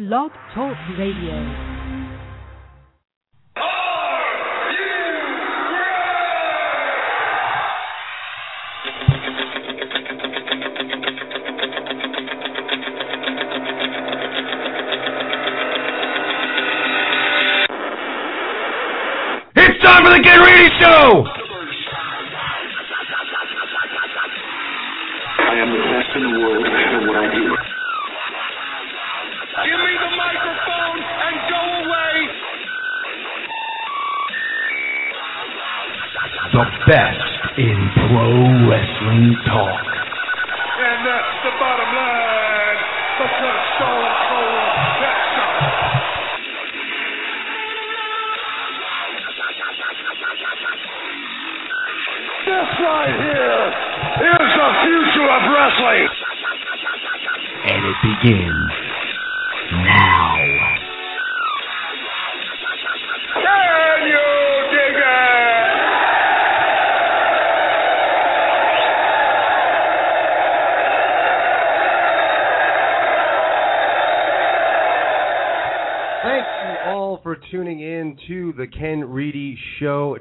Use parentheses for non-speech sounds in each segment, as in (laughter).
Blog Talk Radio. Talk.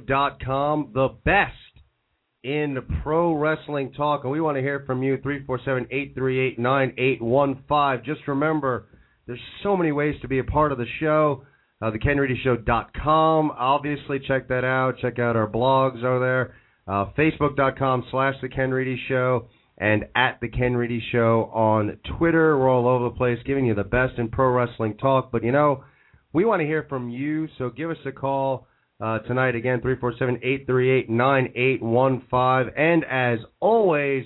KenReedyShow.com, the best in pro wrestling talk. And we want to hear from you, 347-838-9815. Just remember, there's so many ways to be a part of the show. Uh, KenReedyShow.com. Obviously, check that out. Check out our blogs over there. Uh, Facebook.com slash The Ken Reedy Show and at The Ken Reedy Show on Twitter. We're all over the place giving you the best in pro wrestling talk. But, you know, we want to hear from you, so give us a call uh, tonight again, 347-838-9815. And as always,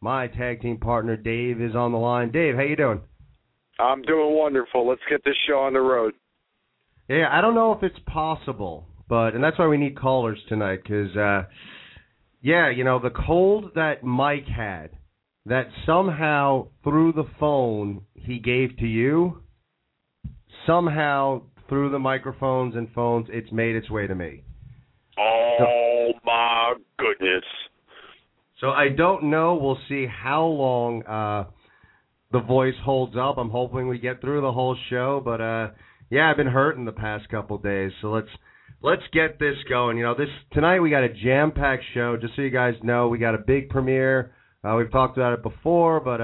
my tag team partner Dave is on the line. Dave, how you doing? I'm doing wonderful. Let's get this show on the road. Yeah, I don't know if it's possible, but and that's why we need callers tonight because, uh, yeah, you know the cold that Mike had, that somehow through the phone he gave to you, somehow through the microphones and phones it's made its way to me. Oh my goodness. So I don't know. We'll see how long uh, the voice holds up. I'm hoping we get through the whole show, but uh, yeah, I've been hurting the past couple days. So let's let's get this going. You know, this tonight we got a jam-packed show. Just so you guys know, we got a big premiere. Uh, we've talked about it before, but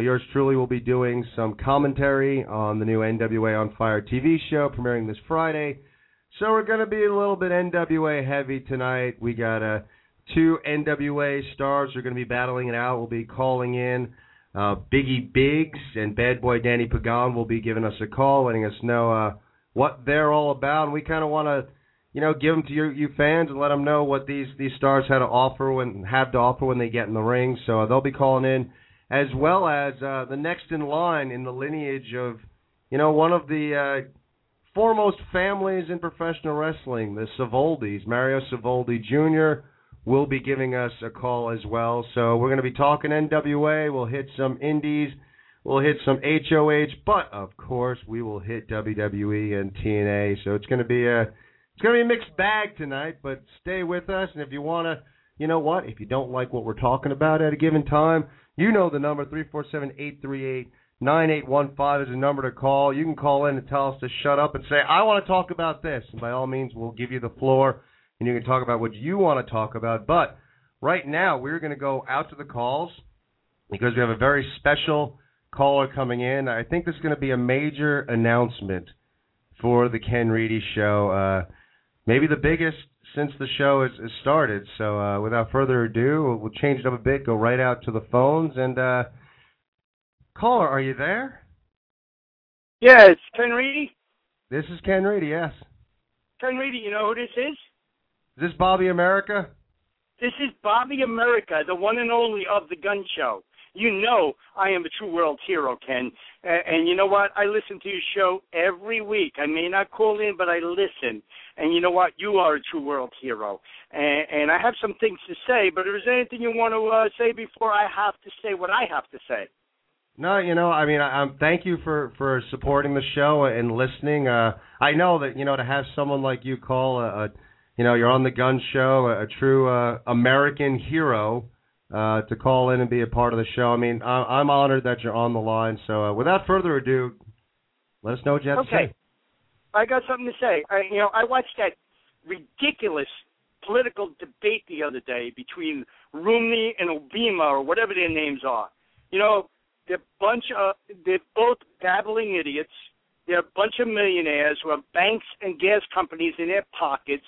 yours truly will be doing some commentary on the new NWA on Fire TV show premiering this Friday. So we're going to be a little bit NWA heavy tonight. We got uh, two NWA stars who are going to be battling it out. We'll be calling in. Uh, Biggie Biggs and Bad Boy Danny Pagan will be giving us a call, letting us know uh, what they're all about. And we kind of want to, you know, give them to you, you fans and let them know what these these stars had to offer when have to offer when they get in the ring. So uh, they'll be calling in, as well as uh, the next in line in the lineage of, you know, one of the uh, foremost families in professional wrestling, the Savoldis, Mario Savoldi Jr. will be giving us a call as well. So we're going to be talking NWA. We'll hit some indies. We'll hit some ROH, but of course we will hit WWE and TNA. So it's going to be a it's going to be a mixed bag tonight. But stay with us, and if you want to, you know what? If you don't like what we're talking about at a given time, you know the number three four seven eight three eight. 9815 is a number to call. You can call in and tell us to shut up and say, I want to talk about this. And by all means, we'll give you the floor and you can talk about what you want to talk about. But right now, we're going to go out to the calls because we have a very special caller coming in. I think this is going to be a major announcement for the Ken Reedy Show. Uh, maybe the biggest since the show has, has started. So uh, without further ado, we'll, we'll change it up a bit, go right out to the phones. And uh, caller, are you there? Yeah, it's Ken Reedy. This is Ken Reedy, yes. Ken Reedy, you know who this is? Is this Bobby America? This is Bobby America, the one and only of the Gun Show. You know I am a true world hero, Ken. And, and you know what? I listen to your show every week. I may not call in, but I listen. And you know what? You are a true world hero. And, and I have some things to say, but if there's anything you want to uh, say before I have to say what I have to say? No, you know, I mean, I, I'm thank you for for supporting the show and listening. Uh, I know that you know to have someone like you call a, a you know, you're on the Gun Show, a, a true uh, American hero, uh, to call in and be a part of the show. I mean, I, I'm honored that you're on the line. So, uh, without further ado, Let us know what you have to Okay. say. I got something to say. I, you know, I watched that ridiculous political debate the other day between Romney and Obama or whatever their names are. You know, they're bunch of they're both babbling idiots. They're a bunch of millionaires who have banks and gas companies in their pockets,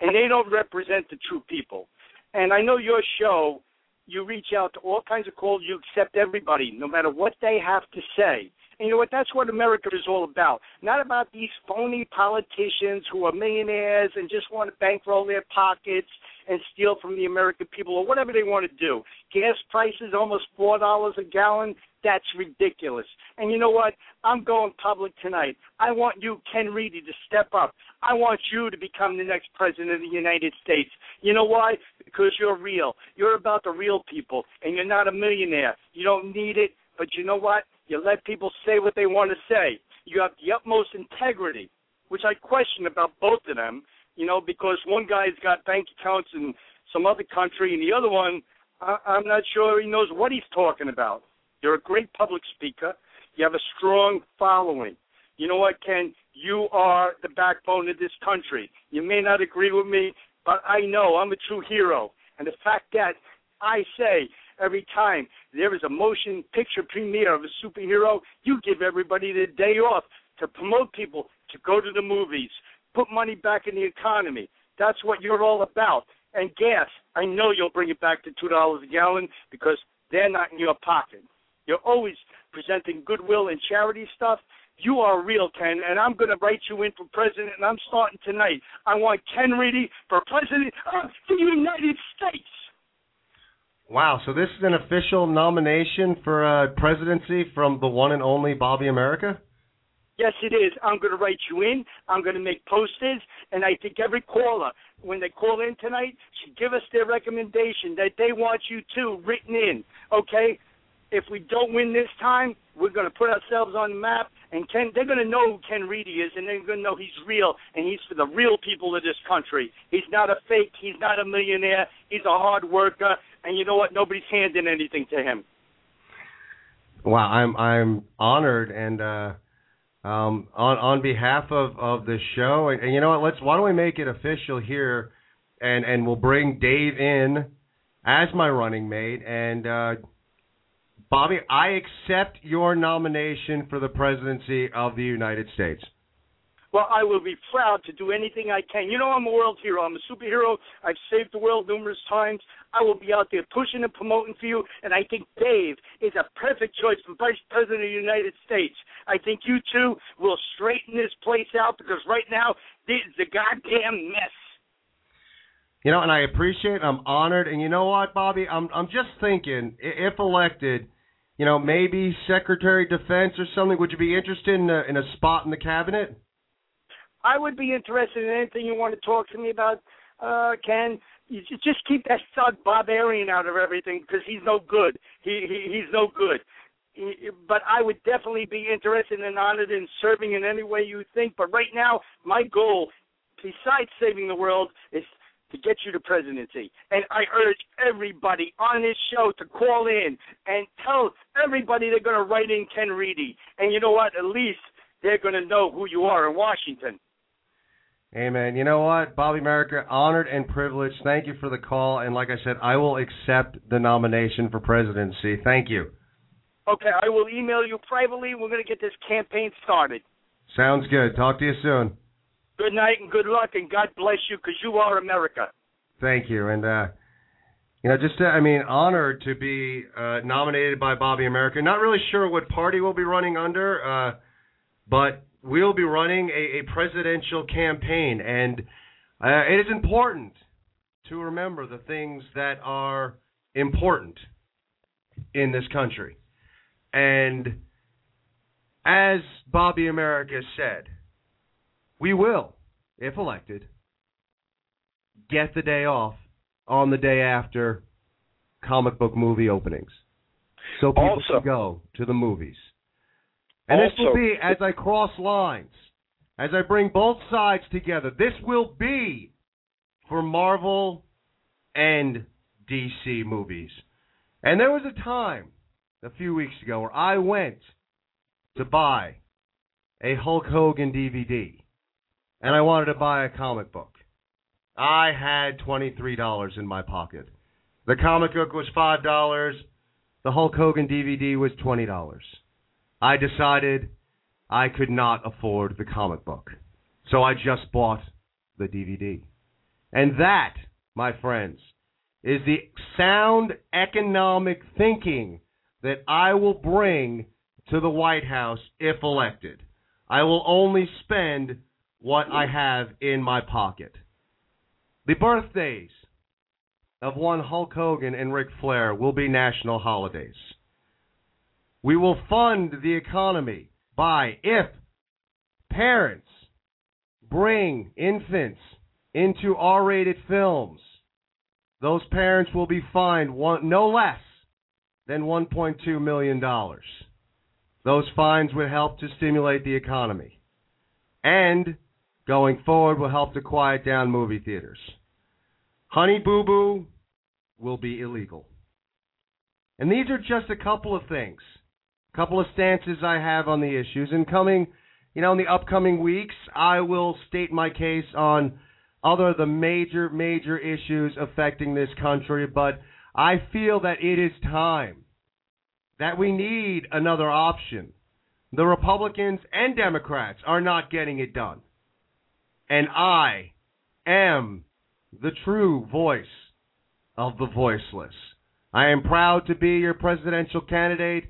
and they don't represent the true people. And I know your show, you reach out to all kinds of calls. You accept everybody, no matter what they have to say. And you know what? That's what America is all about. Not about these phony politicians who are millionaires and just want to bankroll their pockets and steal from the American people or whatever they want to do. Gas prices almost four dollars a gallon. That's ridiculous. And you know what? I'm going public tonight. I want you, Ken Reedy, to step up. I want you to become the next president of the United States. You know why? Because you're real. You're about the real people, and you're not a millionaire. You don't need it, but you know what? You let people say what they want to say. You have the utmost integrity, which I question about both of them. You know, because one guy's got bank accounts in some other country, and the other one, I, I'm not sure he knows what he's talking about. You're a great public speaker. You have a strong following. You know what, Ken? You are the backbone of this country. You may not agree with me, but I know I'm a true hero. And the fact that I say every time there is a motion picture premiere of a superhero, you give everybody the day off to promote people to go to the movies, put money back in the economy. That's what you're all about. And gas, I know you'll bring it back to two dollars a gallon because they're not in your pocket. You're always presenting goodwill and charity stuff. You are real, Ken, and I'm going to write you in for president, and I'm starting tonight. I want Ken Reedy for president of the United States. Wow, so this is an official nomination for uh, presidency from the one and only Bobby America? Yes, it is. I'm going to write you in. I'm going to make posters, and I think every caller, when they call in tonight, should give us their recommendation that they want you to written in. Okay? If we don't win this time, we're going to put ourselves on the map, and Ken, they're going to know who Ken Reedy is, and they're going to know he's real, and he's for the real people of this country. He's not a fake. He's not a millionaire. He's a hard worker, and you know what? Nobody's handing anything to him. Wow, I'm I'm honored and uh um on on behalf of of the show and, and you know what let's why don't we make it official here and and we'll bring Dave in as my running mate and uh Bobby I accept your nomination for the presidency of the United States. Well, I will be proud to do anything I can. You know, I'm a world hero. I'm a superhero. I've saved the world numerous times. I will be out there pushing and promoting for you, and I think Dave is a perfect choice for Vice President of the United States. I think you two will straighten this place out because right now, this is a goddamn mess. You know, and I appreciate. I'm honored, and you know what, Bobby? I'm I'm just thinking, if elected, you know, maybe Secretary of Defense or something. Would you be interested in a, in a spot in the cabinet? I would be interested in anything you want to talk to me about, uh, Ken. You just keep that stud barbarian out of everything because he's no good. He, he he's no good. He, but I would definitely be interested and honored in serving in any way you think. But right now, my goal, besides saving the world, is to get you to presidency. And I urge everybody on this show to call in and tell everybody they're going to write in Ken Reedy. And you know what? At least they're going to know who you are in Washington. Man, you know what, Bobby America, honored and privileged. Thank you for the call, and like I said, I will accept the nomination for presidency. Thank you. Okay, I will email you privately. We're going to get this campaign started. Sounds good. Talk to you soon. Good night and good luck, and God bless you because you are America. Thank you, and uh, you know, just uh, I mean, honored to be uh, nominated by Bobby America. Not really sure what party we'll be running under, uh, but we'll be running a, a presidential campaign, and uh, it is important to remember the things that are important in this country. And as Bobby America said, we will, if elected, get the day off on the day after comic book movie openings. So people Also- can go to the movies. And this will be as I cross lines, as I bring both sides together. This will be for Marvel and DC movies. And there was a time a few weeks ago where I went to buy a Hulk Hogan DVD, and I wanted to buy a comic book. I had $23 in my pocket. The comic book was $5. The Hulk Hogan DVD was $20. I decided I could not afford the comic book. So I just bought the DVD. And that, my friends, is the sound economic thinking that I will bring to the White House if elected. I will only spend what I have in my pocket. The birthdays of one Hulk Hogan and Ric Flair will be national holidays. We will fund the economy by if parents bring infants into R rated films, those parents will be fined one, no less than $1.2 million. Those fines would help to stimulate the economy. And going forward will help to quiet down movie theaters. Honey Boo Boo will be illegal. And these are just a couple of things, couple of stances I have on the issues. And coming, you know, in the upcoming weeks, I will state my case on other of the major, major issues affecting this country. But I feel that it is time that we need another option. The Republicans and Democrats are not getting it done. And I am the true voice of the voiceless. I am proud to be your presidential candidate,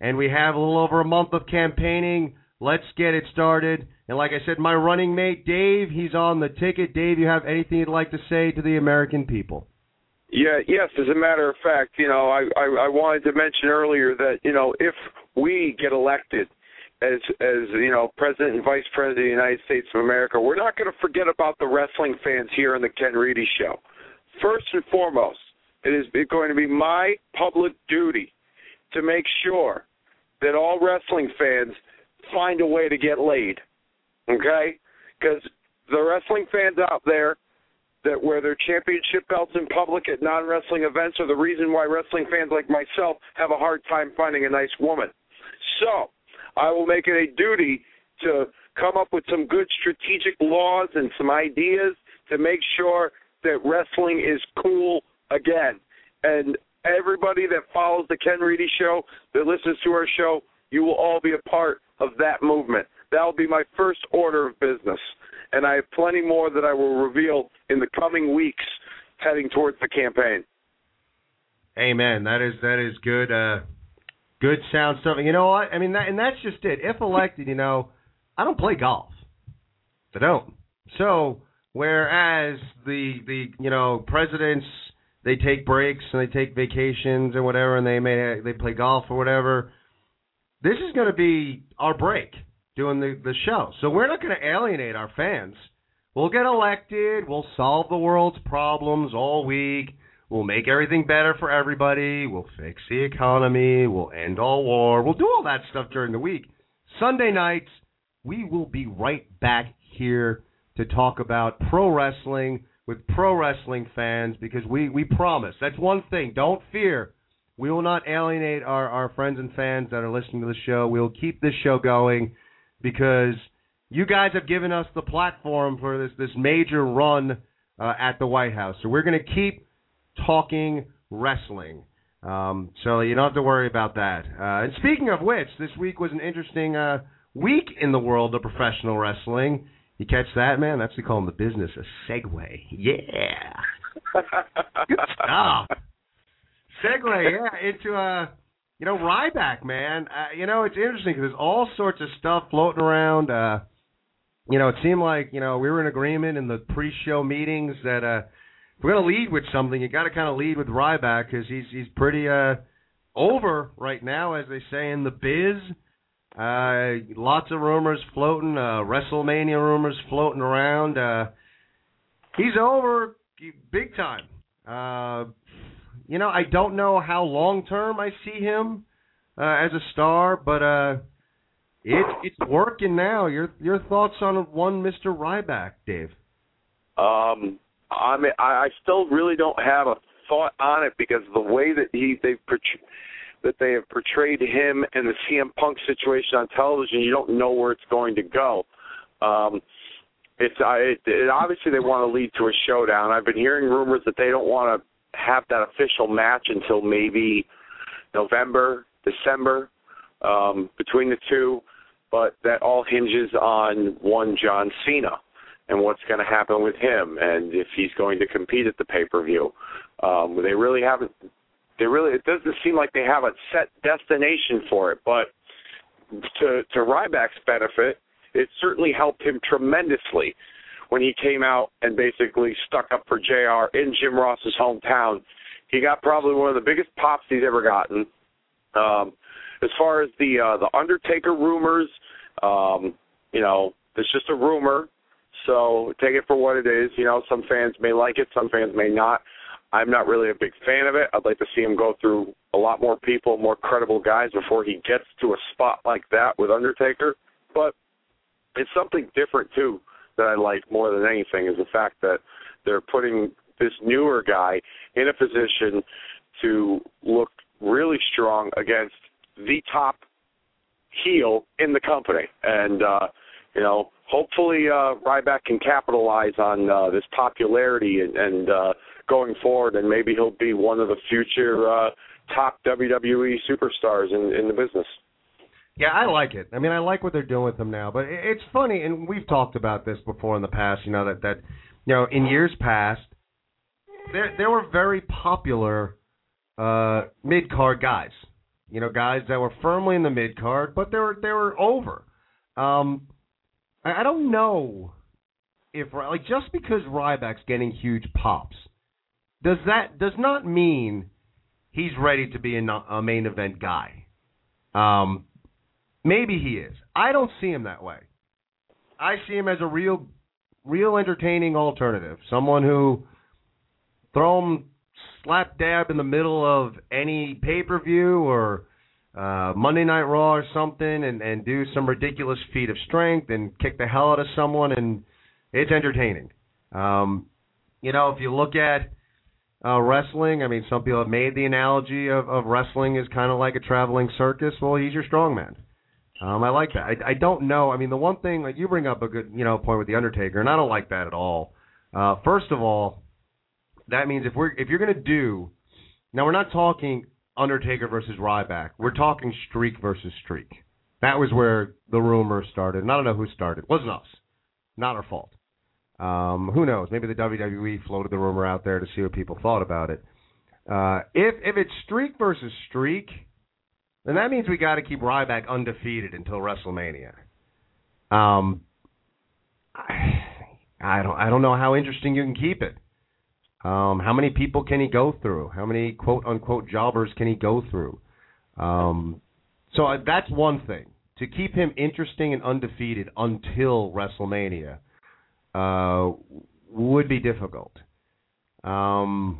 and we have a little over a month of campaigning. Let's get it started. And like I said, my running mate, Dave, he's on the ticket. Dave, you have anything you'd like to say to the American people? Yeah, yes. As a matter of fact, you know, I, I I wanted to mention earlier that you know if we get elected as as you know president and vice president of the United States of America, we're not going to forget about the wrestling fans here on the Ken Reedy Show. First and foremost, it is going to be my public duty to make sure that all wrestling fans find a way to get laid. Okay? Because the wrestling fans out there that wear their championship belts in public at non wrestling events are the reason why wrestling fans like myself have a hard time finding a nice woman. So, I will make it a duty to come up with some good strategic laws and some ideas to make sure that wrestling is cool again. And everybody that follows the Ken Reedy show, that listens to our show, you will all be a part of that movement. That will be my first order of business. And I have plenty more that I will reveal in the coming weeks heading towards the campaign. Amen. That is that is good uh good sound stuff. You know what? I mean that and that's just it. If elected, you know, I don't play golf. I don't. So whereas the the you know presidents they take breaks and they take vacations and whatever and they may they play golf or whatever. This is going to be our break doing the the show. So we're not going to alienate our fans. We'll get elected. We'll solve the world's problems all week. We'll make everything better for everybody. We'll fix the economy. We'll end all war. We'll do all that stuff during the week. Sunday nights, we will be right back here to talk about pro wrestling with pro wrestling fans because we, we promise. That's one thing. Don't fear. We will not alienate our, our friends and fans that are listening to the show. We'll keep this show going because you guys have given us the platform for this, this major run uh, at the White House. So we're going to keep talking wrestling. Um, so you don't have to worry about that. Uh, and speaking of which, this week was an interesting uh, week in the world of professional wrestling. You catch that, man? That's we call in the business a segue. Yeah. Good stuff. Segue, yeah, into uh, you know, Ryback, man. Uh, you know, it's interesting because there's all sorts of stuff floating around. Uh, you know, it seemed like you know we were in agreement in the pre-show meetings that uh, if we're gonna lead with something, you got to kind of lead with Ryback because he's he's pretty uh over right now, as they say in the biz. Uh, lots of rumors floating, uh, WrestleMania rumors floating around. Uh, he's over big time. Uh, you know, I don't know how long term I see him uh, as a star, but uh, it's it's working now. Your your thoughts on one Mr. Ryback, Dave? Um, I mean, I, I still really don't have a thought on it because the way that he they that they have portrayed him and the CM Punk situation on television, you don't know where it's going to go. Um, it's uh, it, it, obviously they want to lead to a showdown. I've been hearing rumors that they don't want to have that official match until maybe November, December, um, between the two, but that all hinges on one John Cena and what's going to happen with him and if he's going to compete at the pay per view. Um, they really haven't. They really. It doesn't seem like they have a set destination for it. But to to Ryback's benefit, it certainly helped him tremendously when he came out and basically stuck up for J.R. in Jim Ross's hometown. He got probably one of the biggest pops he's ever gotten. Um, as far as the uh, the Undertaker rumors, um, you know, it's just a rumor. So take it for what it is. You know, some fans may like it, some fans may not. I'm not really a big fan of it. I'd like to see him go through a lot more people, more credible guys before he gets to a spot like that with Undertaker. But it's something different too that I like more than anything is the fact that they're putting this newer guy in a position to look really strong against the top heel in the company. And uh, you know, hopefully uh, Ryback can capitalize on uh, this popularity and, and uh, going forward, and maybe he'll be one of the future uh, top WWE superstars in, in the business. Yeah, I like it. I mean, I like what they're doing with him now. But it's funny, and we've talked about this before in the past. You know that that you know in years past, there there were very popular uh, mid card guys. You know, guys that were firmly in the mid card, but they were they were over. Um, I, don't know if like just because Ryback's getting huge pops, does that does not mean he's ready to be a, a main event guy. Um, maybe he is. I don't see him that way. I see him as a real, real entertaining alternative. Someone who throw him slap dab in the middle of any pay per view or uh, Monday Night Raw or something, and and do some ridiculous feat of strength and kick the hell out of someone, and it's entertaining. Um, you know, if you look at uh, wrestling, I mean, some people have made the analogy of, of wrestling is kind of like a traveling circus. Well, he's your strongman. Um, I like that. I, I don't know. I mean, the one thing like you bring up a good you know point with the Undertaker, and I don't like that at all. Uh, first of all, that means if we're if you're gonna do now, we're not talking Undertaker versus Ryback. We're talking streak versus streak. That was where the rumor started. And I don't know who started. It wasn't us. Not our fault. Um, who knows? Maybe the WWE floated the rumor out there to see what people thought about it. Uh, if if it's streak versus streak, then that means we got to keep Ryback undefeated until WrestleMania. Um, I, I don't I don't know how interesting you can keep it. Um, how many people can he go through? How many quote unquote jobbers can he go through? Um, so uh, that's one thing to keep him interesting and undefeated until WrestleMania uh, would be difficult. Um,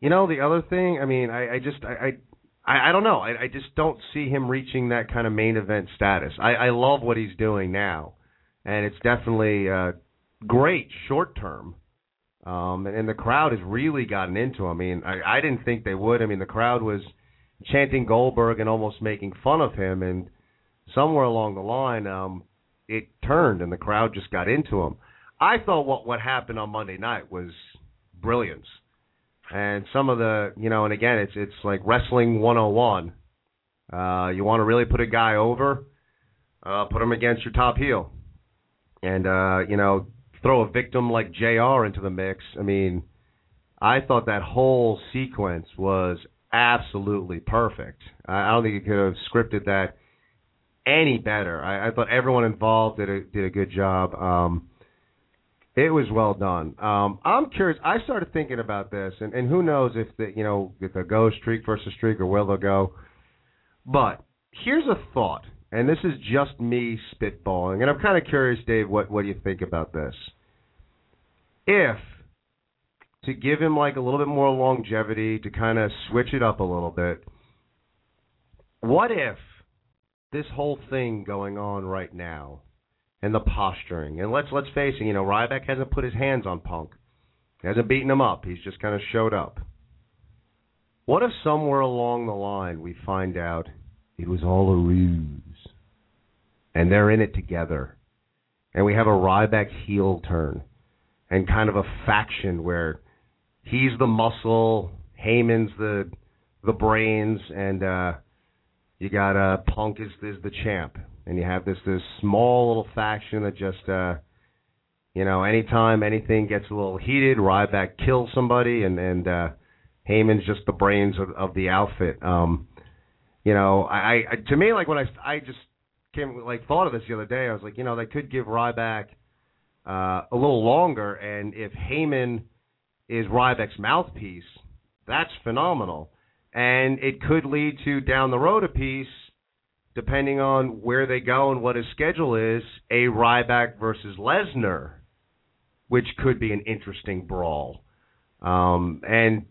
you know, the other thing, I mean, I, I just, I, I, I don't know. I, I just don't see him reaching that kind of main event status. I, I love what he's doing now, and it's definitely uh, great short term. Um, and, and the crowd has really gotten into him. I mean, I, I didn't think they would. I mean, the crowd was chanting Goldberg and almost making fun of him, and somewhere along the line, um, it turned and the crowd just got into him. I thought what what happened on Monday night was brilliance, and some of the you know, and again, it's it's like wrestling 101. Uh, you want to really put a guy over, uh, put him against your top heel, and uh, you know, throw a victim like J.R. into the mix. I mean, I thought that whole sequence was absolutely perfect. I don't think you could have scripted that any better. I, I thought everyone involved did a did a good job. Um, it was well done. Um, I'm curious. I started thinking about this, and, and who knows if the you know if they go streak versus streak or will they'll go. But here's a thought and this is just me spitballing, and I'm kind of curious, Dave, what what do you think about this? If to give him like a little bit more longevity, to kind of switch it up a little bit, what if this whole thing going on right now and the posturing, and let's let's face it, you know, Ryback hasn't put his hands on Punk, he hasn't beaten him up, he's just kind of showed up. What if somewhere along the line we find out it was all a ruse, and they're in it together, and we have a Ryback heel turn, and kind of a faction where he's the muscle, Heyman's the the brains, and uh, you got uh, Punk is is the champ, and you have this this small little faction that just uh, you know anytime anything gets a little heated, Ryback kills somebody, and and uh, Heyman's just the brains of, of the outfit. Um, you know, I, I to me like when I I just came like thought of this the other day, I was like, you know, they could give Ryback uh, a little longer, and if Heyman is Ryback's mouthpiece, that's phenomenal, and it could lead to down the road a piece, depending on where they go and what his schedule is, a Ryback versus Lesnar, which could be an interesting brawl. Um, and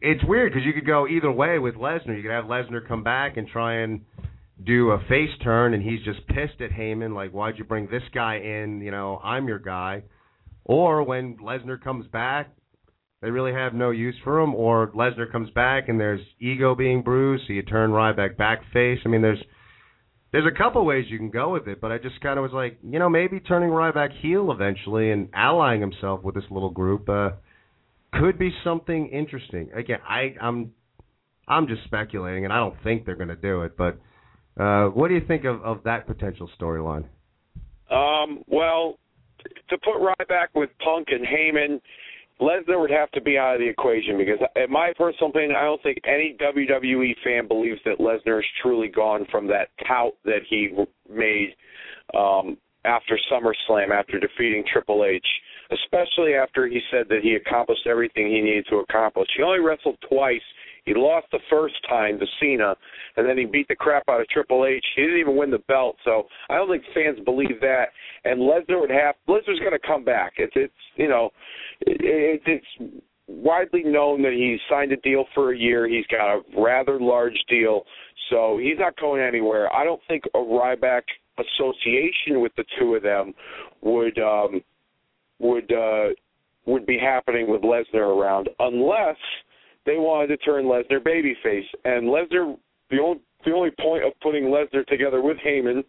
it's weird because you could go either way with Lesnar. You could have Lesnar come back and try and do a face turn, and he's just pissed at Heyman, like, "Why'd you bring this guy in? You know, I'm your guy." Or when Lesnar comes back, they really have no use for him. Or Lesnar comes back and there's ego being bruised, so you turn Ryback back face. I mean, there's there's a couple ways you can go with it, but I just kind of was like, you know, maybe turning Ryback heel eventually and allying himself with this little group. Uh, could be something interesting. Again, I, I'm I'm just speculating, and I don't think they're going to do it. But uh, what do you think of, of that potential storyline? Um, well, to put Ryback with Punk and Heyman, Lesnar would have to be out of the equation because, in my personal opinion, I don't think any WWE fan believes that Lesnar is truly gone from that tout that he made um, after SummerSlam, after defeating Triple H especially after he said that he accomplished everything he needed to accomplish. He only wrestled twice. He lost the first time to Cena, and then he beat the crap out of Triple H. He didn't even win the belt, so I don't think fans believe that. And Lesnar would have Lesnar's going to come back. It's it's you know, it, it, it's widely known that he signed a deal for a year. He's got a rather large deal, so he's not going anywhere. I don't think a Ryback association with the two of them would um would uh, would be happening with Lesnar around, unless they wanted to turn Lesnar babyface. And Lesnar, the only the only point of putting Lesnar together with Heyman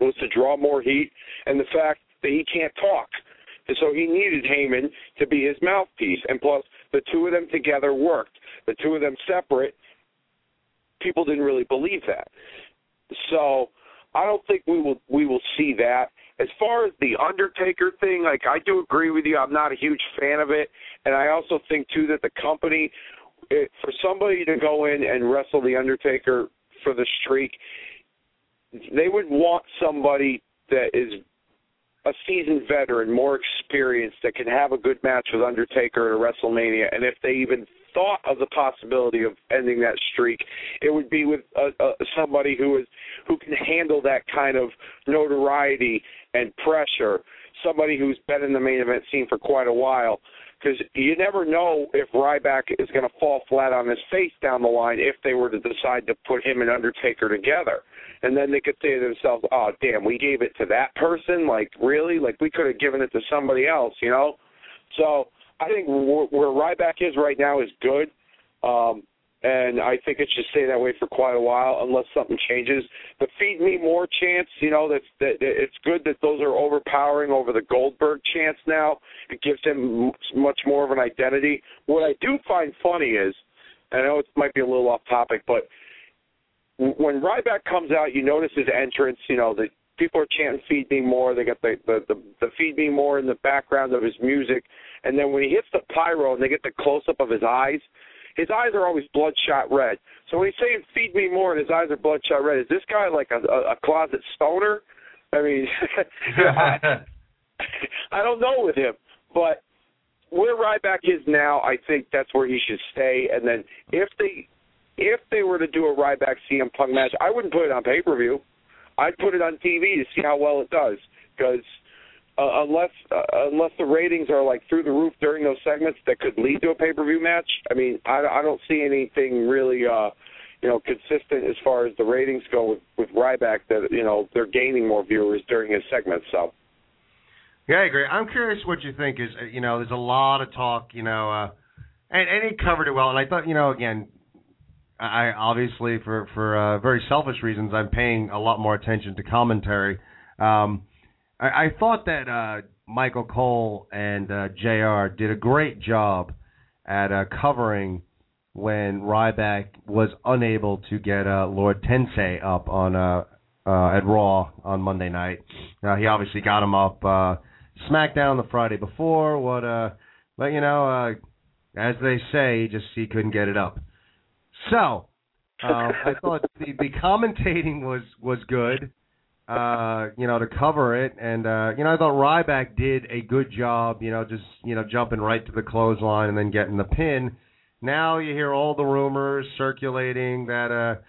was to draw more heat, and the fact that he can't talk. And so he needed Heyman to be his mouthpiece. And plus, the two of them together worked. The two of them separate, people didn't really believe that. So I don't think we will we will see that as far as the Undertaker thing, like I do agree with you. I'm not a huge fan of it, and I also think too that the company, it, for somebody to go in and wrestle the Undertaker for the streak, they would want somebody that is a seasoned veteran, more experienced, that can have a good match with Undertaker at a WrestleMania. And if they even thought of the possibility of ending that streak, it would be with uh, uh, somebody who is who can handle that kind of notoriety and pressure. Somebody who's been in the main event scene for quite a while, because you never know if Ryback is going to fall flat on his face down the line if they were to decide to put him and Undertaker together. And then they could say to themselves, "Oh, damn, we gave it to that person. Like, really? Like, we could have given it to somebody else, you know?" So I think where Ryback is right now is good, um, and I think it should stay that way for quite a while unless something changes. The feed me more chance, you know, that's that, it's good that those are overpowering over the Goldberg chance now. It gives him much more of an identity. What I do find funny is, I know it might be a little off topic, but when Ryback comes out, you notice his entrance. You know, the people are chanting "Feed me more." They got the the the, the "Feed me more" in the background of his music and then when he hits the pyro and they get the close up of his eyes, his eyes are always bloodshot red. So when he's saying "feed me more" and his eyes are bloodshot red, is this guy like a, a, a closet stoner? I mean, (laughs) I, (laughs) I don't know with him, but where Ryback is now, I think that's where he should stay. And then if they if they were to do a Ryback CM Punk match, I wouldn't put it on pay per view. I'd put it on TV to see how well it does because uh, unless uh, unless the ratings are like through the roof during those segments that could lead to a pay per view match. I mean, I, I don't see anything really, uh, you know, consistent as far as the ratings go with, with Ryback. That you know they're gaining more viewers during his segments. So. Yeah, I agree. I'm curious what you think is, you know, there's a lot of talk, you know, uh, and, and he covered it well. And I thought, you know, again, I obviously for for uh, very selfish reasons, I'm paying a lot more attention to commentary. Um, I, I thought that uh, Michael Cole and uh, J.R. did a great job at uh, covering when Ryback was unable to get uh, Lord Tensai up on uh, uh, at Raw on Monday night. Uh, he obviously got him up uh, SmackDown the Friday before. What uh, but you know, uh, as they say, he just he couldn't get it up. So uh, I thought (laughs) the, the commentating was was good. Uh, you know, to cover it, and uh, you know, I thought Ryback did a good job. You know, just you know, jumping right to the clothesline and then getting the pin. Now you hear all the rumors circulating that uh,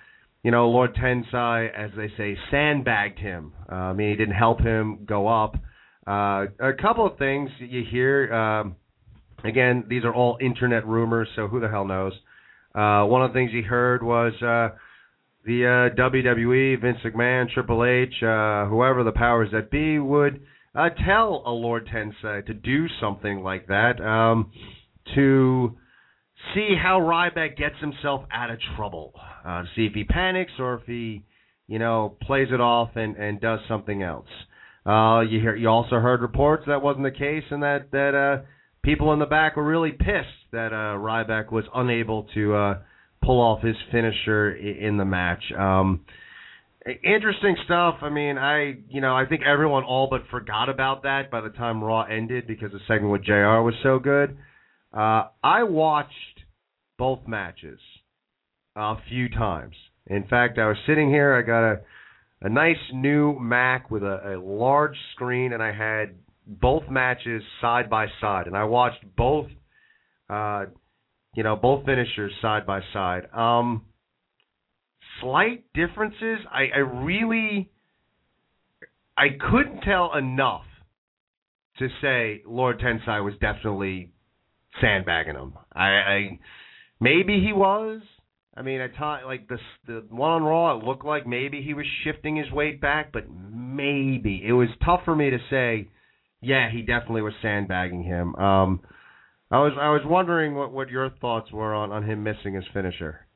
you know, Lord Tensai, as they say, sandbagged him. Uh, I mean, he didn't help him go up. Uh, a couple of things you hear. Um, again, these are all internet rumors, so who the hell knows? Uh, one of the things he heard was uh, the uh, WWE, Vince McMahon, Triple H, uh, whoever the powers that be would uh, tell a Lord Tensai to do something like that um, to see how Ryback gets himself out of trouble. Uh, see if he panics or if he, you know, plays it off and, and does something else. Uh, you hear, you also heard reports that wasn't the case, and that that uh, people in the back were really pissed that uh, Ryback was unable to uh, pull off his finisher in the match. Um, interesting stuff. I mean, I you know I think everyone all but forgot about that by the time Raw ended because the segment with J.R. was so good. Uh, I watched both matches a few times. In fact, I was sitting here. I got a a nice new Mac with a, a large screen, and I had both matches side by side, and I watched both, uh, you know, both finishers side by side. Um, slight differences. I, I really, I couldn't tell enough to say Lord Tensai was definitely sandbagging him. I, I maybe he was. I mean, at time like the the one on Raw, it looked like maybe he was shifting his weight back, but maybe it was tough for me to say. Yeah, he definitely was sandbagging him. Um, I was I was wondering what what your thoughts were on on him missing his finisher.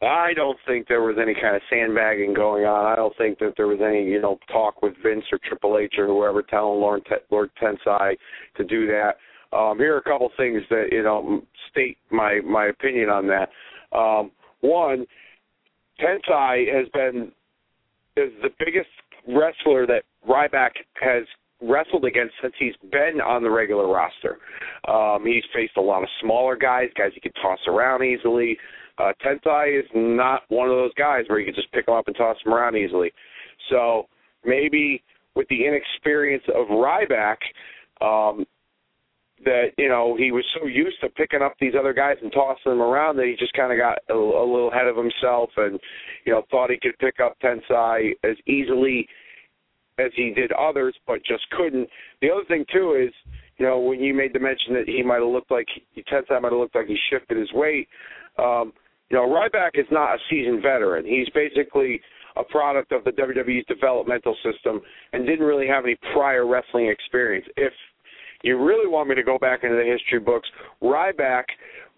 I don't think there was any kind of sandbagging going on. I don't think that there was any, you know, talk with Vince or Triple H or whoever telling Lord, Lord Tensai to do that. Um, here are a couple things that you know state my my opinion on that. Um, one, Tensai has been is the biggest wrestler that Ryback has wrestled against since he's been on the regular roster. Um, he's faced a lot of smaller guys, guys he could toss around easily. Uh, Tensai is not one of those guys where you can just pick him up and toss him around easily. So maybe with the inexperience of Ryback, um, that you know he was so used to picking up these other guys and tossing them around that he just kind of got a, a little ahead of himself and you know thought he could pick up Tensai as easily as he did others, but just couldn't. The other thing too is you know when you made the mention that he might have looked like Tensai might have looked like he shifted his weight. Um, you know Ryback is not a seasoned veteran. He's basically a product of the WWE's developmental system and didn't really have any prior wrestling experience. If you really want me to go back into the history books, Ryback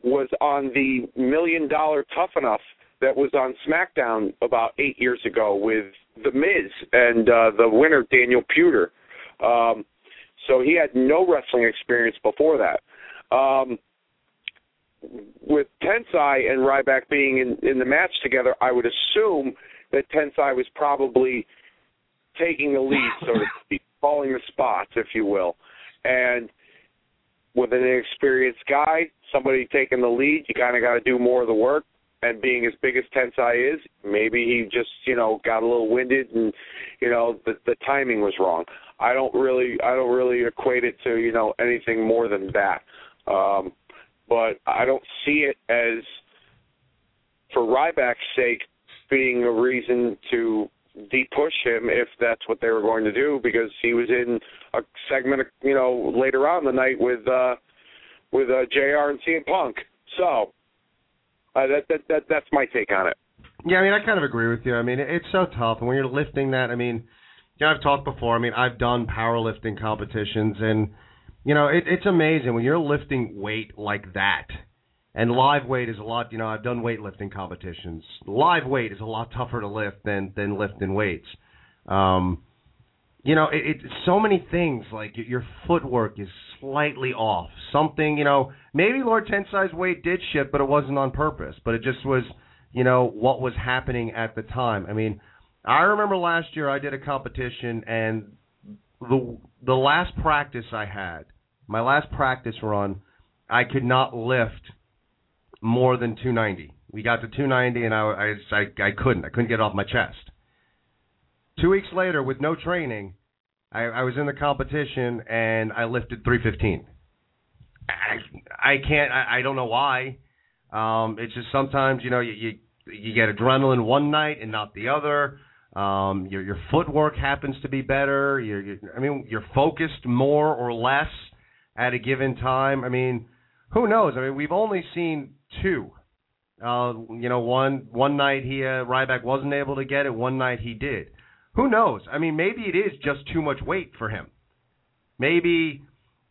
was on the million dollar tough enough that was on SmackDown about eight years ago with The Miz and uh, the winner Daniel Puder. Um, so he had no wrestling experience before that. Um, with Tensai and Ryback being in, in the match together, I would assume that Tensai was probably taking the lead, so to speak, (laughs) calling the spots, if you will. And with an inexperienced guy, somebody taking the lead, you kind of got to do more of the work. And being as big as Tensai is, maybe he just you know got a little winded, and you know the the timing was wrong. I don't really I don't really equate it to you know anything more than that. Um, but I don't see it as for Ryback's sake being a reason to de-push him if that's what they were going to do because he was in a segment, you know, later on the night with uh with uh, J.R. and CM Punk. So uh, that that that that's my take on it. Yeah, I mean, I kind of agree with you. I mean, it's so tough, and when you're lifting that, I mean, you know, I've talked before. I mean, I've done powerlifting competitions, and you know, it, it's amazing when you're lifting weight like that. and live weight is a lot. You know, I've done weightlifting competitions. Live weight is a lot tougher to lift than than lifting weights. Um, you know, it, it so many things like your footwork is slightly off. Something, you know, maybe Lord Tensai's weight did shift, but it wasn't on purpose. But it just was, you know, what was happening at the time. I mean, I remember last year I did a competition and the the last practice I had, my last practice run, I could not lift more than 290. We got to 290 and I I I, I couldn't. I couldn't get it off my chest. Two weeks later, with no training, I, I was in the competition and I lifted 315. I, I can't. I, I don't know why. Um, it's just sometimes you know you, you you get adrenaline one night and not the other. Um, your your footwork happens to be better. You're, you're, I mean, you're focused more or less at a given time. I mean, who knows? I mean, we've only seen two. Uh, you know, one one night he uh, Ryback wasn't able to get it. One night he did. Who knows? I mean, maybe it is just too much weight for him. Maybe,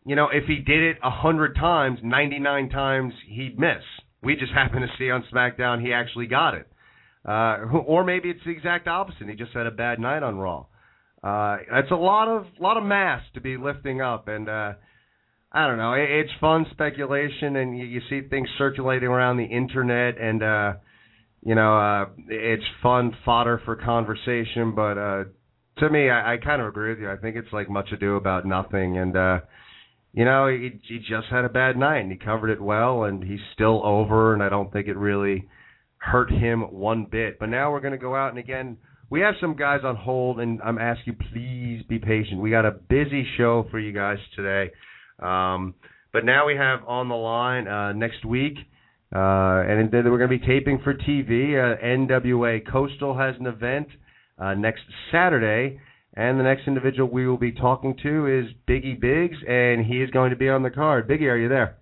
you know, if he did it a hundred times, ninety nine times he'd miss. We just (laughs) happen to see on SmackDown he actually got it. Uh, or maybe it's the exact opposite. He just had a bad night on Raw. Uh, it's a lot of lot of mass to be lifting up, and uh, I don't know. It, it's fun speculation, and you, you see things circulating around the internet, and uh, you know, uh, it's fun fodder for conversation. But uh, to me, I, I kind of agree with you. I think it's like much ado about nothing, and uh, you know, he, he just had a bad night, and he covered it well, and he's still over, and I don't think it really hurt him one bit. But now we're going to go out and again, we have some guys on hold, and I'm asking you please be patient. We got a busy show for you guys today, um, but now we have on the line uh, next week. Uh, and then we're going to be taping for TV. Uh, NWA Coastal has an event uh, next Saturday, and the next individual we will be talking to is Biggie Biggs, and he is going to be on the card. Biggie, are you there?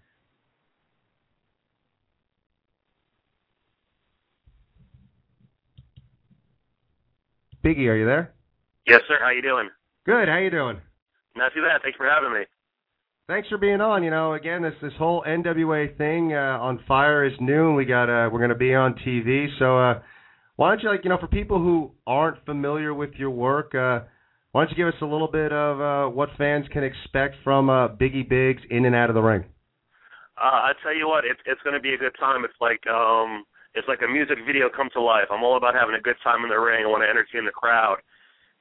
Biggie, are you there? Yes, sir. How you doing? Good. How you doing? Not too bad. Thanks for having me. Thanks for being on. You know, again, this this whole NWA thing uh, on fire is new, we got uh, we're to be on TV. So, uh, why don't you like you know for people who aren't familiar with your work, uh, why don't you give us a little bit of uh, what fans can expect from uh, Biggie Biggs in and out of the ring? Uh, I tell you what, it's it's to be a good time. It's like um, it's like a music video come to life. I'm all about having a good time in the ring. I want to entertain the crowd.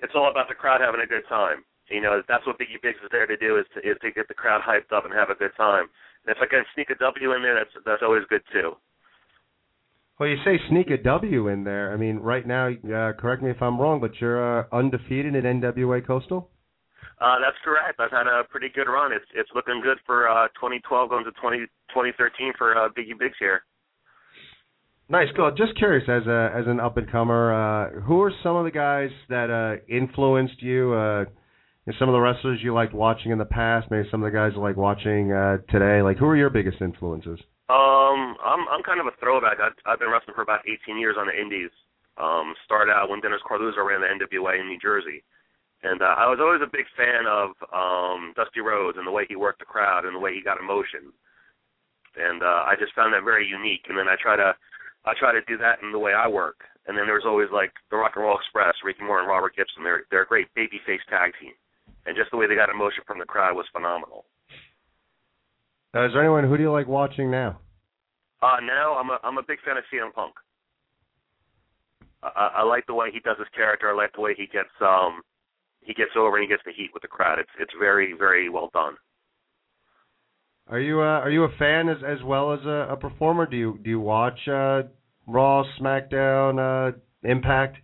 It's all about the crowd having a good time. You know, that's what Biggie Biggs is there to do is to is to get the crowd hyped up and have a good time. And if I can sneak a W in there, that's that's always good too. Well, you say sneak a W in there. I mean, right now, uh, correct me if I'm wrong, but you're uh, undefeated at NWA Coastal. Uh, that's correct. I've had a pretty good run. It's it's looking good for uh, 2012 going to 20, 2013 for uh, Biggie Biggs here. Nice, cool. Just curious, as a as an up and comer, uh, who are some of the guys that uh, influenced you? Uh, some of the wrestlers you liked watching in the past, maybe some of the guys you like watching uh, today. Like, who are your biggest influences? Um, I'm I'm kind of a throwback. I've, I've been wrestling for about 18 years on the Indies. Um, started out when Dennis Coralluzzo ran the NWA in New Jersey, and uh, I was always a big fan of um, Dusty Rhodes and the way he worked the crowd and the way he got emotion. And uh, I just found that very unique. And then I try to I try to do that in the way I work. And then there's always like the Rock and Roll Express, Ricky Morton and Robert Gibson. They're they're a great babyface tag team and just the way they got emotion from the crowd was phenomenal. Uh, is there anyone who do you like watching now? Uh, now I'm a I'm a big fan of CM Punk. I, I like the way he does his character. I like the way he gets um he gets over and he gets the heat with the crowd. It's it's very very well done. Are you uh, are you a fan as as well as a, a performer? Do you do you watch uh, Raw, SmackDown, uh, Impact?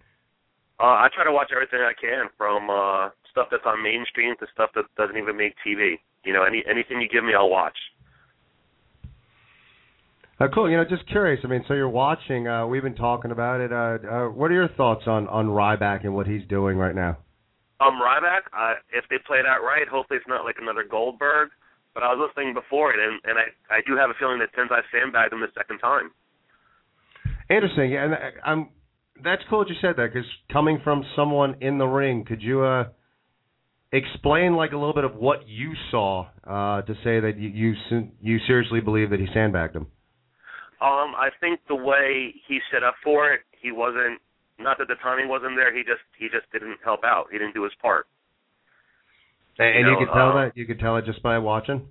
Uh, I try to watch everything I can from uh, stuff that's on mainstream to stuff that doesn't even make TV. You know, any anything you give me, I'll watch. Uh, cool. You know, just curious. I mean, so you're watching. Uh, we've been talking about it. Uh, uh, what are your thoughts on on Ryback and what he's doing right now? Um, Ryback. Uh, if they play that right, hopefully it's not like another Goldberg. But I was listening before it, and and I I do have a feeling that Tensai sandbagged him the second time. Interesting. Yeah, and I'm. That's cool that you said that because coming from someone in the ring, could you uh explain like a little bit of what you saw uh, to say that you you, you seriously believe that he sandbagged him. Um, I think the way he set up for it, he wasn't. Not that the timing wasn't there. He just he just didn't help out. He didn't do his part. And, You you, could tell uh, that you could tell it just by watching.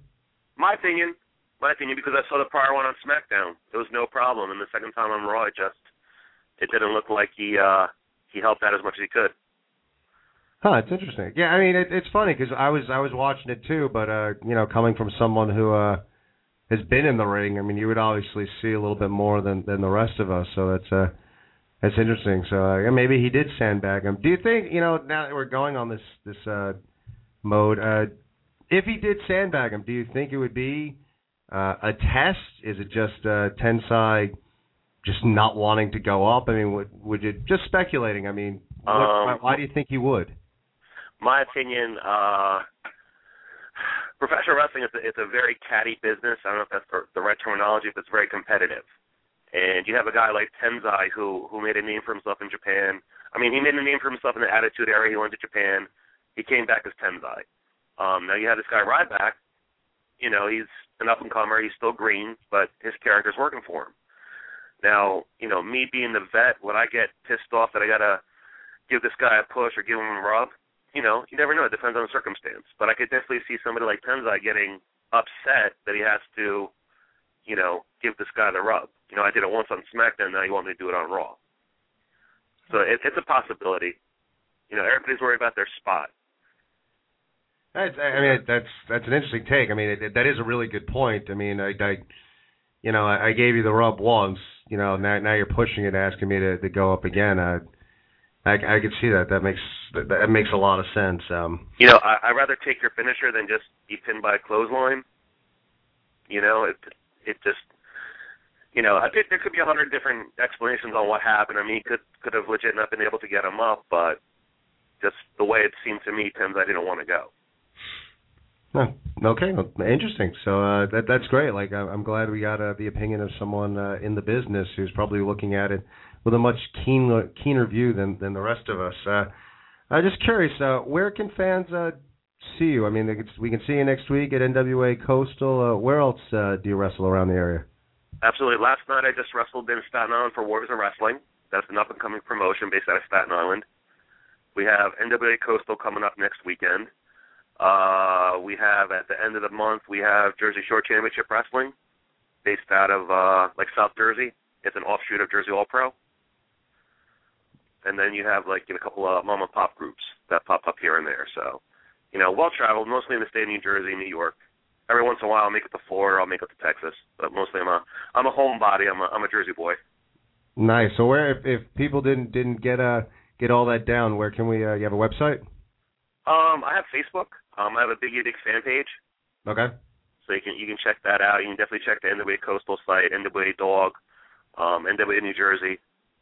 My opinion, my opinion, because I saw the prior one on SmackDown. It was no problem, and the second time on Raw, it just it didn't look like he uh he helped out as much as he could. Huh, it's interesting. Yeah, I mean, it, it's funny because I was I was watching it too, but uh, you know, coming from someone who uh has been in the ring, I mean, you would obviously see a little bit more than than the rest of us. So that's uh that's interesting. So uh, maybe he did sandbag him. Do you think you know now that we're going on this this uh mode, uh if he did sandbag him, do you think it would be uh, a test? Is it just uh, Tensai just not wanting to go up? I mean, would would you just speculating? I mean, what, Um, why, why do you think he would? My opinion, uh, professional wrestling is a, it's a very catty business. I don't know if that's the, right terminology, but it's very competitive. And you have a guy like Tensai who who made a name for himself in Japan. I mean, he made a name for himself in the Attitude Era. He went to Japan. He came back as Tensai. Um, now you have this guy Ryback. You know, he's an up and comer. He's still green, but his character's working for him. Now, you know, me being the vet, would I get pissed off that I gotta give this guy a push or give him a rub? You know, you never know. It depends on the circumstance. But I could definitely see somebody like Tensai getting upset that he has to, you know, give this guy the rub. You know, I did it once on SmackDown. Now you want me to do it on Raw. So it, it's a possibility. You know, everybody's worried about their spot. That's, I mean, that's that's an interesting take. I mean, it, that is a really good point. I mean, I, I you know, I, I gave you the rub once. You know, now now you're pushing it, asking me to to go up again. I I, I could see that. That makes that, that makes a lot of sense. Um, You know, I, I'd rather take your finisher than just be pinned by a clothesline. You know, it it just you know, I think there could be a hundred different explanations on what happened. I mean, he could could have legit not been able to get him up, but just the way it seemed to me, Tensai didn't want to go. no, okay, well, interesting. So uh, that that's great. Like I'm glad we got uh, the opinion of someone uh, in the business who's probably looking at it with a much keen keener view than than the rest of us. Uh, I'm just curious, uh, where can fans uh, see you? I mean, could, we can see you next week at NWA Coastal. Uh, where else uh, do you wrestle around the area? Absolutely. Last night I just wrestled in Staten Island for Warriors of Wrestling. That's an up and coming promotion based out of Staten Island. We have NWA Coastal coming up next weekend. Uh, we have at the end of the month we have Jersey Shore Championship Wrestling, based out of uh, like South Jersey. It's an offshoot of Jersey All Pro. And then you have like you know, a couple of mom and pop groups that pop up here and there. So, you know, well traveled, mostly in the state of New Jersey, New York. Every once in a while, I'll make it to Florida, I'll make it to Texas, but mostly I'm a I'm a homebody. I'm a I'm a Jersey boy. Nice. So where, if, if people didn't didn't get uh get all that down, where can we? Uh, you have a website? Um, I have Facebook. Um, I have a Big Big fan page, Okay. so you can you can check that out. You can definitely check the NWA Coastal site, NWA Dog, um, NWA New Jersey.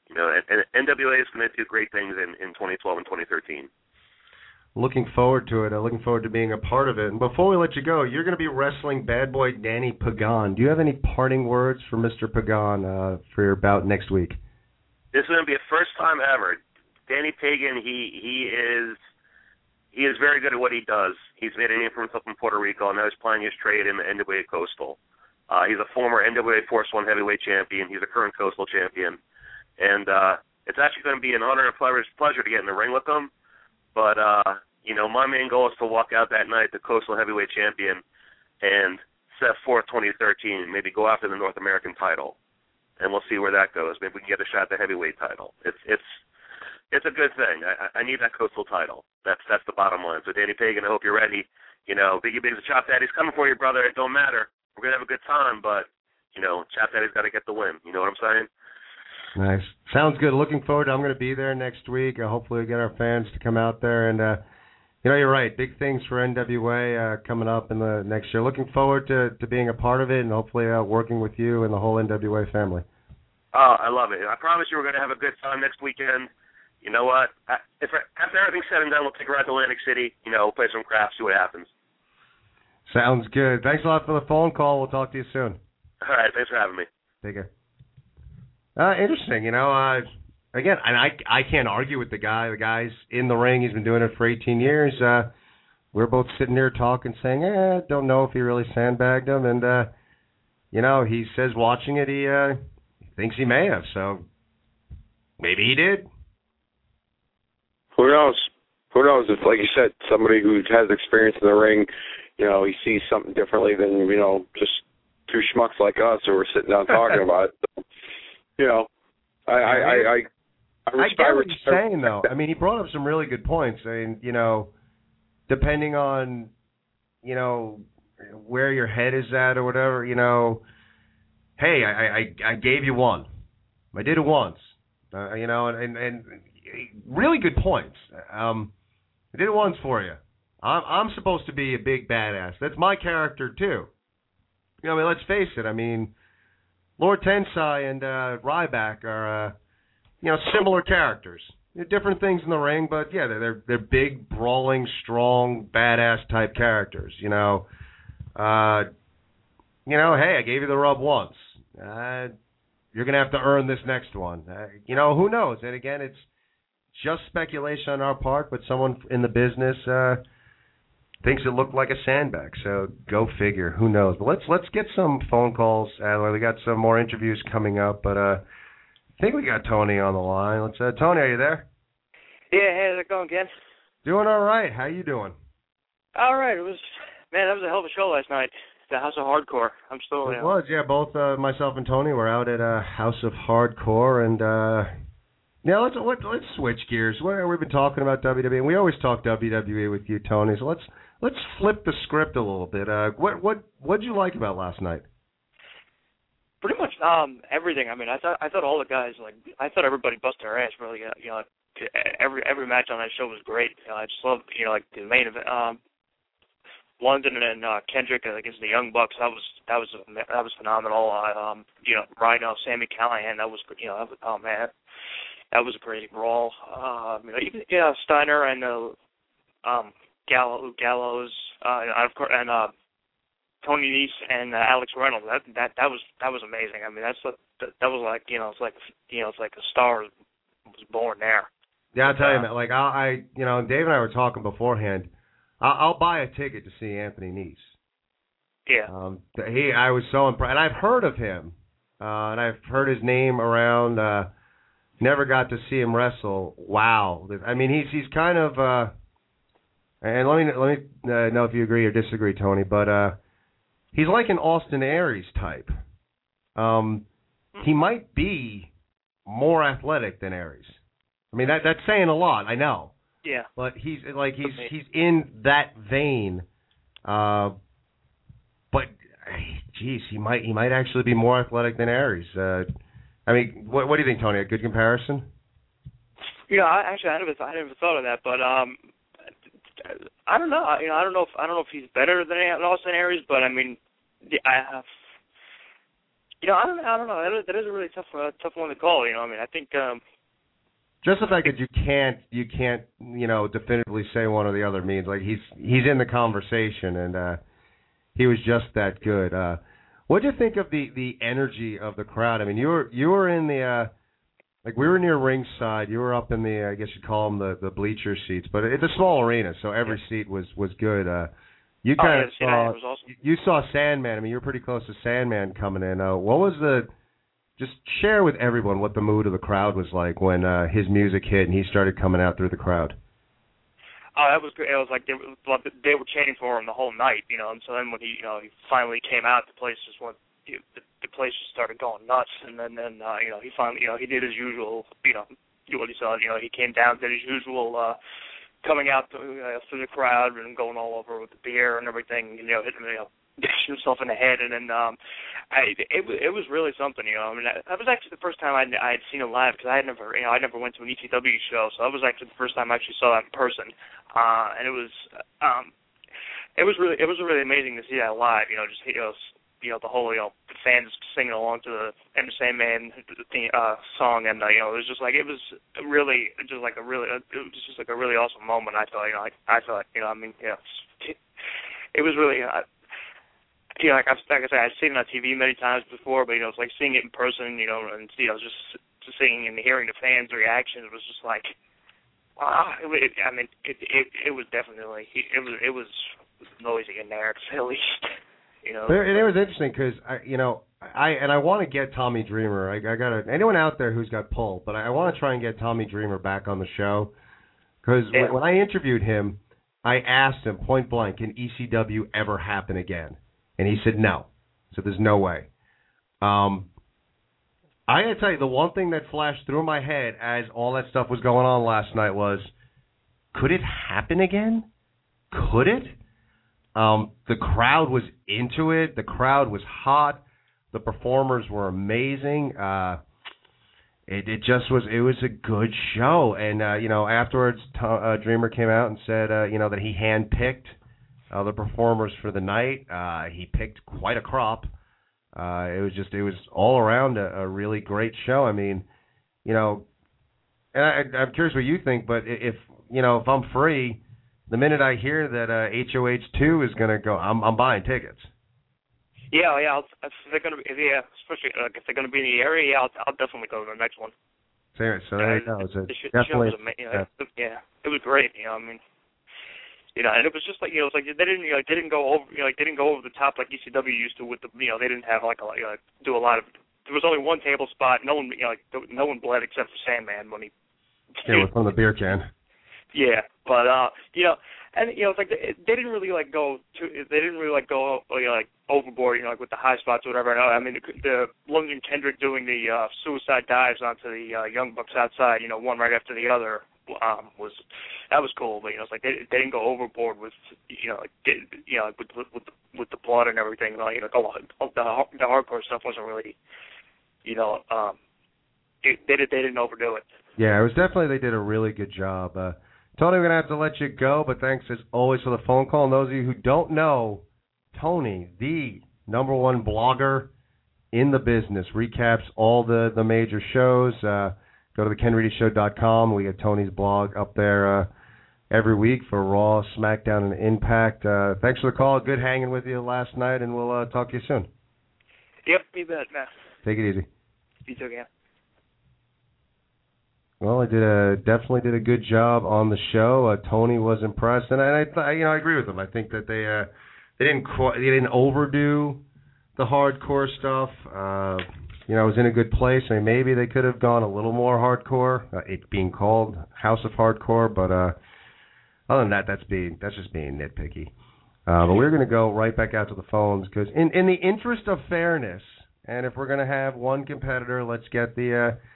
You know, and, and NWA is going to do great things in in 2012 and 2013. Looking forward to it. Uh, looking forward to being a part of it. And before we let you go, you're going to be wrestling Bad Boy Danny Pagan. Do you have any parting words for Mr. Pagan uh, for your bout next week? This is going to be a first time ever. Danny Pagan, he he is he is very good at what he does. He's made a name for himself in Puerto Rico, and now he's playing his trade in the NWA Coastal. Uh, he's a former NWA Force One heavyweight champion. He's a current Coastal champion, and uh, it's actually going to be an honor and a pleasure, to get in the ring with him. But uh, you know, my main goal is to walk out that night the Coastal heavyweight champion and set forth 2013. Maybe go after the North American title, and we'll see where that goes. Maybe we can get a shot at the heavyweight title. It's it's it's a good thing. I, I need that coastal title. That's that's the bottom line. So Danny Pagan, I hope you're ready. You know, Biggie Big's a Chop Daddy's coming for you, brother. It don't matter. We're gonna have a good time, but you know, Chop Daddy's got to get the win. You know what I'm saying? Nice. Sounds good. Looking forward. To, I'm going to be there next week. Uh, hopefully, we get our fans to come out there. And uh, you know, you're right. Big things for NWA uh, coming up in the next year. Looking forward to to being a part of it and hopefully uh, working with you and the whole NWA family. Oh, I love it. I promise you, we're gonna have a good time next weekend. You know what? I- If after everything's said and done, we'll take a ride to Atlantic City. You know, we'll play some craps, see what happens. Sounds good. Thanks a lot for the phone call. We'll talk to you soon. All right, thanks for having me. Take care. Uh, interesting, you know. Uh, again, and I I can't argue with the guy. The guy's in the ring. He's been doing it for 18 years. Uh, we're both sitting here talking, saying, "Eh, don't know if he really sandbagged him." And uh, you know, he says watching it, he uh, thinks he may have. So maybe he did. Who knows? Who knows? If, like you said, somebody who has experience in the ring, you know, he sees something differently than you know just two schmucks like us who are sitting down talking (laughs) about it. So, you know, I I I, I, I, I get what you're saying though. I mean, he brought up some really good points. I mean, you know, depending on, you know, where your head is at or whatever, you know, hey, I I I gave you one. I did it once. Uh, you know, and, and and really good points. Um, I did it once for you. I'm I'm supposed to be a big badass. That's my character too. You know, I mean, let's face it. I mean, Lord Tensai and uh, Ryback are, uh, you know, similar characters. They're different things in the ring, but yeah, they're they're, they're big, brawling, strong, badass type characters. You know, uh, you know, hey, I gave you the rub once. Uh, you're gonna have to earn this next one. Uh, you know, who knows? And again, it's just speculation on our part, but someone in the business uh, thinks it looked like a sandbag. So go figure. Who knows? But let's let's get some phone calls, Adler. We got some more interviews coming up, but uh, I think we got Tony on the line. Let's uh, Tony, are you there? Yeah, hey, how's it going, Ken? Doing all right. How you doing? All right. It was man, that was a hell of a show last night. The House of Hardcore. I'm still. It you know, was, yeah. Both uh, myself and Tony were out at uh, House of Hardcore, and uh, now let's let, let's switch gears. We've been talking about WWE, and we always talk WWE with you, Tony. So let's let's flip the script a little bit. Uh, what what what did you like about last night? pretty much um everything. I mean, I thought I thought all the guys like I thought everybody busted their ass really. uh, You know, every every match on that show was great. You know, I just love you know like the main event. Um, London and uh, Kendrick against the Young Bucks. That was that was that was phenomenal. Uh, um, you know, Rhino, Sami Callihan. That was you know that was, oh man, that was a crazy brawl. Uh, you know, even yeah Steiner and uh, um Gallo, Gallows, uh, and of course and uh, Tony Nese and uh, Alex Reynolds. That that that was that was amazing. I mean, that's what that, that was like. You know, it's like you know, it's like a star was born there. Yeah, I'll tell you, Uh, man. Like I, I, you know, Dave and I were talking beforehand. I'll, I'll buy a ticket to see Anthony Nese. Yeah. Um, he, I was so impressed, and I've heard of him, uh, and I've heard his name around. Uh, never got to see him wrestle. Wow, I mean, he's he's kind of. Uh, and let me let me uh, know if you agree or disagree, Tony. But uh, he's like an Austin Aries type. Um, he might be more athletic than Aries. I mean, that that's saying a lot. I know Yeah. but he's like he's he's in that vein. Uh, but geez, he might he might actually be more athletic than Aries. Uh, I mean, what what do you think, Tony? A good comparison? You know, I actually I never I never thought of that, but um, I don't know. You know, I don't know if I don't know if he's better than Austin Aries, but I mean, I have. You know, I don't. I don't know. That is a really tough, uh, tough one to call. You know, I mean, I think. um Just the fact that you can't you can't you know definitively say one or the other means like he's he's in the conversation and uh, he was just that good. Uh, what do you think of the the energy of the crowd? I mean, you were you were in the uh, like we were near ringside. You were up in the I guess you'd call them the the bleacher seats, but it's a small arena, so every seat was was good. Uh, you Oh, kind yeah, of that saw was awesome. you saw Sandman. I mean, you were pretty close to Sandman coming in. Uh, what was the just share with everyone what the mood of the crowd was like when uh, his music hit and he started coming out through the crowd. Oh, that was great. It was like they were, they were chanting for him the whole night, you know. And so then when he, you know, he finally came out, the place just went, the, the place just started going nuts. And then, then, uh, you know, he finally, you know, he did his usual, you know, what he saw. You know, he came down, did his usual, uh, coming out to, uh, through the crowd and going all over with the beer and everything. You know, hitting, you know, himself in the head. And then, um, I, it, it was really something, you know. I mean, that, that was actually the first time I I had seen him live because I had never, you know, I never went to an ECW show, so that was actually the first time I actually saw that in person uh, and it was um, it was really it was really amazing to see that live. You know, just you know, you know the whole you know the fans singing along to the and the Sandman uh, song, and uh, you know it was just like it was really just like a really it was just like a really awesome moment. I thought you know I I thought you know I mean you (laughs) know it was really. Uh, you know, like I've like I said, I've seen it on TV many times before, but you know, it's like seeing it in person, you know, and you know, just seeing and hearing the fans' reactions was just like, wow. It, I mean, it, it it was definitely it was it was noisy in there (laughs) the least. You know. It was interesting because I, you know, I and I want to get Tommy Dreamer. I, I got anyone out there who's got pull, but I, I want to try and get Tommy Dreamer back on the show because Yeah. when, when I interviewed him, I asked him point blank, "Can ECW ever happen again?" And he said no. So there's no way. Um, I gotta tell you, the one thing that flashed through my head as all that stuff was going on last night was, could it happen again? Could it? Um, the crowd was into it. The crowd was hot. The performers were amazing. Uh, it it just was it was a good show. And uh, you know afterwards, uh, Dreamer came out and said uh, you know that he handpicked uh, the performers for the night. Uh, he picked quite a crop. Uh, it was just it was all around a, a really great show. I mean, you know, and I, I'm curious what you think, but if you know if I'm free, the minute I hear that uh, HOH two is going to go, I'm I'm buying tickets. Yeah, yeah. If they're gonna be, yeah, especially like if they're gonna be in the area, yeah, I'll, I'll definitely go to the next one. So, so there you go. It's a, the, sh- the show definitely. was ama- you it- yeah, it was great. You know, I mean, you know, and it was just like you know, it was like they didn't you know, they didn't go over you know, like they didn't go over the top like ECW used to with the you know they didn't have like a you know, do a lot of. There was only one table spot. No one you know like no one bled except for Sandman when he. Yeah, with from the beer can. Yeah, but uh, you know, and you know, it's like they, they didn't really like go to, they didn't really like go you know, like overboard, you know, like with the high spots or whatever. I mean, the, the London Kendrick doing the uh, suicide dives onto the uh, Young Bucks outside, you know, one right after the other, um, was that was cool. But you know, it's like they they didn't go overboard with you know, like did, you know, with with with the, the blood and everything. Like, you know, on. the the hardcore stuff wasn't really, you know, um, it, they did they didn't overdo it. Yeah, it was definitely they did a really good job. Uh, Tony, we're gonna have to let you go, but thanks as always for the phone call. And those of you who don't know, Tony, the number one blogger in the business, recaps all the the major shows. Uh, go to the KenReadyShow.com. We get Tony's blog up there uh, every week for Raw, SmackDown, and Impact. Uh, thanks for the call. Good hanging with you last night, and we'll uh, talk to you soon. Yep, you bet, man. Take it easy. You too, yeah. Well, I did a definitely did a good job on the show. Uh, Tony was impressed, and I, I you know I agree with him. I think that they uh, they didn't qu- they didn't overdo the hardcore stuff. Uh, you know, it was in a good place. I mean, maybe they could have gone a little more hardcore. Uh, it being called House of Hardcore, but uh, other than that, that's being that's just being nitpicky. Uh, but we're going to go right back out to the phones because, in in the interest of fairness, and if we're going to have one competitor, let's get the uh,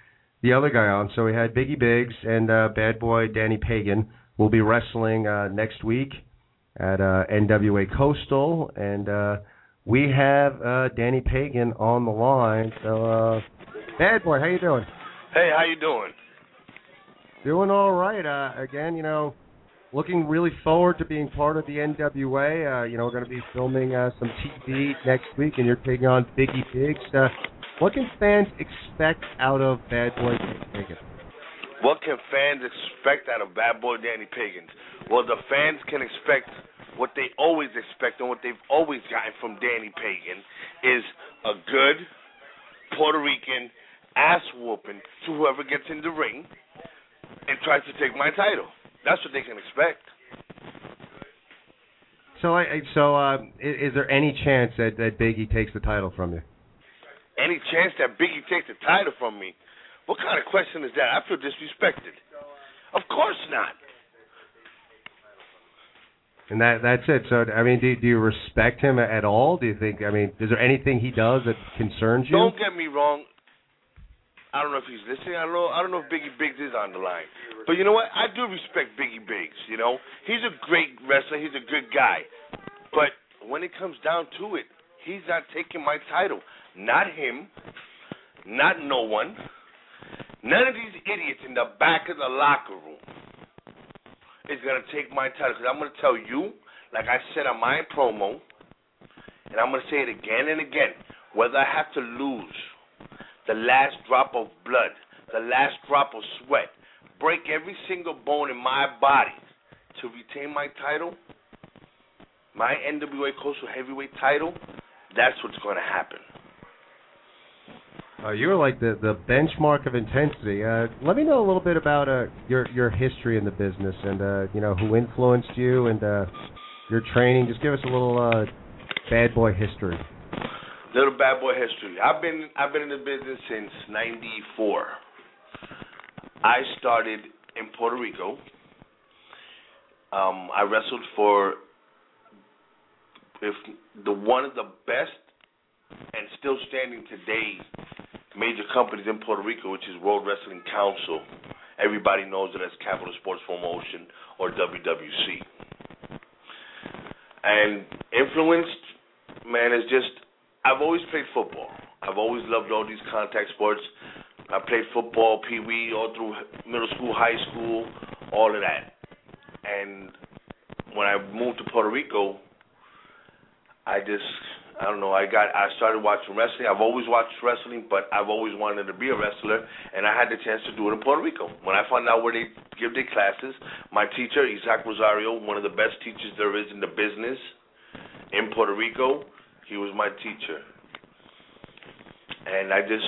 the other guy on. So we had Biggie Biggs and uh, Bad Boy Danny Pagan will be wrestling uh, next week at uh, NWA Coastal, and uh, we have uh, Danny Pagan on the line. So, uh, Bad Boy, how you doing? Hey, how you doing? Doing all right. Uh, again, you know, looking really forward to being part of the NWA. Uh, you know, we're going to be filming uh, some TV next week, and you're taking on Biggie Biggs. Uh, what can fans expect out of Bad Boy Danny Pagan? What can fans expect out of Bad Boy Danny Pagans? Well, the fans can expect what they always expect and what they've always gotten from Danny Pagan is a good Puerto Rican ass whooping to whoever gets in the ring and tries to take my title. That's what they can expect. So, I, I- so uh, is, is there any chance that, that Biggie takes the title from you? Any chance that Biggie takes the title from me? What kind of question is that? I feel disrespected. Of course not. And that that's it. So, I mean, do, do you respect him at all? Do you think? I mean, is there anything he does that concerns you? Don't get me wrong. I don't know if he's listening. I don't know. I don't know if Biggie Biggs is on the line. But you know what? I do respect Biggie Biggs. You know, he's a great wrestler. He's a good guy. But when it comes down to it, he's not taking my title. Not him. Not no one. None of these idiots in the back of the locker room is gonna take my title. Because I'm gonna tell you, like I said on my promo, and I'm gonna say it again and again. Whether I have to lose the last drop of blood, the last drop of sweat, break every single bone in my body to retain my title, my NWA Coastal Heavyweight title, that's what's going to happen. Uh, you were like the the benchmark of intensity. Uh, let me know a little bit about uh, your your history in the business and uh, you know who influenced you and uh, your training. Just give us a little uh, bad boy history. Little bad boy history. I've been I've been in the business since '94. I started in Puerto Rico. Um, I wrestled for if the one of the best and still standing today major companies in Puerto Rico, which is World Wrestling Council. Everybody knows it as Capitol Sports Promotion or WWC. And influenced, man, is just I've always played football. I've always loved all these contact sports. I played football, pee wee, all through middle school, high school, all of that. And when I moved to Puerto Rico, I just I don't know. I got I started watching wrestling. I've always watched wrestling, but I've always wanted to be a wrestler, and I had the chance to do it in Puerto Rico. When I found out where they give their classes, my teacher Isaac Rosario, one of the best teachers there is in the business in Puerto Rico, he was my teacher. And I just,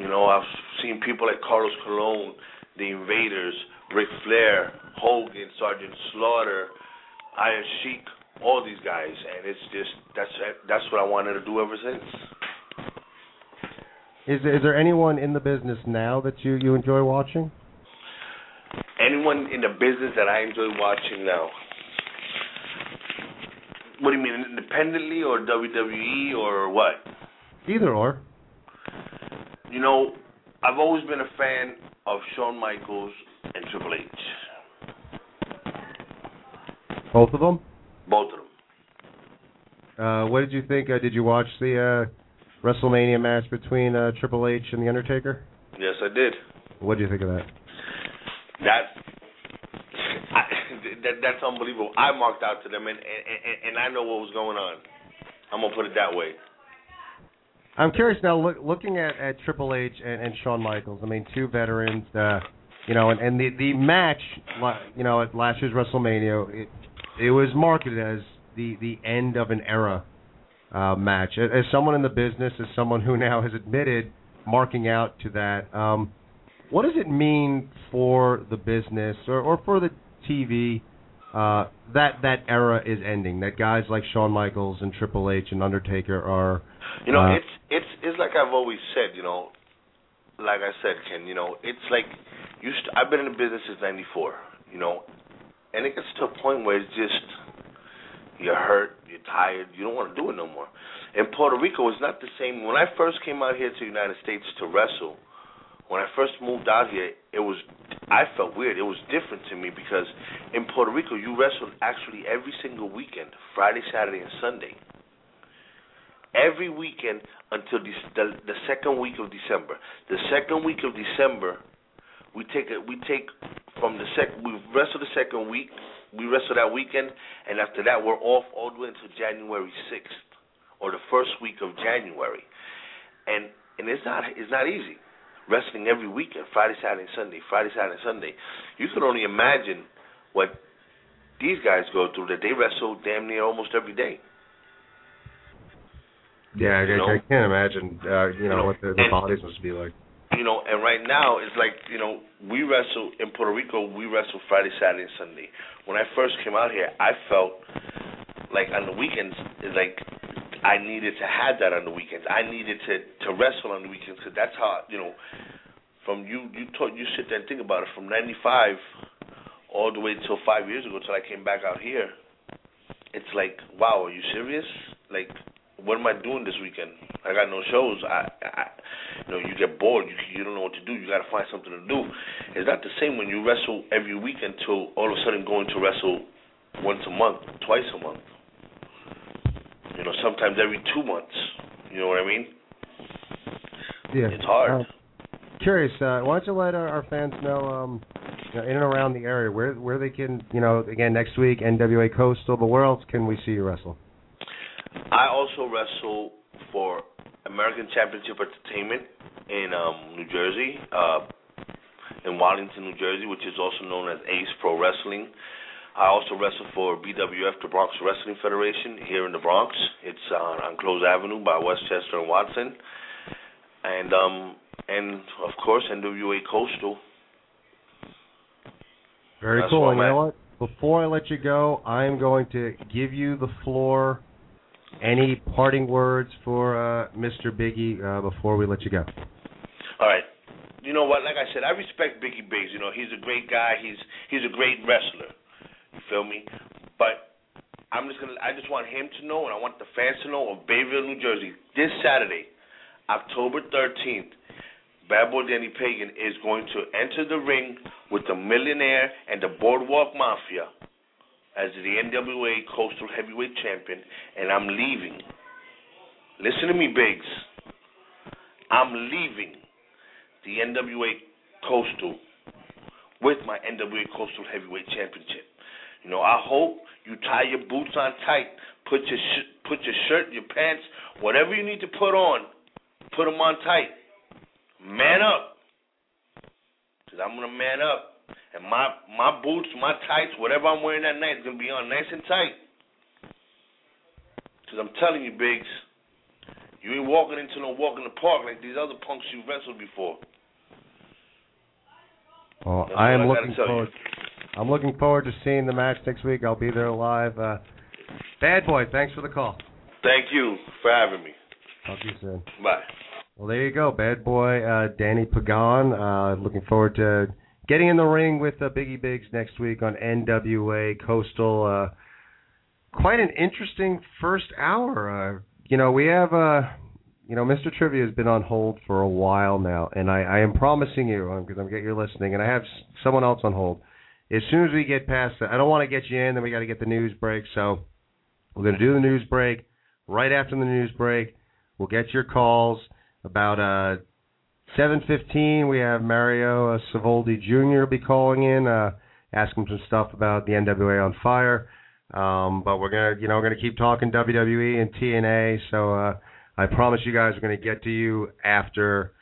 you know, I've seen people like Carlos Colon, the Invaders, Ric Flair, Hogan, Sergeant Slaughter, Iron Sheik, all these guys, and it's just that's that's what I wanted to do ever since. Is is there anyone in the business now that you you enjoy watching? Anyone in the business that I enjoy watching now? What do you mean, independently or WWE or what? Either or. You know, I've always been a fan of Shawn Michaels and Triple H. Both of them. Both of them. Uh, what did you think? Uh, did you watch the uh, WrestleMania match between uh, Triple H and the Undertaker? Yes, I did. What did you think of that? That, I, (laughs) that that's unbelievable. I marked out to them, and, and and I know what was going on. I'm gonna put it that way. I'm curious now, look, looking at, at Triple H and, and Shawn Michaels. I mean, two veterans. Uh, you know, and, and the the match, you know, at last year's WrestleMania, it, it was marketed as the the end of an era uh, match. As someone in the business, as someone who now has admitted marking out to that, um, what does it mean for the business or, or for the TV uh, that that era is ending? That guys like Shawn Michaels and Triple H and Undertaker are. You know, uh, it's it's it's like I've always said. You know, like I said, Ken. You know, it's like you. St- I've been in the business since '94. You know, and it gets to a point where it's just you're hurt, you're tired, you don't want to do it no more. In Puerto Rico, it's not the same. When I first came out here to the United States to wrestle, when I first moved out here, it was I felt weird. It was different to me because in Puerto Rico, you wrestled actually every single weekend, Friday, Saturday, and Sunday. Every weekend until the, the the second week of December. The second week of December, we take a, we take from the sec we wrestle the second week we wrestle that weekend, and after that we're off all the way until January sixth or the first week of January, and and it's not it's not easy wrestling every weekend Friday Saturday Sunday Friday Saturday Sunday. You can only imagine what these guys go through that they wrestle damn near almost every day. Yeah, I? I can't imagine. Uh, you know You know, what their, their and- bodies must be like. You know, and right now it's like, you know, we wrestle in Puerto Rico, we wrestle Friday, Saturday, and Sunday. When I first came out here, I felt like on the weekends, like I needed to have that on the weekends. I needed to to wrestle on the weekends because that's how, you know, from you you talk, you sit there and think about it from '95 all the way till five years ago till I came back out here. It's like, wow, are you serious? Like, what am I doing this weekend? I got no shows. I, I you know, you get bored. You you don't know what to do. You got to find something to do. It's not the same when you wrestle every weekend till all of a sudden going to wrestle once a month, twice a month. You know, sometimes every two months. You know what I mean? Yeah, It's hard. Uh, curious. Uh, why don't you let our, our fans know, um, you know, in and around the area where where they can, you know, again next week NWA Coastal, where else can we see you wrestle? I also wrestle for American Championship Entertainment in um, New Jersey, uh, in Wallington, New Jersey, which is also known as Ace Pro Wrestling. I also wrestle for BWF, the Bronx Wrestling Federation, here in the Bronx. It's uh, on Croes Avenue by Westchester and Watson, and um, and of course NWA Coastal. Very That's cool. you know what? Before I let you go, I'm going to give you the floor any parting words for uh, Mr. Biggie uh, before we let you go? All right. You know what? Like I said, I respect Biggie Biggs. You know, he's a great guy. He's he's a great wrestler. You feel me? But I'm just gonna. I just want him to know, and I want the fans to know of Bayville, New Jersey, this Saturday, October 13th. Bad Boy Danny Pagan is going to enter the ring with the Millionaire and the Boardwalk Mafia as the NWA Coastal Heavyweight Champion, and I'm leaving. Listen to me, Biggs. I'm leaving the NWA Coastal with my NWA Coastal Heavyweight Championship. You know, I hope you tie your boots on tight, put your sh- put your shirt, your pants, whatever you need to put on, put them on tight. Man up, cause I'm gonna man up, and my my boots, my tights, whatever I'm wearing that night is gonna be on nice and tight. Cause I'm telling you, Biggs, you ain't walking into no walk in the park like these other punks you wrestled before. Well, That's I am I looking tell you. forward. I'm looking forward to seeing the match next week. I'll be there live. Uh, Bad boy, thanks for the call. Thank you for having me. Talk to you soon. Bye. Well, there you go, bad boy uh, Danny Pagan. Uh, looking forward to getting in the ring with uh, Biggie Biggs next week on NWA Coastal. Uh, quite an interesting first hour. Uh, you know, we have, uh, you know, Mr. Trivia has been on hold for a while now, and I, I am promising you, because I'm getting you're listening, and I have someone else on hold. As soon as we get past that, I don't want to get you in, then we got to get the news break. So we're going to do the news break. Right after the news break, we'll get your calls. About uh, 7:15, we have Mario uh, Savoldi Jr. be calling in, uh, asking some stuff about the NWA on fire. Um, but we're gonna, you know, we're gonna keep talking WWE and TNA. So uh, I promise you guys, we're gonna get to you after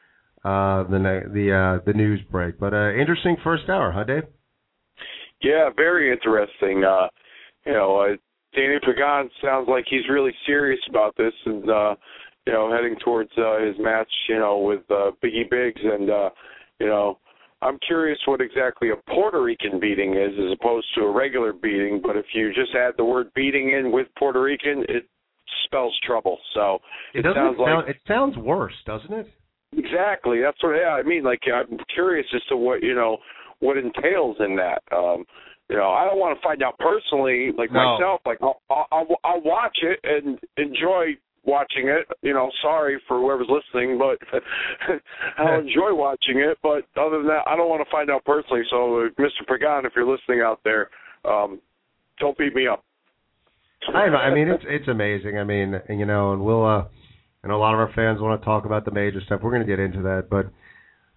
uh, the the uh, the news break. But uh, interesting first hour, huh, Dave? Yeah, very interesting. Uh, you know, uh, Danny Pagan sounds like he's really serious about this, and uh, you know, heading towards uh, his match, you know, with uh, Biggie Biggs, and uh, you know, I'm curious what exactly a Puerto Rican beating is, as opposed to a regular beating. But if you just add the word beating in with Puerto Rican, it spells trouble. So It doesn't sounds like sound. It sounds worse, doesn't it? Exactly. That's what. Yeah, I mean, like I'm curious as to what you know what entails in that. Um, you know, I don't want to find out personally, like No. myself. Like I'll, I'll I'll watch it and enjoy watching it. You know, sorry for whoever's listening, but (laughs) I'll enjoy watching it. But other than that, I don't want to find out personally. So, Mr. Pagan, if you're listening out there, um, don't beat me up. I I mean it's it's amazing. I mean you know, and we'll uh, and a lot of our fans want to talk about the major stuff. We're going to get into that, but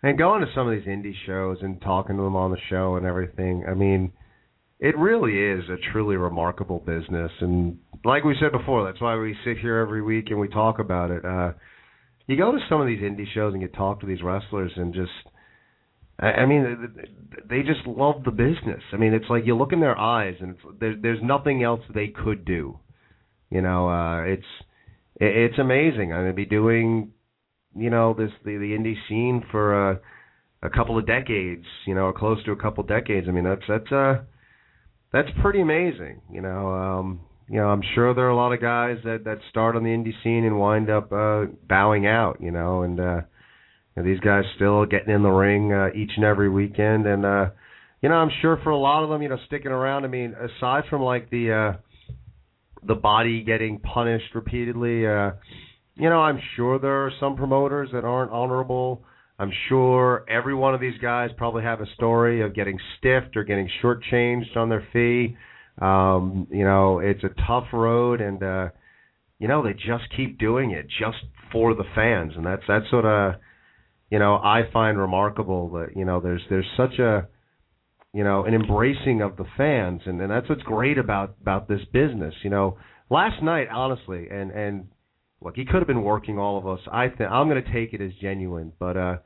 and going to some of these indie shows and talking to them on the show and everything. I mean, it really is a truly remarkable business, and like we said before, that's why we sit here every week and we talk about it. Uh, you go to some of these indie shows and you talk to these wrestlers and just I mean, they just love the business. I mean, it's like you look in their eyes, and it's, there, there's nothing else they could do. You know, uh, it's it's amazing. I'm gonna be doing, you know, this the the indie scene for a a couple of decades. You know, or close to a couple of decades. I mean, that's that's uh that's pretty amazing. You know, um, you know, I'm sure there are a lot of guys that that start on the indie scene and wind up uh, bowing out. You know, and uh, you know, these guys still getting in the ring uh, each and every weekend, and uh, you know, I'm sure for a lot of them, you know, sticking around. I mean, aside from like the uh, the body getting punished repeatedly, uh, you know, I'm sure there are some promoters that aren't honorable. I'm sure every one of these guys probably have a story of getting stiffed or getting shortchanged on their fee. Um, you know, it's a tough road, and uh, you know they just keep doing it just for the fans, and that's that's sort of you know I find remarkable that you know there's there's such a you know an embracing of the fans, and, and that's what's great about about this business. You know, last night honestly, and and look, he could have been working all of us. I think I'm going to take it as genuine, but uh,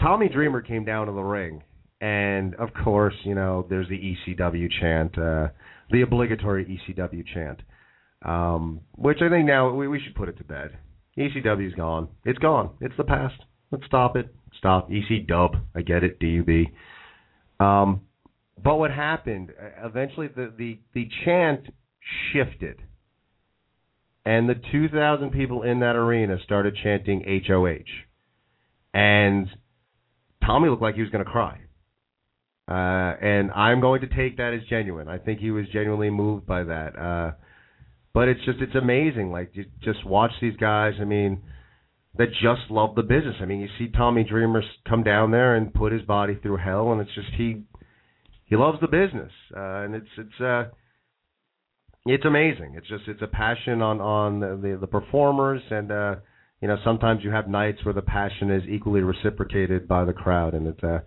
Tommy Dreamer came down to the ring, and of course, you know, there's the ECW chant, uh, the obligatory ECW chant, um, which I think now we, we should put it to bed. ECW's gone. It's gone. It's the past. Let's stop it. Stop. EC Dub. I get it. DUB. Um, but what happened? uh, Eventually, the the the chant shifted and the 2,000 people in that arena started chanting HOH. And Tommy looked like he was going to cry. Uh, and I'm going to take that as genuine. I think he was genuinely moved by that. Uh, but it's just it's amazing. Like you just watch these guys. I mean, that just love the business. I mean, you see Tommy Dreamer come down there and put his body through hell, and it's just he he loves the business, uh, and it's it's uh it's amazing. It's just it's a passion on on the the, performers, and uh, you know sometimes you have nights where the passion is equally reciprocated by the crowd, and it's uh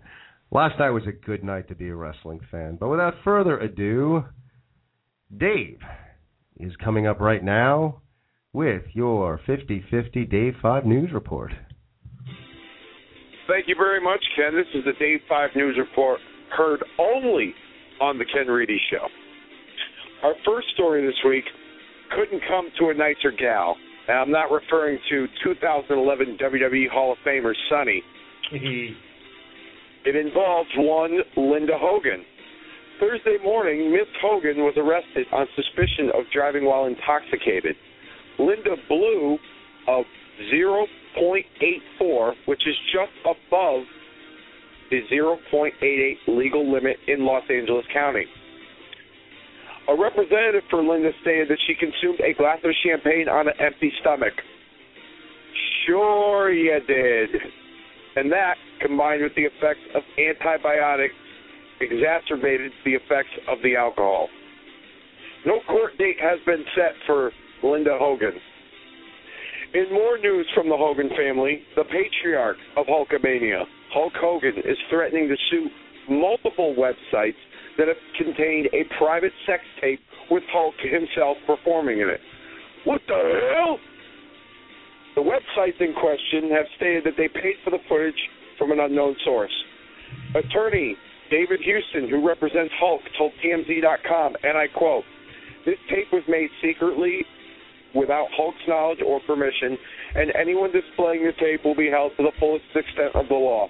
last night was a good night to be a wrestling fan. But without further ado, Dave is coming up right now with your 50-50 Dave 5 News Report. Thank you very much, Ken. This is the Dave 5 News Report, heard only on the Ken Reedy Show. Our first story this week couldn't come to a nicer gal. And I'm not referring to 2011 WWE Hall of Famer Sunny. Mm-hmm. it involves one Linda Hogan. Thursday morning, Miss Hogan was arrested on suspicion of driving while intoxicated. Linda blew a 0.84, which is just above the 0.88 legal limit in Los Angeles County. A representative for Linda stated that she consumed a glass of champagne on an empty stomach. Sure, you did. And that, combined with the effects of antibiotics, exacerbated the effects of the alcohol. No court date has been set for Linda Hogan. In more news from the Hogan family, the patriarch of Hulkamania, Hulk Hogan, is threatening to sue multiple websites that have contained a private sex tape with Hulk himself performing in it. What the hell? The websites in question have stated that they paid for the footage from an unknown source. Attorney David Houston, who represents Hulk, told TMZ.com, and I quote, This tape was made secretly without Hulk's knowledge or permission, and anyone displaying the tape will be held to the fullest extent of the law.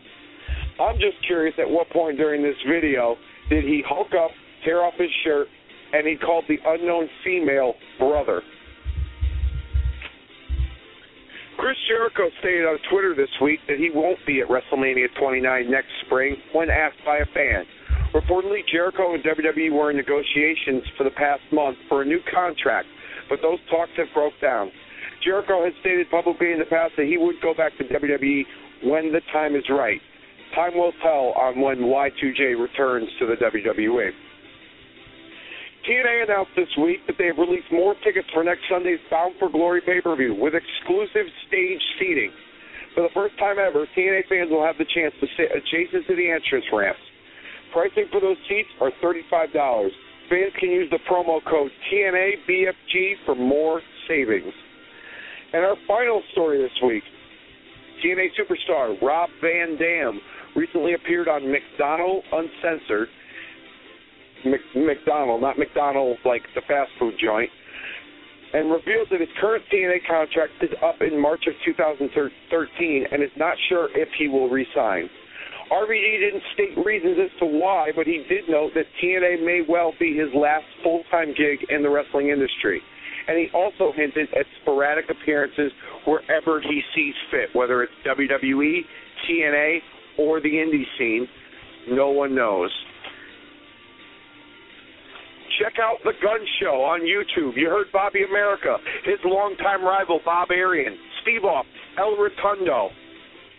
I'm just curious at what point during this video did he hulk up, tear off his shirt, and he called the unknown female brother. Chris Jericho stated on Twitter this week that he won't be at WrestleMania 29 next spring when asked by a fan. Reportedly, Jericho and WWE were in negotiations for the past month for a new contract, but those talks have broke down. Jericho has stated publicly in the past that he would go back to WWE when the time is right. Time will tell on when Y2J returns to the WWE. TNA announced this week that they have released more tickets for next Sunday's Bound for Glory pay-per-view with exclusive stage seating. For the first time ever, TNA fans will have the chance to sit adjacent to the entrance ramps. Pricing for those seats are $35. Fans can use the promo code TNABFG for more savings. And our final story this week, TNA superstar Rob Van Dam recently appeared on McDonald Uncensored Mc, McDonald, not McDonald's like the fast food joint, and revealed that his current TNA contract is up in March of 2013 and is not sure if he will resign. RVD didn't state reasons as to why, but he did note that TNA may well be his last full time gig in the wrestling industry. And he also hinted at sporadic appearances wherever he sees fit, whether it's WWE, TNA, or the indie scene. No one knows check out the Gun Show on YouTube. You heard Bobby America, his longtime rival Bob Arian, Steve Off, El Rotundo,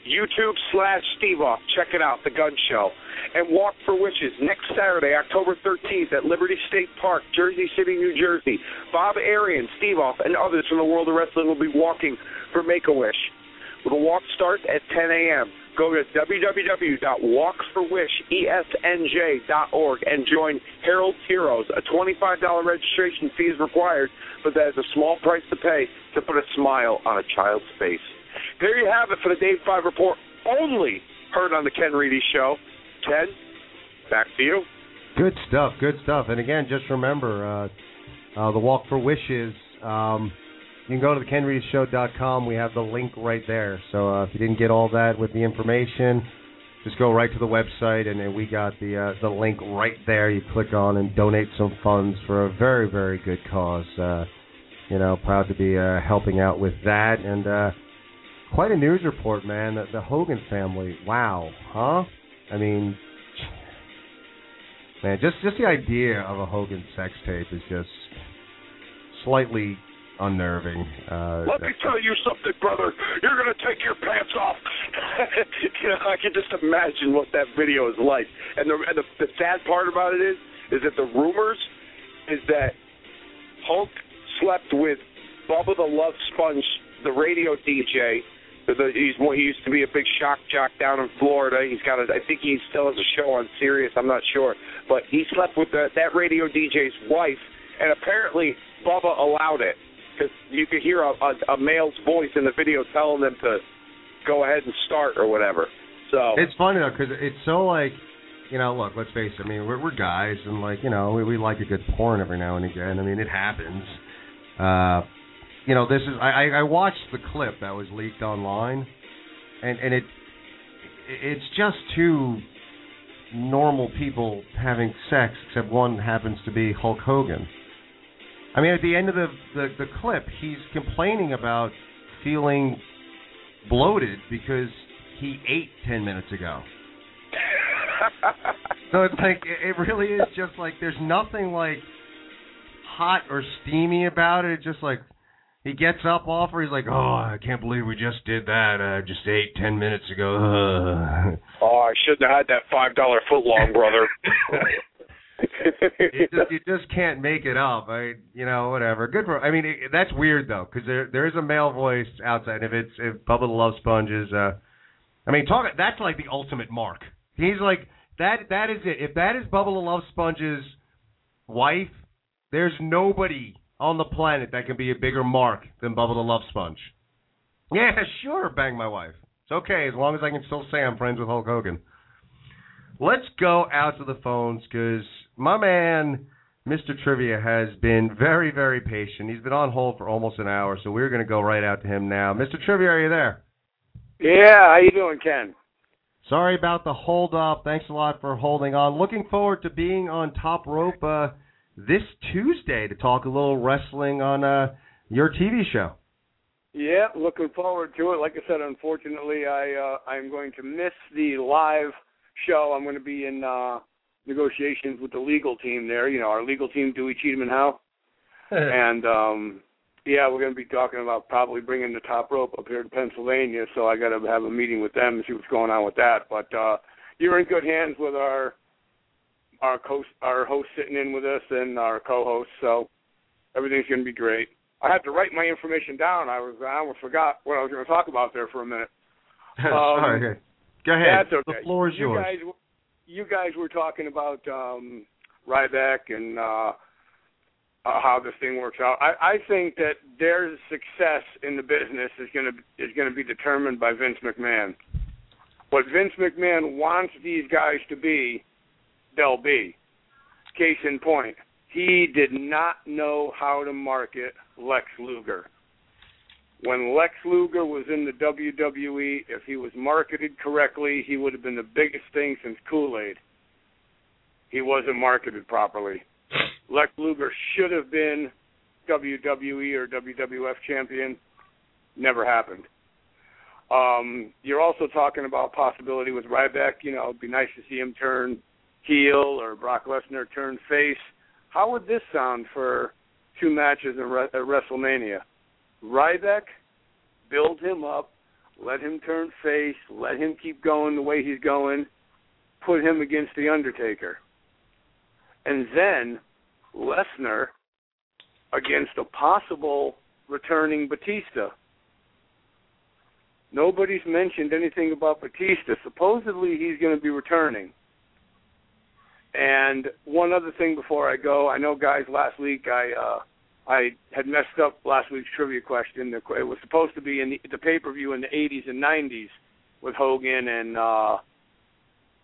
YouTube slash Steve Off. Check it out, the Gun Show. And Walk for Wishes next Saturday, October 13th at Liberty State Park, Jersey City, New Jersey. Bob Arian, Steve Off, and others from the world of wrestling will be walking for Make a Wish. The walk starts at 10 a.m go to www.walkforwisheSNJ.org and join Harold's Heroes. A $25 registration fee is required, but that is a small price to pay to put a smile on a child's face. There you have it for the Dave 5 report, only heard on the Ken Reedy Show. Ken, back to you. Good stuff, good stuff. And again, just remember uh, uh, the Walk for Wishes. Um, you can go to the kenreedyshow.com. We have the link right there. So uh, if you didn't get all that with the information, just go right to the website, and, and we got the uh, the link right there. You click on and donate some funds for a very very good cause. Uh, you know, proud to be uh, helping out with that. And uh, quite a news report, man. The, the Hogan family. Wow, huh? I mean, man, just just the idea of a Hogan sex tape is just slightly unnerving. Uh, Let me tell you something, brother. You're gonna take your pants off. (laughs) you know, I can just imagine what that video is like. And the and the, the sad part about it is, is that the rumors is that Hulk slept with Bubba the Love Sponge, the radio DJ. The, he's well, he used to be a big shock jock down in Florida. He's got a, I think he still has a show on Sirius. I'm not sure, but he slept with the, that radio DJ's wife, and apparently Bubba allowed it because you could hear a, a, a male's voice in the video telling them to go ahead and start or whatever. So It's funny though, because it's so like, you know, look, let's face it. I mean, we're we're guys, and like, you know, we, we like a good porn every now and again. I mean, it happens. Uh, you know, this is I I watched the clip that was leaked online, and and it it's just two normal people having sex, except one happens to be Hulk Hogan. I mean, at the end of the the, the clip, he's complaining about feeling bloated because he ate ten minutes ago. (laughs) So it's like it really is just like there's nothing like hot or steamy about it. It's just like he gets up off her, he's like, "Oh, I can't believe we just did that. I just ate ten minutes ago." Oh, I shouldn't have had that five dollar foot long, brother. (laughs) (laughs) you, just, you just can't make it up. I, you know, whatever. Good for. I mean, it, that's weird though, because there there is a male voice outside. If it's if Bubba the Love Sponge is, uh, I mean, talk. That's like the ultimate mark. He's like that. That is it. If that is Bubba the Love Sponge's wife, there's nobody on the planet that can be a bigger mark than Bubba the Love Sponge. Yeah, sure, bang my wife. It's okay as long as I can still say I'm friends with Hulk Hogan. Let's go out to the phones because my man, Mr. Trivia, has been very, very patient. He's been on hold for almost an hour, so we're going to go right out to him now. Mr. Trivia, are you there? Yeah, how you doing, Ken? Sorry about the hold up. Thanks a lot for holding on. Looking forward to being on Top Rope uh, this Tuesday to talk a little wrestling on uh, your TV show. Yeah, looking forward to it. Like I said, unfortunately, I uh, I'm going to miss the live show. I'm going to be in uh, negotiations with the legal team there. You know, our legal team, Dewey Cheatham and Howe, (laughs) and um, yeah, we're going to be talking about probably bringing the top rope up here to Pennsylvania. So I got to have a meeting with them and see what's going on with that. But uh, you're in good hands with our our co our host sitting in with us and our co-host. So everything's going to be great. I had to write my information down. I was I almost forgot what I was going to talk about there for a minute. (laughs) Sorry. Go ahead. That's okay. The floor is you yours. Guys, you guys were talking about um, Ryback and uh, uh, how this thing works out. I, I think that their success in the business is going to is going to be determined by Vince McMahon. What Vince McMahon wants these guys to be, they'll be. Case in point, he did not know how to market Lex Luger. When Lex Luger was in the WWE, if he was marketed correctly, he would have been the biggest thing since Kool Aid. He wasn't marketed properly. Lex Luger should have been WWE or WWF champion. Never happened. Um, you're also talking about possibility with Ryback. You know, it'd be nice to see him turn heel or Brock Lesnar turn face. How would this sound for two matches at, at WrestleMania? Ryback, build him up, let him turn face, let him keep going the way he's going, put him against The Undertaker. And then Lesnar against a possible returning Batista. Nobody's mentioned anything about Batista. Supposedly he's going to be returning. And one other thing before I go, I know guys last week I uh I had messed up last week's trivia question. It was supposed to be in the, the pay-per-view in the 80s and 90s with Hogan and uh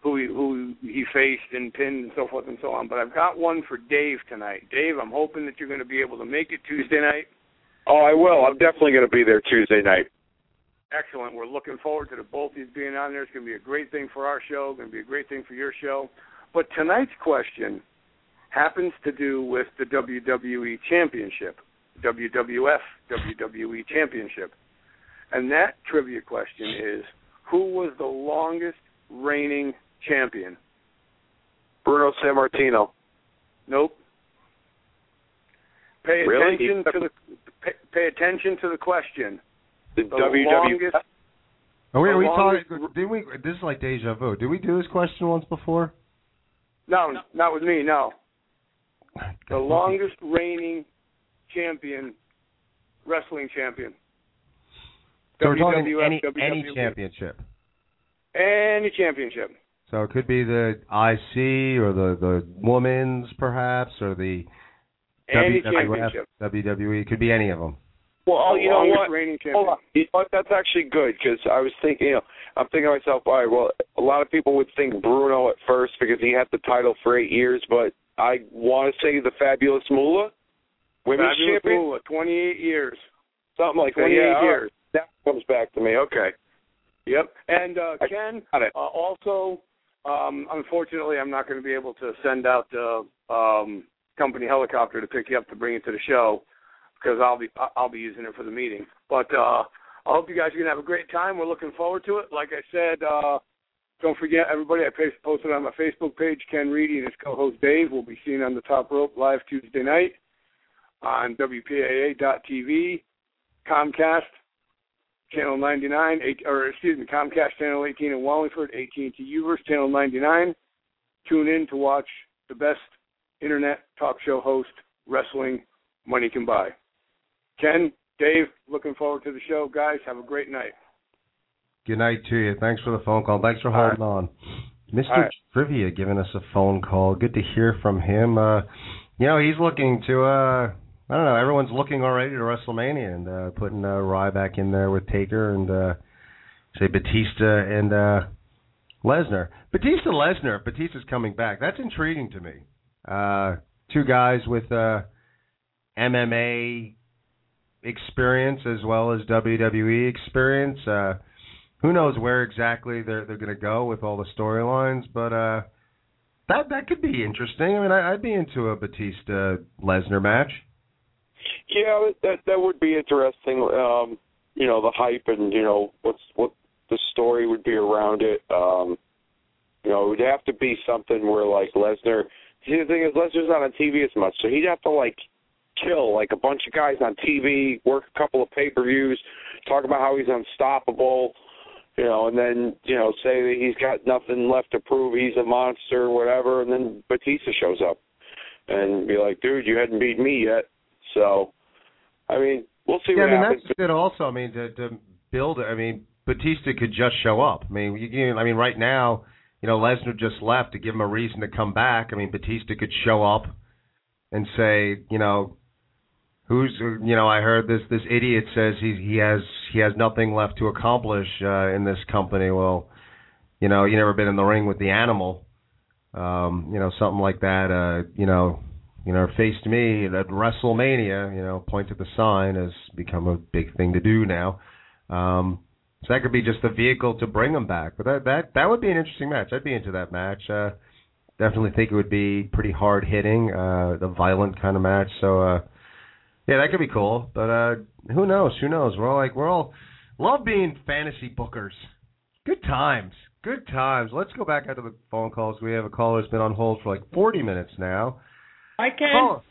who he, who he faced and pinned and so forth and so on. But I've got one for Dave tonight. Dave, I'm hoping that you're going to be able to make it Tuesday night. Oh, I will. I'm definitely going to be there Tuesday night. Excellent. We're looking forward to the both of you being on there. It's going to be a great thing for our show. Going to be a great thing for your show. But tonight's question happens to do with the WWE Championship. WWF WWE Championship. And that trivia question is who was the longest reigning champion? Bruno Sammartino. Nope. Pay Really? attention to the pay, pay attention to the question. The, The WWF. longest Are we, are we The longest- talking? Did we? This is like deja vu. Did we do this question once before? No, not with me. No, the longest reigning champion, wrestling champion. So we're talking WWF, any any championship. Any championship. So it could be the IC or the the women's perhaps or the Any WWF, championship. WWE. It could be any of them. Well, oh, you know what? reigning champion. Hold on. You know what? That's actually good because I was thinking, you know, I'm thinking to myself, all right, well, a lot of people would think Bruno at first because he had the title for eight years, but I want to say the Fabulous Moolah, women's Fabulous champion, Moolah, 28 years. something like that. 28 Yeah, all right. years. That comes back to me. Okay. Yep. And uh, Ken, uh, also, um, unfortunately, I'm not going to be able to send out the um, company helicopter to pick you up to bring you to the show because I'll be I'll be using it for the meeting. But uh, I hope you guys are going to have a great time. We're looking forward to it. Like I said, uh, don't forget everybody. I posted on my Facebook page. Ken Reedy and his co-host Dave will be seen on the top rope live Tuesday night on WPAA.TV, Comcast channel 99, or excuse me, Comcast channel 18 in Wallingford, AT&T Uverse channel 99. Tune in to watch the best internet talk show host wrestling money can buy. Ken, Dave, looking forward to the show, guys. Have a great night. Good night to you. Thanks for the phone call. Thanks for holding on. Mr. Right. Trivia giving us a phone call. Good to hear from him. Uh, you know, he's looking to. Uh, I don't know. Everyone's looking already to WrestleMania and uh, putting uh, Ryback in there with Taker and uh, say Batista and uh, Lesnar. Batista Lesnar. Batista's coming back. That's intriguing to me. Uh, two guys with uh, MMA experience as well as WWE experience. Uh, who knows where exactly they're they're going to go with all the storylines, but uh, that that could be interesting. I mean, I, I'd be into a Batista Lesnar match. Yeah, that that would be interesting. Um, you know, the hype and you know what's what the story would be around it. Um, you know, it would have to be something where like Lesnar. See, the thing is, Lesnar's not on TV as much, so he'd have to like kill like a bunch of guys on TV, work a couple of pay per views, talk about how he's unstoppable. You know, and then you know say that he's got nothing left to prove, he's a monster, or whatever, and then Batista shows up and be like, "Dude, you hadn't beat me yet." So, I mean, we'll see yeah, what I mean happens. that's good. Also, I mean to to build. I mean Batista could just show up. I mean, you can, I mean right now, you know Lesnar just left to give him a reason to come back. I mean Batista could show up and say, you know, who's you know I heard this this idiot says he he has he has nothing left to accomplish uh, in this company. Well, you know, you never been in the ring with the animal. Um, you know, something like that. Uh, you know, you know, faced me at WrestleMania. You know, point to the sign has become a big thing to do now. Um, so that could be just the vehicle to bring him back. But that that that would be an interesting match. I'd be into that match. Uh, definitely think it would be pretty hard hitting, uh, the violent kind of match. So uh, yeah, that could be cool. But uh, who knows? Who knows? We're all like we're all love being fantasy bookers. Good times. Good times. Let's go back out to the phone calls. We have a caller who's been on hold for like 40 minutes now. Hi, Ken.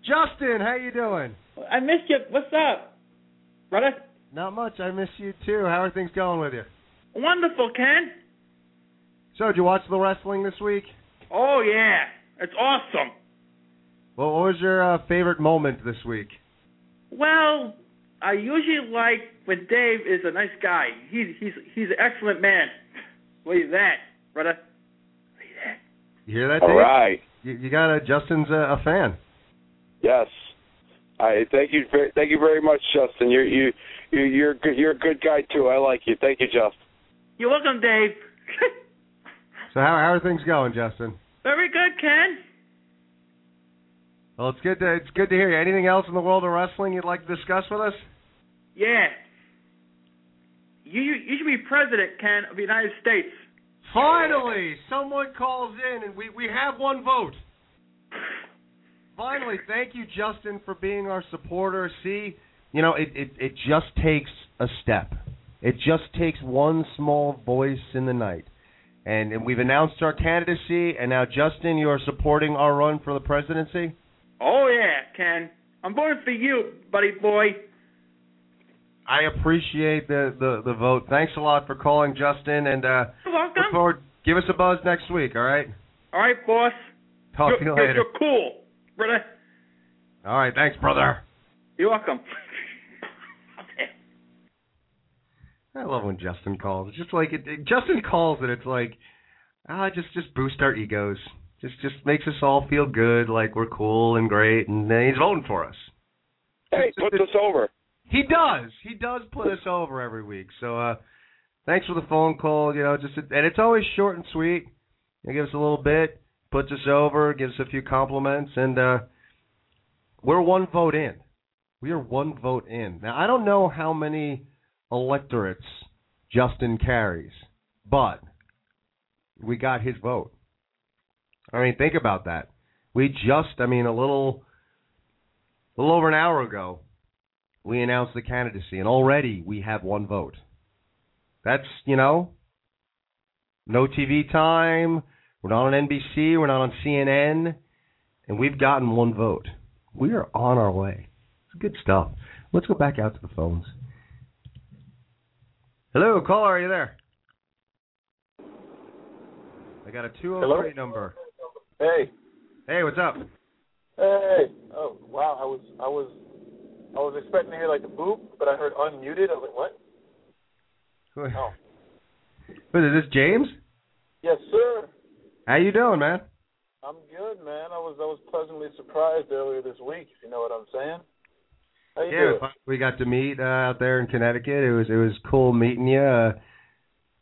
Justin, how you doing? I missed you. What's up, brother? Not much. I miss you too. How are things going with you? Wonderful, Ken. So, did you watch the wrestling this week? Oh yeah, it's awesome. Well, what was your uh, favorite moment this week? Well, I usually like when Dave is a nice guy. He's he's he's an excellent man. What is that, brother? You hear that, All Dave? right. You, you got a Justin's a, a fan. Yes. I thank you. Very, thank you very much, Justin. You're you you you're good. You're a good guy too. I like you. Thank you, Justin. You're welcome, Dave. (laughs) So, how how are things going, Justin? Very good, Ken. Well, it's good to it's good to hear you. Anything else in the world of wrestling you'd like to discuss with us? Yeah. You you, should be president, Ken, of the United States. Finally, someone calls in, and we we have one vote. finally, thank you, Justin, for being our supporter. See, you know, it, it it just takes a step. It just takes one small voice in the night. And, and we've announced our candidacy, and now, Justin, you are supporting our run for the presidency? Oh, yeah, Ken. I'm voting for you, buddy boy. I appreciate the, the, the vote. Thanks a lot for calling, Justin, and uh, You're welcome. look forward. Give us a buzz next week, all right? All right, boss. Talk you're, to you later. You're cool, brother. All right, thanks, brother. You're welcome. (laughs) I love when Justin calls. It's just like it, it- Justin calls and it's like, ah, just just boost our egos. Just just makes us all feel good, like we're cool and great, and then he's voting for us. Hey, put us over. He does. He does put us over every week. So uh thanks for the phone call. You know, just and it's always short and sweet. He gives us a little bit, puts us over, gives us a few compliments, and uh we're one vote in. We are one vote in. Now I don't know how many electorates Justin carries, but we got his vote. I mean, think about that. We just, I mean, a little, a little over an hour ago, we announced the candidacy, and already we have one vote. That's, you know, no TV time. We're not on NBC. We're not on CNN, and we've gotten one vote. We are on our way. It's good stuff. Let's go back out to the phones. Hello, caller, are you there? I got a 203 number. Hey, Hey, what's up? hey. Oh, wow. I was, I was, I was expecting to hear like a boop, but I heard unmuted. I was like, what? Who Oh. Who is this, James? Yes, sir. How you doing, man? I'm good, man. I was, I was pleasantly surprised earlier this week. If you know what I'm saying. How you Yeah, doing? we got to meet uh, out there in Connecticut. It was it was cool meeting you. Uh,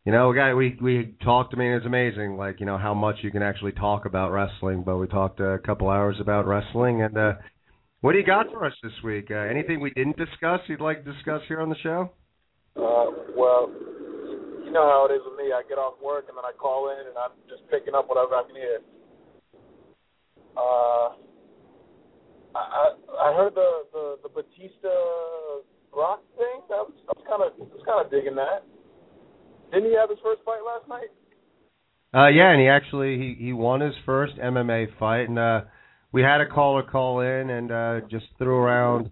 you know, we got we we talked. I mean, it's amazing, like you know how much you can actually talk about wrestling. But we talked a couple hours about wrestling. And uh, what do you got for us this week? Uh, anything we didn't discuss you'd like to discuss here on the show? Uh, well, you know how it is with me. I get off work and then I call in and I'm just picking up whatever I can hear. Uh, I I, I heard the, the the Batista Brock thing. That was, I was kind of was kind of digging that. Didn't he have his first fight last night? Uh, yeah, and he actually he he won his first MMA fight, and uh, we had a caller call in and uh, just threw around.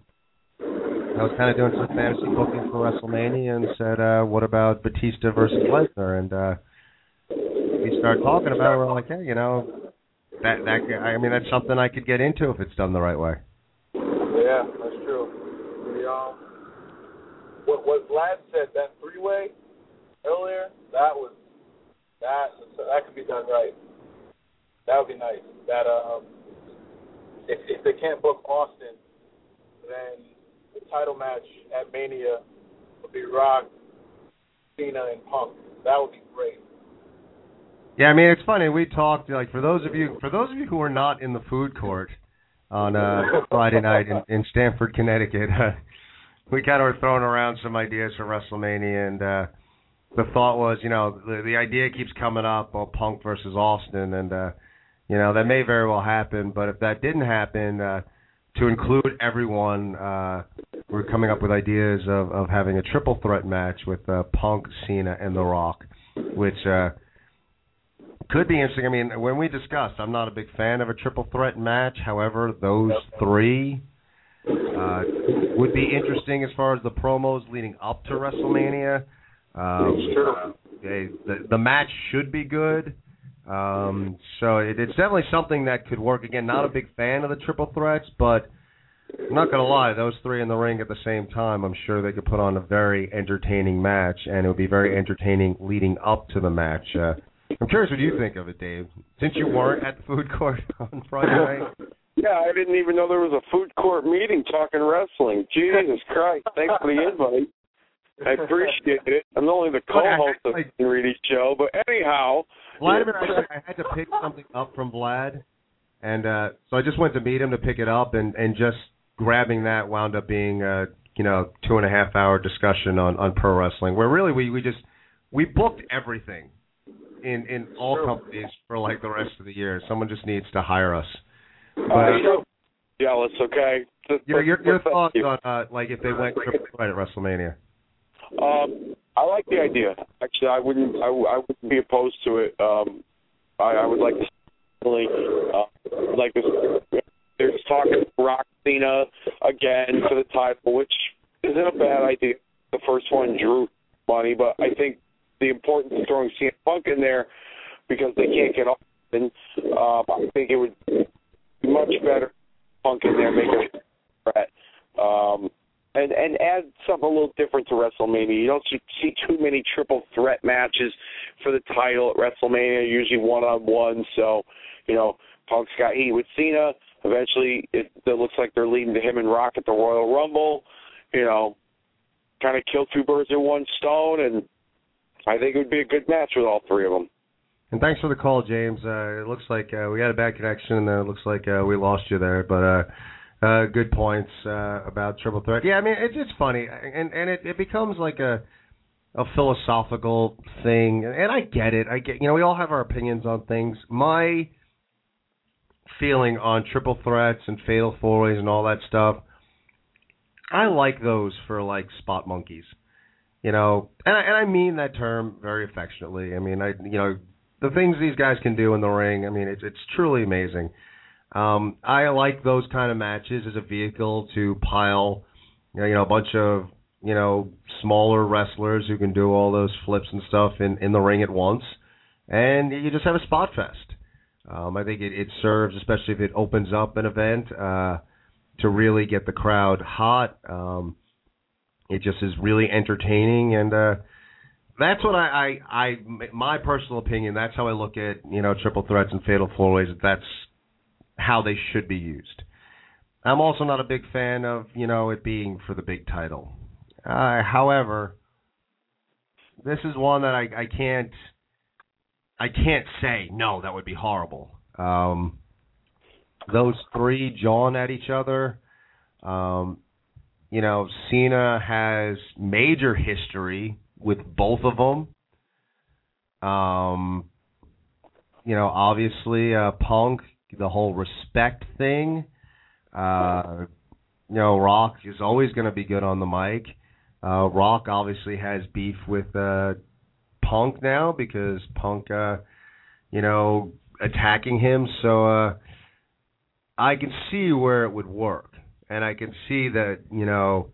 I was kind of doing some fantasy booking for WrestleMania and said, uh, "What about Batista versus Lesnar?" And uh, we started talking about. it. We're like, "Hey, you know, that that I mean, that's something I could get into if it's done the right way." Yeah, that's true. The um, what what Vlad said that three way earlier, that was that that could be done right. That would be nice. That um, if if they can't book Austin, then the title match at Mania would be Rock, Cena, and Punk. That would be great. Yeah, I mean it's funny. We talked like for those of you for those of you who are not in the food court on uh (laughs) Friday night in, in Stamford, Connecticut, uh, (laughs) we kind of were throwing around some ideas for WrestleMania, and uh the thought was, you know, the the idea keeps coming up, oh, Punk versus Austin, and uh you know that may very well happen. But if that didn't happen, uh to include everyone, uh we're coming up with ideas of of having a triple threat match with uh Punk, Cena, and The Rock, which. uh could be interesting. I mean, when we discussed, I'm not a big fan of a triple threat match. However, those three uh, would be interesting as far as the promos leading up to WrestleMania. Um, they, the the match should be good. Um, so it, it's definitely something that could work. Again, not a big fan of the triple threats, but I'm not gonna lie, those three in the ring at the same time, I'm sure they could put on a very entertaining match, and it would be very entertaining leading up to the match. Uh, I'm curious what you think of it, Dave. Since you weren't at the food court (laughs) on Friday night. Yeah, I didn't even know there was a food court meeting talking wrestling. Jesus Christ! Thanks for the invite. I appreciate it. I'm only the co-host of the Reedy Show, but anyhow, Vladimir, I, I had to pick something up from Vlad, and uh, so I just went to meet him to pick it up, and and just grabbing that wound up being a you know two and a half hour discussion on on pro wrestling, where really we we just we booked everything in in all companies for like the rest of the year. Someone just needs to hire us. But, Uh, you know, jealous. Okay. Just- Your your, your thoughts you. on uh, like if they went threat at WrestleMania? Um, I like the idea. Actually, I wouldn't. I, I wouldn't be opposed to it. Um, I, I would like to really uh, like this. There's talking Rock Cena again for the title, which isn't a bad idea. The first one drew money, but I think the importance of throwing CM Punk in there because they can't get off. And um, I think it would be much better Punk in there, make it a threat. Um, and and add something a little different to WrestleMania. You don't see too many triple threat matches for the title at WrestleMania. Usually one on one. So, you know, Punk's got heat with Cena. Eventually, it, it looks like they're leading to him and Rock at the Royal Rumble. You know, kind of kill two birds with one stone, and I think it would be a good match with all three of them. And thanks for the call, James. Uh, it looks like uh, we had a bad connection, and it looks like uh, we lost you there. But uh, uh, good points uh, about triple threat. Yeah, I mean it's it's funny, and and it, it becomes like a a philosophical thing, and I get it. I get you know we all have our opinions on things. My feeling on triple threats and fatal four ways and all that stuff. I like those for like spot monkeys, you know, and I, and I mean that term very affectionately. I mean, I you know the things these guys can do in the ring. I mean, it's it's truly amazing. Um, I like those kind of matches as a vehicle to pile, you know, you know, a bunch of you know smaller wrestlers who can do all those flips and stuff in in the ring at once, and you just have a spot fest. Um, I think it, it serves, especially if it opens up an event, uh, to really get the crowd hot. Um, it just is really entertaining, and uh, that's what I, I, I, my personal opinion. That's how I look at you know triple threats and fatal four ways. That's how they should be used. I'm also not a big fan of you know it being for the big title. Uh, however, this is one that I, I can't I can't say no. That would be horrible. Um, those three jawing at each other. Um, you know, Cena has major history with both of them. Um, you know, obviously, uh, Punk, the whole respect thing. Uh, you know, Rock is always going to be good on the mic. Uh, Rock obviously has beef with uh, Punk now because Punk, uh, you know, attacking him. So uh, I can see where it would work, and I can see that you know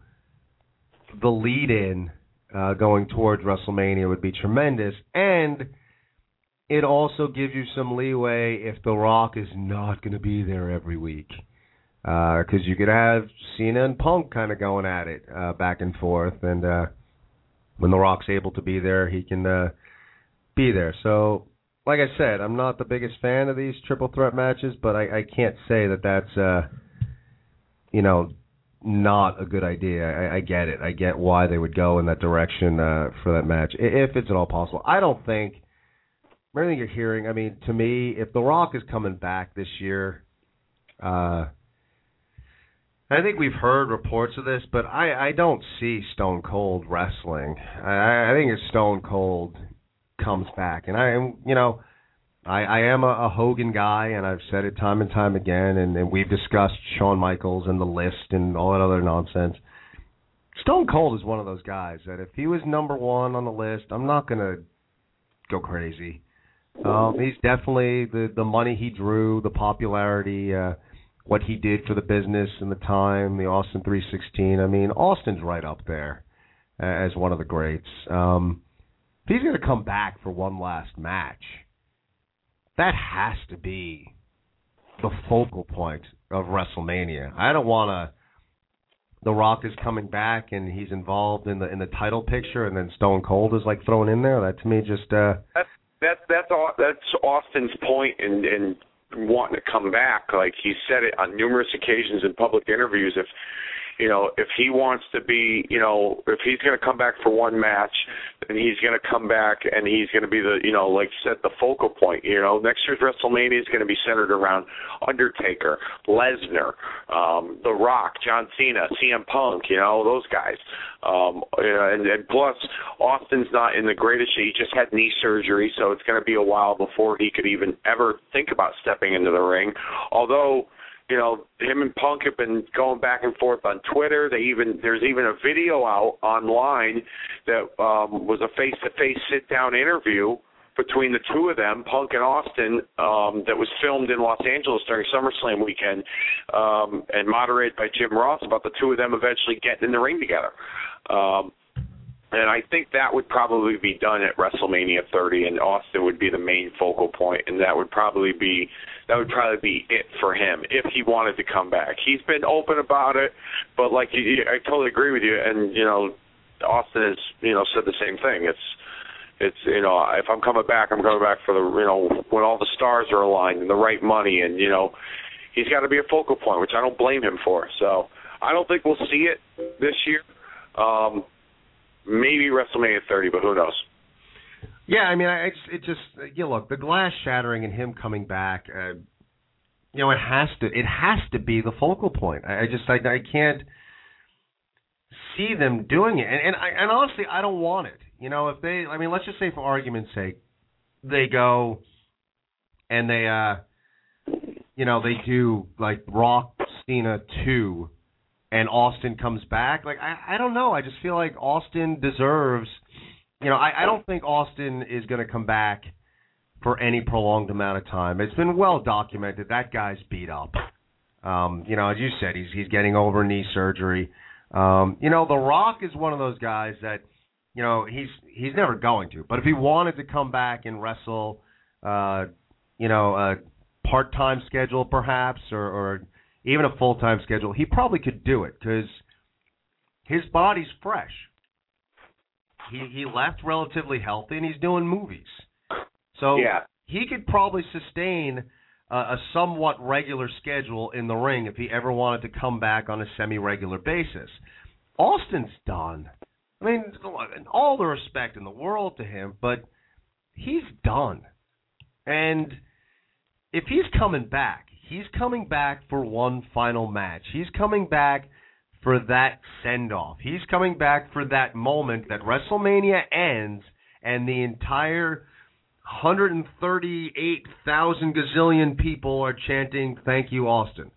the lead-in uh, going towards WrestleMania would be tremendous, and it also gives you some leeway if The Rock is not going to be there every week. Because you could have Cena and Punk kind of going at it uh, back and forth, and uh, when The Rock's able to be there, he can uh, be there. So, like I said, I'm not the biggest fan of these triple threat matches, but I, I can't say that that's uh, you know not a good idea. I, I get it. I get why they would go in that direction uh, for that match, if it's at all possible. I don't think. Everything you're hearing, I mean, to me, if The Rock is coming back this year, uh, I think we've heard reports of this, but I, I don't see Stone Cold wrestling. I, I think if Stone Cold comes back, and I, you know, I, I am a, a Hogan guy, and I've said it time and time again, and, and we've discussed Shawn Michaels and the list and all that other nonsense. Stone Cold is one of those guys that if he was number one on the list, I'm not gonna go crazy. Um, he's definitely the the money he drew, the popularity, uh, what he did for the business in the time, the Austin 316. I mean, Austin's right up there as one of the greats. Um, if he's going to come back for one last match, that has to be the focal point of WrestleMania. I don't want to. The Rock is coming back and he's involved in the in the title picture, and then Stone Cold is like thrown in there. That to me just uh, That's that's that's that's Austin's point in in wanting to come back. Like he said it on numerous occasions in public interviews. If you know, if he wants to be, you know, if he's going to come back for one match, then he's going to come back and he's going to be the, you know, like set the focal point. You know, next year's WrestleMania is going to be centered around Undertaker, Lesnar, um, The Rock, John Cena, CM Punk. You know, those guys. Um, and, and plus, Austin's not in the greatest shape. He just had knee surgery, so it's going to be a while before he could even ever think about stepping into the ring. Although you know, him and Punk have been going back and forth on Twitter. They even there's even a video out online that um, was a face-to-face sit-down interview between the two of them, Punk and Austin, um, that was filmed in Los Angeles during SummerSlam weekend um, and moderated by Jim Ross about the two of them eventually getting in the ring together. Um, and I think that would probably be done at WrestleMania 30, and Austin would be the main focal point, and that would probably be that would probably be it for him if he wanted to come back. He's been open about it, but like I totally agree with you, and you know, Austin has you know said the same thing. It's it's you know if I'm coming back, I'm coming back for the you know when all the stars are aligned and the right money, and you know he's got to be a focal point, which I don't blame him for. So I don't think we'll see it this year. Um, maybe WrestleMania 30, but who knows? Yeah, I mean, I, it's it just you know, look the glass shattering and him coming back. Uh, you know, it has to it has to be the focal point. I, I just I, I can't see them doing it, and and, I, and honestly, I don't want it. You know, if they, I mean, let's just say for argument's sake, they go and they, uh, you know, they do like Rock Cena two, and Austin comes back. Like I, I don't know. I just feel like Austin deserves. You know, I, I don't think Austin is going to come back for any prolonged amount of time. It's been well documented that guy's beat up. Um, you know, as you said, he's he's getting over knee surgery. Um, you know, The Rock is one of those guys that you know he's he's never going to. But if he wanted to come back and wrestle, uh, you know, a part-time schedule perhaps, or, or even a full-time schedule, he probably could do it because his body's fresh. He he left relatively healthy and he's doing movies, so Yeah. he could probably sustain a, a somewhat regular schedule in the ring if he ever wanted to come back on a semi-regular basis. Austin's done. I mean, all the respect in the world to him, but he's done. And if he's coming back, he's coming back for one final match. He's coming back for that send off. He's coming back for that moment that WrestleMania ends and the entire 138,000 gazillion people are chanting, Thank you, Austin.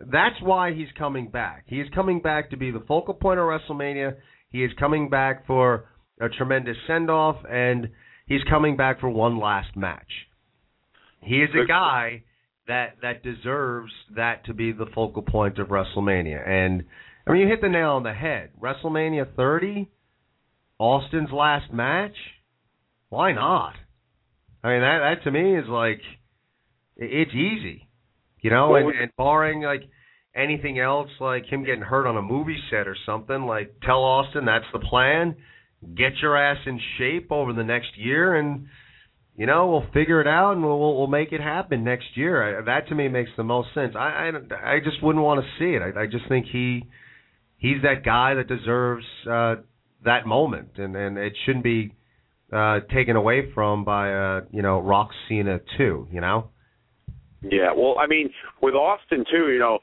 That's why he's coming back. He is coming back to be the focal point of WrestleMania. He is coming back for a tremendous send off, and he's coming back for one last match. He is a guy that that deserves that to be the focal point of WrestleMania. And I mean, you hit the nail on the head. WrestleMania 30, Austin's last match. Why not? I mean, that that to me is like it's easy, you know. And, and barring like anything else, like him getting hurt on a movie set or something, like tell Austin that's the plan. Get your ass in shape over the next year, and you know we'll figure it out, and we'll we'll, make it happen next year. I, that to me makes the most sense. I I, I just wouldn't want to see it. I, I just think he he's that guy that deserves uh, that moment, and and it shouldn't be uh, taken away from by uh, you know Rock Cena too. You know. Yeah, well, I mean, with Austin too, you know,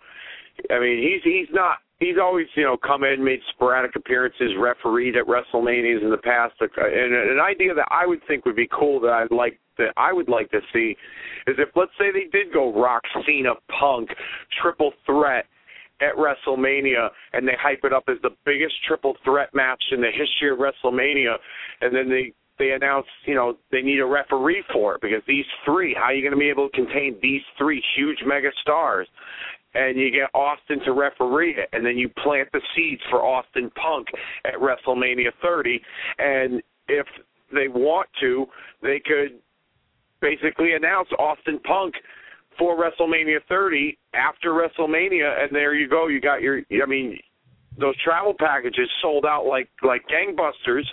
I mean, he's he's not he's always you know come in, made sporadic appearances, refereed at WrestleManias in the past, and an idea that I would think would be cool that I'd like that I would like to see is if let's say they did go Rock, Cena, Punk, triple threat at WrestleMania, and they hype it up as the biggest triple threat match in the history of WrestleMania, and then they they announce, you know, they need a referee for it because these three, how are you going to be able to contain these three huge mega stars? And you get Austin to referee it, and then you plant the seeds for Austin Punk at WrestleMania 30. And if they want to, they could basically announce Austin Punk for WrestleMania 30 after WrestleMania, and there you go. You got your. I mean, those travel packages sold out like like gangbusters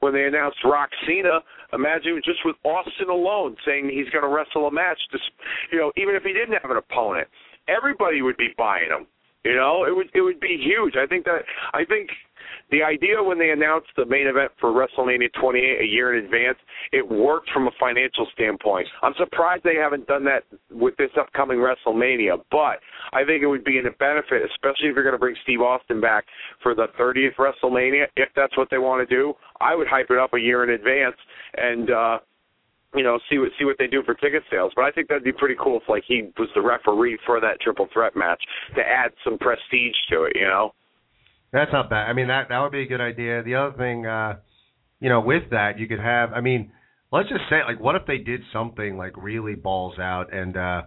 when they announced Rock Cena. Imagine just with Austin alone saying he's going to wrestle a match. Just you know, even if he didn't have an opponent, everybody would be buying them. You know, it would it would be huge. I think that I think the idea when they announced the main event for WrestleMania 28 a year in advance, it worked from a financial standpoint. I'm surprised they haven't done that with this upcoming WrestleMania, but I think it would be in a benefit, especially if you're going to bring Steve Austin back for the 30th WrestleMania. If that's what they want to do, I would hype it up a year in advance and uh you know, see what see what they do for ticket sales. But I think that'd be pretty cool if like he was the referee for that triple threat match to add some prestige to it. You know. That's not bad. I mean, that that would be a good idea. The other thing, uh, you know, with that, you could have. I mean, let's just say, like, what if they did something like really balls out, and uh,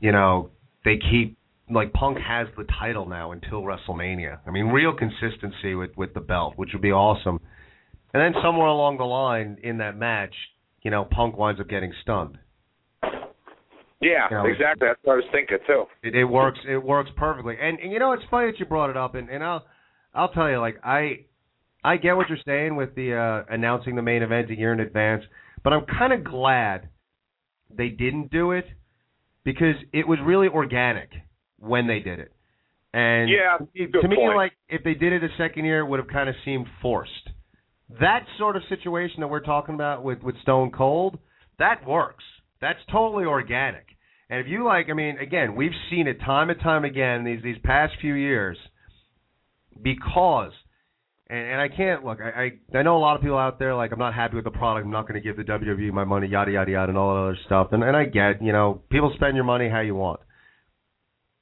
you know, they keep like Punk has the title now until WrestleMania. I mean, real consistency with with the belt, which would be awesome. And then somewhere along the line in that match, you know, Punk winds up getting stunned. Yeah, You know, exactly. That's what I was thinking too. It, it works. It works perfectly. And, and you know, it's funny that you brought it up. And, and I'll I'll tell you, like I I get what you're saying with the uh, announcing the main event a year in advance, but I'm kind of glad they didn't do it because it was really organic when they did it. And Yeah, to me- good to me, point. like if they did it a second year, it would have kind of seemed forced. That sort of situation that we're talking about with with Stone Cold, that works. That's totally organic. And if you like, I mean, again, we've seen it time and time again these these past few years because and, and I can't look. I, I I know a lot of people out there like I'm not happy with the product. I'm not going to give the WWE my money, yada yada yada, and all that other stuff. And and I get, you know, people spend your money how you want.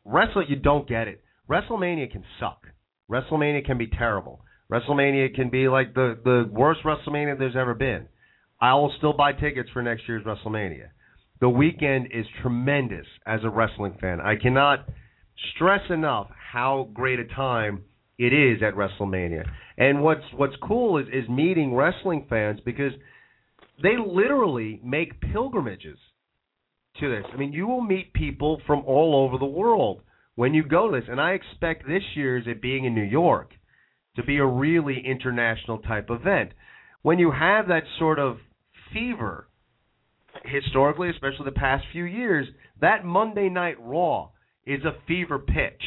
Wrestling, you don't get it. WrestleMania can suck. WrestleMania can be terrible. WrestleMania can be like the the worst WrestleMania there's ever been. I will still buy tickets for next year's WrestleMania. The weekend is tremendous as a wrestling fan. I cannot stress enough how great a time it is at WrestleMania. And what's what's cool is is meeting wrestling fans because they literally make pilgrimages to this. I mean, you will meet people from all over the world when you go to this, and I expect this year's it being in New York to be a really international type event. When you have that sort of fever historically, especially the past few years, that Monday Night Raw is a fever pitch.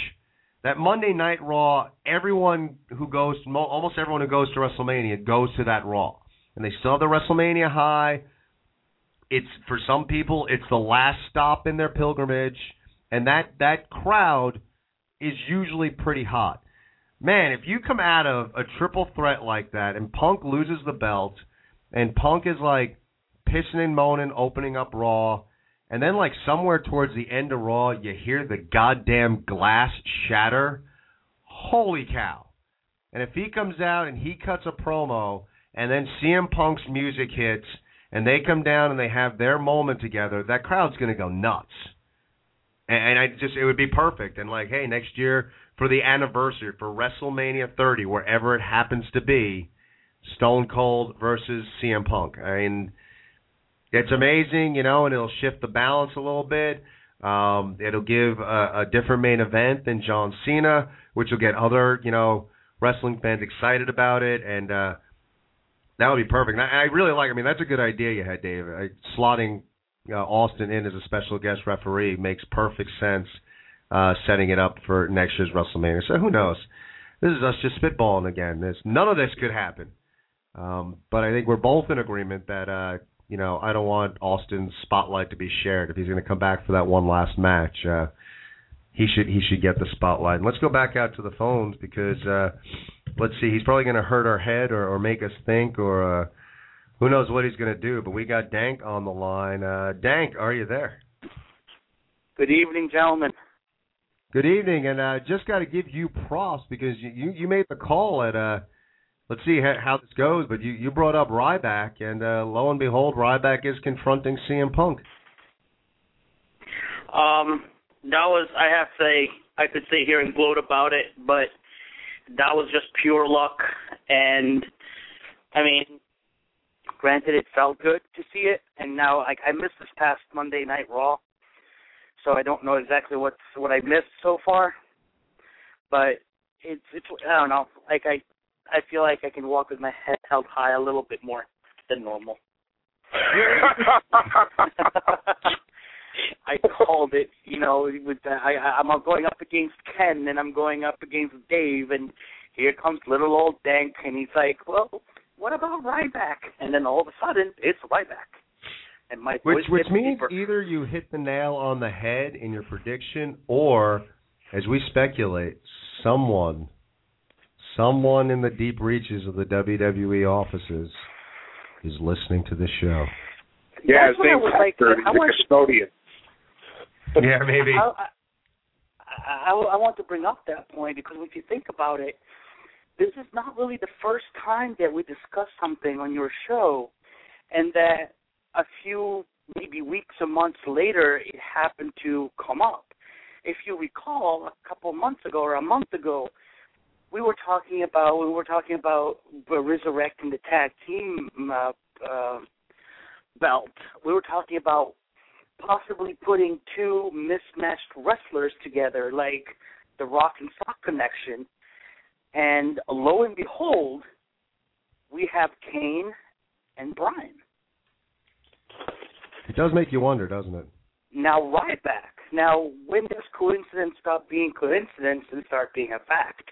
That Monday Night Raw, everyone who goes, almost everyone who goes to WrestleMania goes to that Raw, and they still have the WrestleMania high. It's for some people, it's the last stop in their pilgrimage, and that that crowd is usually pretty hot. Man, if you come out of a triple threat like that, and Punk loses the belt, and Punk is like pissing and moaning, opening up Raw, and then like somewhere towards the end of Raw, you hear the goddamn glass shatter. Holy cow! And if he comes out and he cuts a promo, and then CM Punk's music hits, and they come down and they have their moment together, that crowd's gonna go nuts. And, and I just it would be perfect. And like, hey, next year for the anniversary for WrestleMania 30, wherever it happens to be, Stone Cold versus CM Punk. I mean, it's amazing, you know, and it'll shift the balance a little bit. Um, it'll give a, a different main event than John Cena, which will get other, you know, wrestling fans excited about it, and uh, that would be perfect. And I, I really like. I mean, that's a good idea you had, Dave. I, slotting uh, Austin in as a special guest referee makes perfect sense. Uh, setting it up for next year's WrestleMania. So who knows? This is us just spitballing again. This none of this could happen. Um, but I think we're both in agreement that uh, you know I don't want Austin's spotlight to be shared. If he's going to come back for that one last match, uh, he should he should get the spotlight. And let's go back out to the phones because uh, let's see, he's probably going to hurt our head or, or make us think or uh, who knows what he's going to do. But we got Dank on the line. Uh, Dank, are you there? Good evening, gentlemen. Good evening, and uh, just got to give you props because you, you you made the call at uh let's see how, how this goes, but you you brought up Ryback, and uh, lo and behold, Ryback is confronting CM Punk. Um, that was I have to say I could sit here and gloat about it, but that was just pure luck. And I mean, granted, it felt good to see it, and now like I missed this past Monday Night Raw, so I don't know exactly what's what I missed so far. But it's it's I don't know. Like I I feel like I can walk with my head held high a little bit more than normal. (laughs) I called it, you know, with the, I I'm going up against Ken and I'm going up against Dave and here comes little old Dank and he's like, Well, what about Ryback? And then all of a sudden it's Ryback. And my Which voice which gets means deeper. either you hit the nail on the head in your prediction, or as we speculate, someone someone in the deep reaches of the WWE offices is listening to this show. Yeah, That's what I like. factor. I The want custodian. (laughs) Yeah, maybe. I, I, I, I want to bring up that point because if you think about it, this is not really the first time that we discuss something on your show, and that a few maybe weeks or months later it happened to come up. If you recall, a couple months ago or a month ago, we were talking about we were talking about resurrecting the tag team uh, uh, belt. We were talking about possibly putting two mismatched wrestlers together, like the Rock and Sock connection. And lo and behold, we have Kane and Brian. It does make you wonder, doesn't it? Now Ryback. Now when does coincidence stop being coincidence and start being a fact?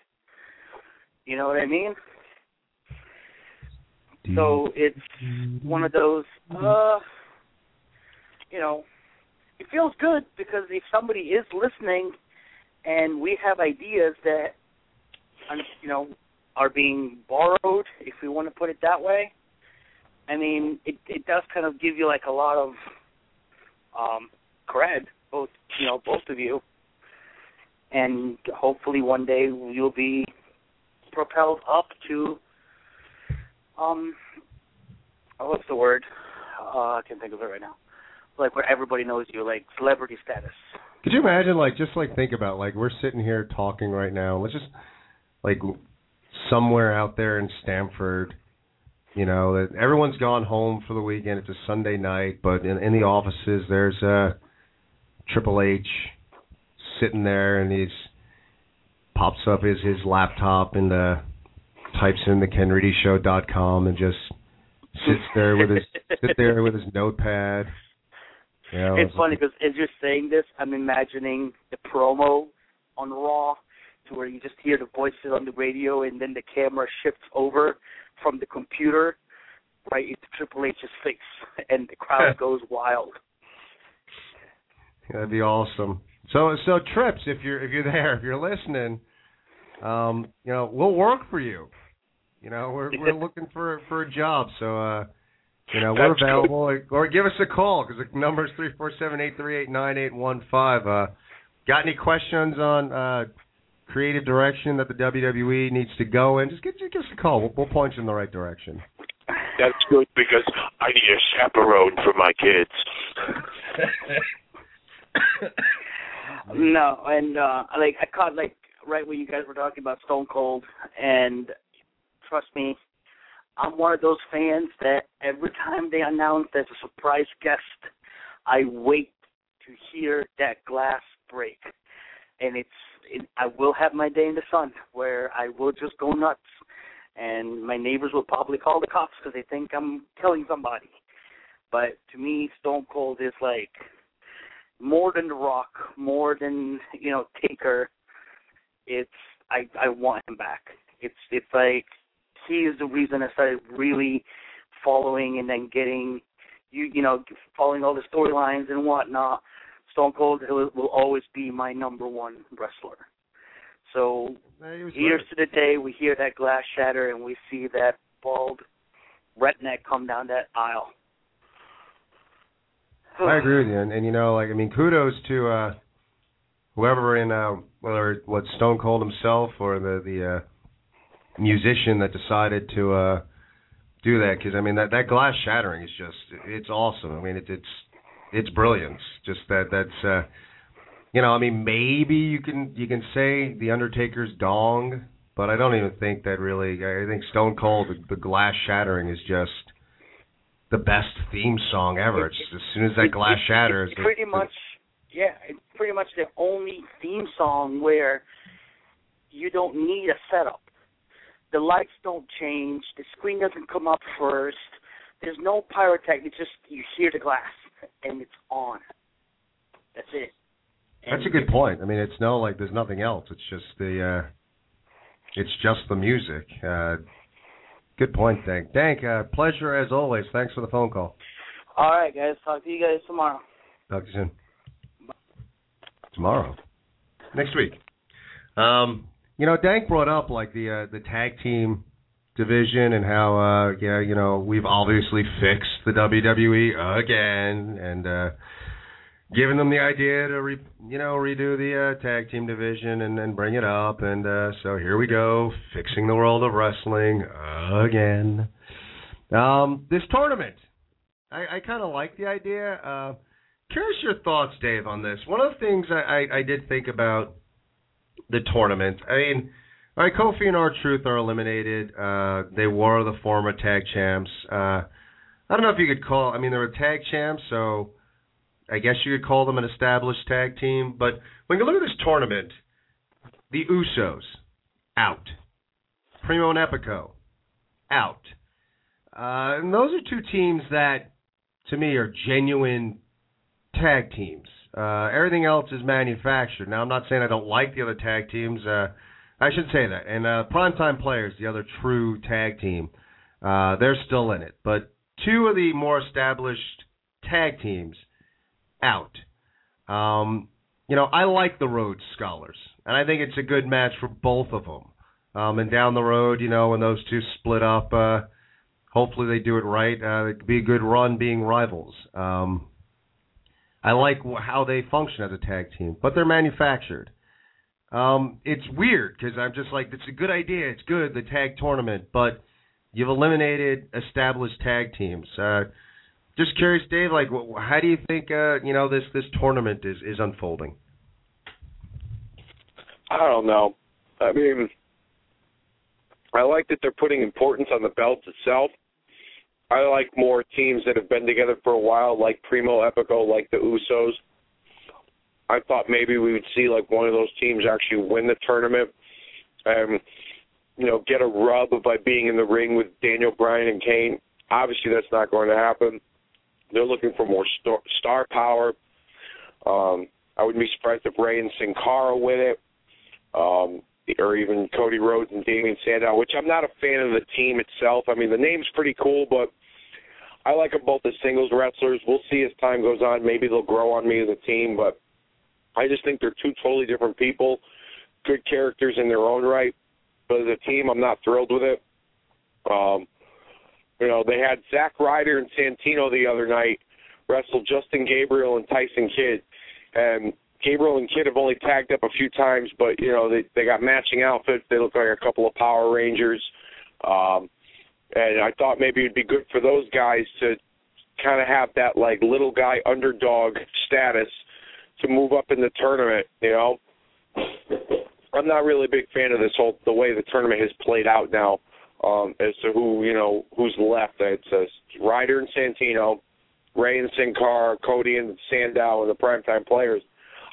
You know what I mean? So it's one of those uh you know, it feels good because if somebody is listening and we have ideas that you know are being borrowed, if we want to put it that way, I mean, it it does kind of give you like a lot of um cred, both you know, both of you. And hopefully one day you'll be propelled up to um what's the word? Uh, I can't think of it right now. Like where everybody knows you, like celebrity status. Could you imagine, like, just like think about, like, we're sitting here talking right now. Let's just, like, somewhere out there in Stamford, you know, that everyone's gone home for the weekend. It's a Sunday night, but in, in the offices, there's uh, Triple H sitting there, and he's pops up his his laptop and uh, types in the KenReadyShow.com and just sits there with his (laughs) sit there with his notepad. You know, it's funny because as you're saying this, I'm imagining the promo on Raw to where you just hear the voices on the radio and then the camera shifts over from the computer right into Triple H's face (laughs) and the crowd (laughs) goes wild. That'd be awesome. So so trips if you're if you're there if you're listening, um, you know we'll work for you. You know we're we're (laughs) looking for for a job. So uh, you know we're That's available or give us a call because the number is three four seven eight three eight nine eight one five. Uh, got any questions on uh, creative direction that the WWE needs to go in? Just give, just give us a call. We'll, we'll point you in the right direction. That's good because I need a chaperone for my kids. (coughs) No, and uh like I caught like right when you guys were talking about Stone Cold and trust me, I'm one of those fans that every time they announce there's a surprise guest, I wait to hear that glass break. And it's it, I will have my day in the sun where I will just go nuts and my neighbors will probably call the cops because they think I'm killing somebody. But to me, Stone Cold is like more than The Rock, more than you know Taker. It's I I want him back. It's it's like he is the reason I started really following and then getting you you know following all the storylines and whatnot. Stone Cold will, always be my number one wrestler. So years to the day, we hear that glass shatter and we see that bald redneck come down that aisle. I agree with you, and, and you know, like I mean, kudos to uh whoever in uh whether what Stone Cold himself or the the uh musician that decided to uh do that because I mean that that glass shattering is just it's awesome. I mean it's it's it's brilliant. Just that that's uh you know I mean maybe you can you can say the Undertaker's gong, but I don't even think that really. I think Stone Cold the, the glass shattering is just the best theme song ever. It's just, as soon as that glass shatters, it's pretty much yeah, it's pretty much the only theme song where you don't need a setup. The lights don't change. The screen doesn't come up first. There's no pyrotech. It's just you hear the glass and it's on. That's it. That's a good point. I mean, it's no like there's nothing else. It's just the uh it's just the music. Uh good point, Dank. Dank, uh pleasure as always. Thanks for the phone call. All right, guys. Talk to you guys tomorrow. Talk to you soon. Tomorrow. Next week. Um you know, Dank brought up like the uh the tag team division and how uh yeah you know we've obviously fixed the WWE again and uh giving them the idea to re, you know redo the uh, tag team division and and bring it up and uh so here we go fixing the world of wrestling again. Um this tournament I I kind of like the idea uh curious your thoughts Dave on this. One of the things I I, I did think about the tournament I mean all right, Kofi and R Truth are eliminated. Uh, they were the former tag champs. Uh, I don't know if you could call. I mean, they're a tag champ, so I guess you could call them an established tag team. But when you look at this tournament, the Usos out, Primo and Epico out, uh, and those are two teams that, to me, are genuine tag teams. Uh, everything else is manufactured. Now, I'm not saying I don't like the other tag teams. I should say that. And uh, Primetime Players, the other true tag team, uh, they're still in it. But two of the more established tag teams out. Um, you know, I like the Rhodes Scholars, and I think it's a good match for both of them. Um, and down the road, you know, when those two split up, uh, hopefully they do it right. Uh, it could be a good run being rivals. Um, I like how they function as a tag team, but they're manufactured. Um, it's weird because I'm just like, it's a good idea. It's good the tag tournament, but you've eliminated established tag teams. Uh, just curious, Dave. Like, how do you think uh, you know this this tournament is is unfolding? I don't know. I mean, I like that they're putting importance on the belt itself. I like more teams that have been together for a while, like Primo Epico, like the Usos. I thought maybe we would see like one of those teams actually win the tournament, and you know get a rub by being in the ring with Daniel Bryan and Kane. Obviously, that's not going to happen. They're looking for more star, star power. Um, I wouldn't be surprised if Rey and Sin Cara win it, um, or even Cody Rhodes and Damien Sandow. Which I'm not a fan of the team itself. I mean, the name's pretty cool, but I like them both as singles wrestlers. We'll see as time goes on. Maybe they'll grow on me as a team, but I just think they're two totally different people, good characters in their own right. But as a team, I'm not thrilled with it. Um, you know, they had Zack Ryder and Santino the other night wrestle Justin Gabriel and Tyson Kidd, and Gabriel and Kidd have only tagged up a few times, but you know they they got matching outfits. They look like a couple of Power Rangers, um, and I thought maybe it'd be good for those guys to kind of have that like little guy underdog status to move up in the tournament. You know, I'm not really a big fan of this whole the way the tournament has played out now. Um, as to who you know who's left, it says Ryder and Santino, Rey and Sin Cara, Cody and Sandow, and the primetime players.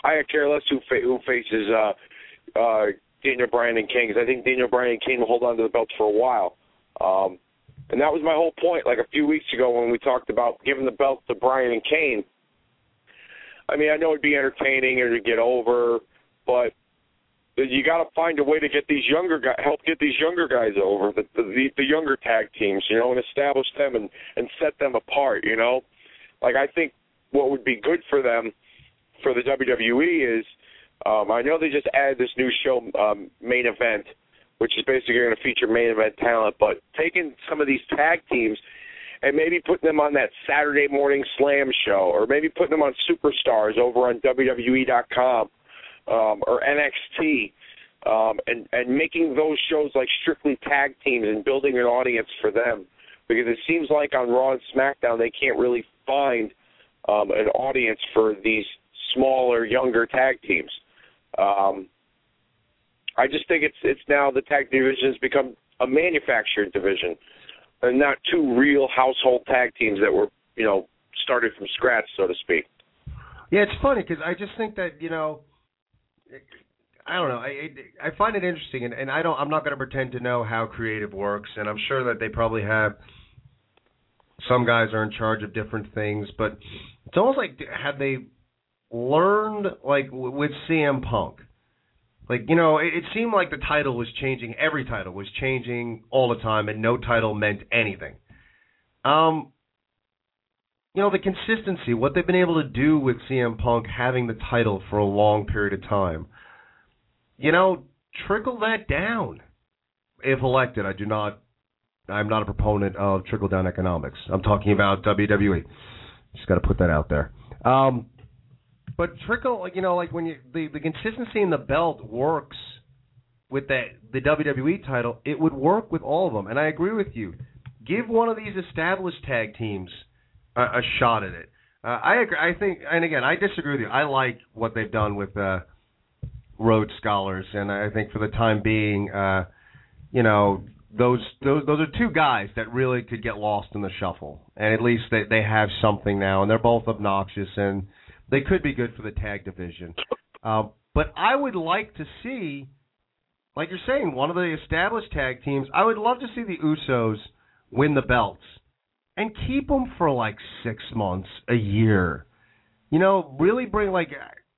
I care less who fa- who faces uh, uh, Daniel Bryan and Kane because I think Daniel Bryan and Kane will hold on to the belts for a while. Um, and that was my whole point. Like a few weeks ago when we talked about giving the belt to Bryan and Kane, I mean, I know it'd be entertaining or to get over, but you got to find a way to get these younger guys, help get these younger guys over, the, the the younger tag teams, you know, and establish them and and set them apart, you know. Like I think what would be good for them, for the WWE is, um, I know they just added this new show, um, main event, which is basically going to feature main event talent, but taking some of these tag teams and maybe putting them on that Saturday morning slam show, or maybe putting them on Superstars over on WWE.com um, or NXT, um, and and making those shows like strictly tag teams and building an audience for them, because it seems like on Raw and SmackDown they can't really find um, an audience for these smaller, younger tag teams. Um, I just think it's it's now the tag division has become a manufactured division and not two real household tag teams that were, you know, started from scratch, so to speak. Yeah, it's funny because I just think that you know, I don't know. I I find it interesting, and, and I don't. I'm not going to pretend to know how creative works, and I'm sure that they probably have. Some guys are in charge of different things, but it's almost like have they learned like with CM Punk? Like you know, it, it seemed like the title was changing. Every title was changing all the time, and no title meant anything. Um, you know, the consistency, what they've been able to do with CM Punk having the title for a long period of time. You know, trickle that down. If elected, I do not I'm not a proponent of trickle down economics. I'm talking about WWE. Just got to put that out there. Um, but trickle, like you know, like when you the the consistency in the belt works with the the WWE title, it would work with all of them. And I agree with you. Give one of these established tag teams a, a shot at it. Uh, I agree. I think, and again, I disagree with you. I like what they've done with uh, Rhodes Scholars, and I think for the time being, uh, you know, those those those are two guys that really could get lost in the shuffle, and at least they they have something now, and they're both obnoxious, and they could be good for the tag division. Uh, but I would like to see, like you're saying, one of the established tag teams. I would love to see the Usos win the belts and keep them for like six months, a year. You know, really bring like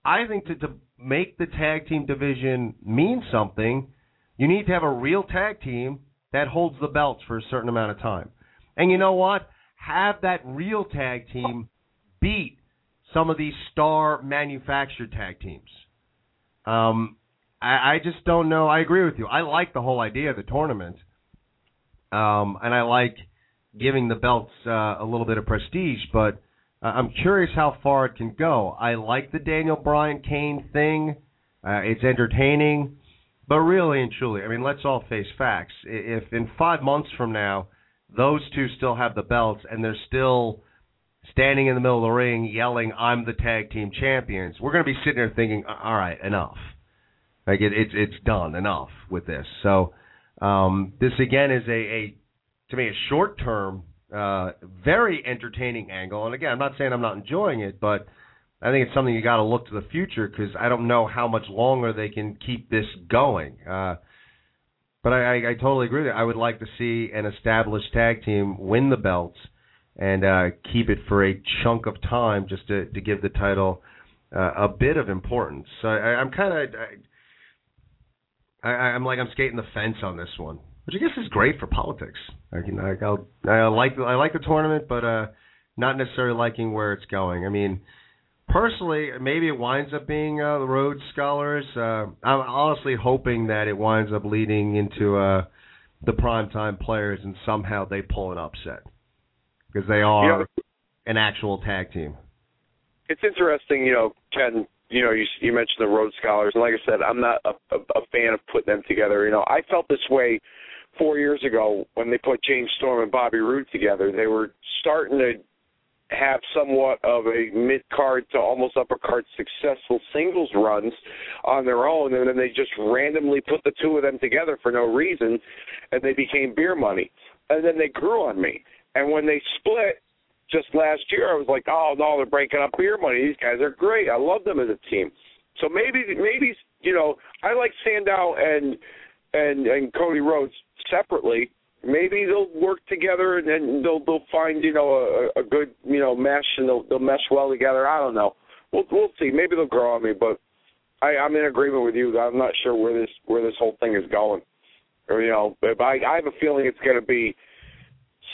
I think to to make the tag team division mean something, you need to have a real tag team that holds the belts for a certain amount of time. And you know what? Have that real tag team beat some of these star manufactured tag teams. Um, I, I just don't know. I agree with you. I like the whole idea of the tournament, um, and I like giving the belts uh, a little bit of prestige, but uh, I'm curious how far it can go. I like the Daniel Bryan Kane thing. Uh, it's entertaining, but really and truly, I mean, let's all face facts. If in five months from now, those two still have the belts and they're still standing in the middle of the ring yelling, "I'm the tag team champions," we're going to be sitting there thinking, "All right, enough." Like it, it's it's done enough with this. So um, this again is a, a to me a short term, uh, very entertaining angle. And again, I'm not saying I'm not enjoying it, but I think it's something you got to look to the future because I don't know how much longer they can keep this going. Uh, but I, I, I totally agree. That I would like to see an established tag team win the belts and uh, keep it for a chunk of time, just to, to give the title uh, a bit of importance. So I, I'm kind of, I, I'm like I'm skating the fence on this one which I guess is great for politics. I can I, I'll, I like I like the tournament, but uh, not necessarily liking where it's going. I mean, personally, maybe it winds up being uh, the Rhodes Scholars. Uh, I'm honestly hoping that it winds up leading into uh, the primetime players, and somehow they pull an upset because they are an actual tag team. It's interesting, you know, Ken. You know, you you mentioned the Rhodes Scholars, and like I said, I'm not a, a, a fan of putting them together. You know, I felt this way four years ago when they put James Storm and Bobby Roode together. They were starting to have somewhat of a mid card to almost upper card successful singles runs on their own, and then they just randomly put the two of them together for no reason, and they became beer money. And then they grew on me. And when they split just last year, I was like, oh no, they're breaking up beer money. These guys are great. I love them as a team. So maybe, maybe you know, I like Sandow and and and Cody Rhodes separately, maybe they'll work together and then they'll they'll find you know a, a good you know mesh and they'll they'll mesh well together. I don't know. We'll we'll see. Maybe they'll grow on me, but I, I'm in agreement with you. I'm not sure where this where this whole thing is going. Or you know, but I I have a feeling it's going to be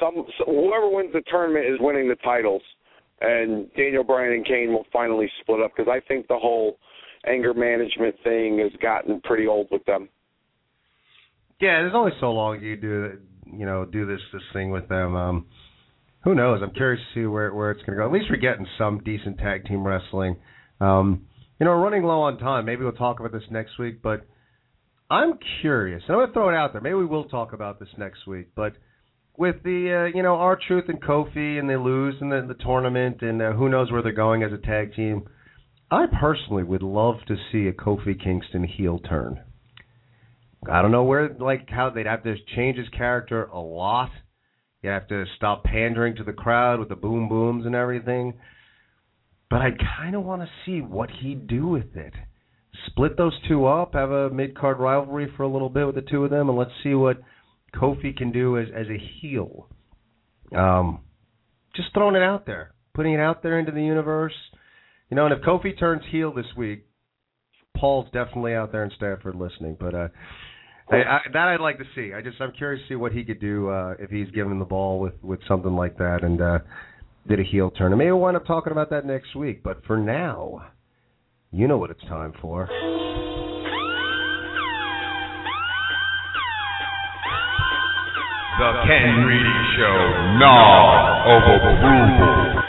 some, whoever wins the tournament is winning the titles, and Daniel Bryan and Kane will finally split up because I think the whole anger management thing has gotten pretty old with them. Yeah, there's only so long you do you know do this this thing with them. Um, who knows? I'm curious to see where where it's going to go. At least we're getting some decent tag team wrestling. Um, you know, we're running low on time. Maybe we'll talk about this next week, but I'm curious. And I'm going to throw it out there. Maybe we will talk about this next week, but with the uh, you know R-Truth and Kofi and they lose in the, the tournament and uh, who knows where they're going as a tag team. I personally would love to see a Kofi Kingston heel turn. I don't know where like how they'd have to change his character a lot. You have to stop pandering to the crowd with the boom booms and everything. But I kind of want to see what he'd do with it. Split those two up, have a mid card rivalry for a little bit with the two of them, and let's see what Kofi can do as as a heel. Um, just throwing it out there, putting it out there into the universe. You know, and if Kofi turns heel this week, Paul's definitely out there in Stamford listening. But uh, I, I, that I'd like to see. I just I'm curious to see what he could do uh, if he's given the ball with with something like that and uh, did a heel turn. And maybe we'll wind up talking about that next week. But for now, you know what it's time for. The Ken Reedy Show. Nod of approval.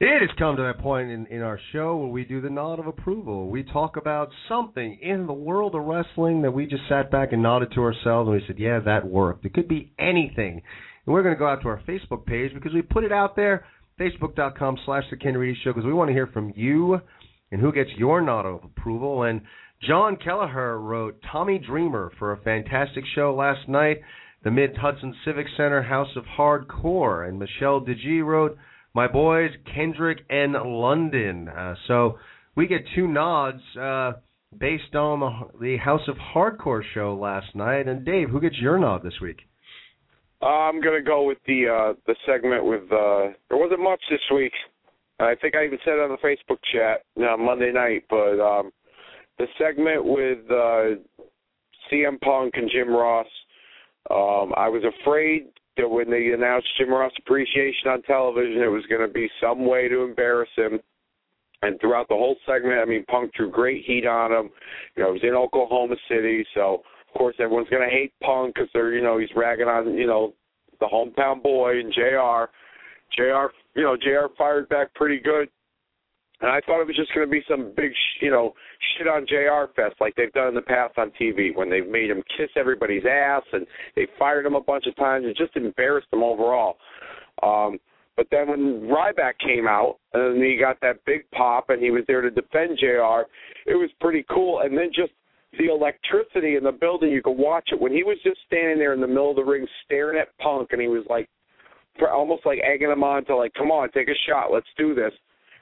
It has come to that point in, in our show where we do the nod of approval. We talk about something in the world of wrestling that we just sat back and nodded to ourselves and we said, yeah, that worked. It could be anything. And we're going to go out to our Facebook page because we put it out there, facebook.com slash The Ken Reedy Show, because we want to hear from you and who gets your nod of approval. And John Kelleher wrote Tommy Dreamer for a fantastic show last night, the Mid Hudson Civic Center House of Hardcore. And Michelle DeGee wrote, my boys Kendrick and London. Uh, so we get two nods uh, based on the, the House of Hardcore show last night. And Dave, who gets your nod this week? Uh, I'm gonna go with the uh, the segment with. Uh, there wasn't much this week. I think I even said it on the Facebook chat uh, Monday night, but um, the segment with uh, CM Punk and Jim Ross. Um, I was afraid that when they announced Jim Ross Appreciation on television, it was going to be some way to embarrass him. And throughout the whole segment, I mean, Punk drew great heat on him. You know, he was in Oklahoma City, so of course everyone's going to hate Punk because they're, you know, he's ragging on, you know, the hometown boy and JR. JR. You know, JR. fired back pretty good. And I thought it was just going to be some big, sh- you know, shit on JR Fest like they've done in the past on TV when they've made him kiss everybody's ass and they fired him a bunch of times and just embarrassed him overall. Um, but then when Ryback came out and he got that big pop and he was there to defend JR, it was pretty cool. And then just the electricity in the building, you could watch it when he was just standing there in the middle of the ring staring at Punk and he was like, for almost like egging him on to like, come on, take a shot, let's do this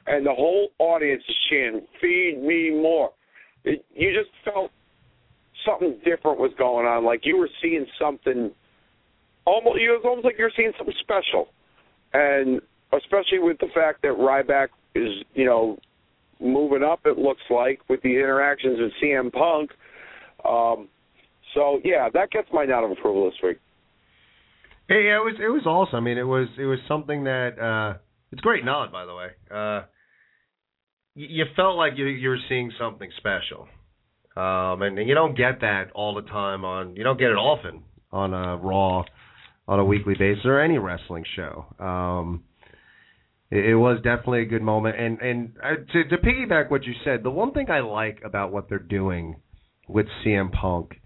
and the whole audience is chanting, "Feed me more." It, you just felt something different was going on, like you were seeing something. Almost, it was almost like you're seeing something special, and especially with the fact that Ryback is, you know, moving up. It looks like with the interactions with CM Punk. Um, so yeah, that gets my nod of approval this week. Hey, yeah, it was it was awesome. I mean, it was it was something that uh it's great nod, by the way. Uh, you, you felt like you you were seeing something special, um, and, and you don't get that all the time on. You don't get it often on a Raw, on a weekly basis or any wrestling show. Um, it, was definitely a good moment, and and uh, to to piggyback what you said, the one thing I like about what they're doing with CM Punk,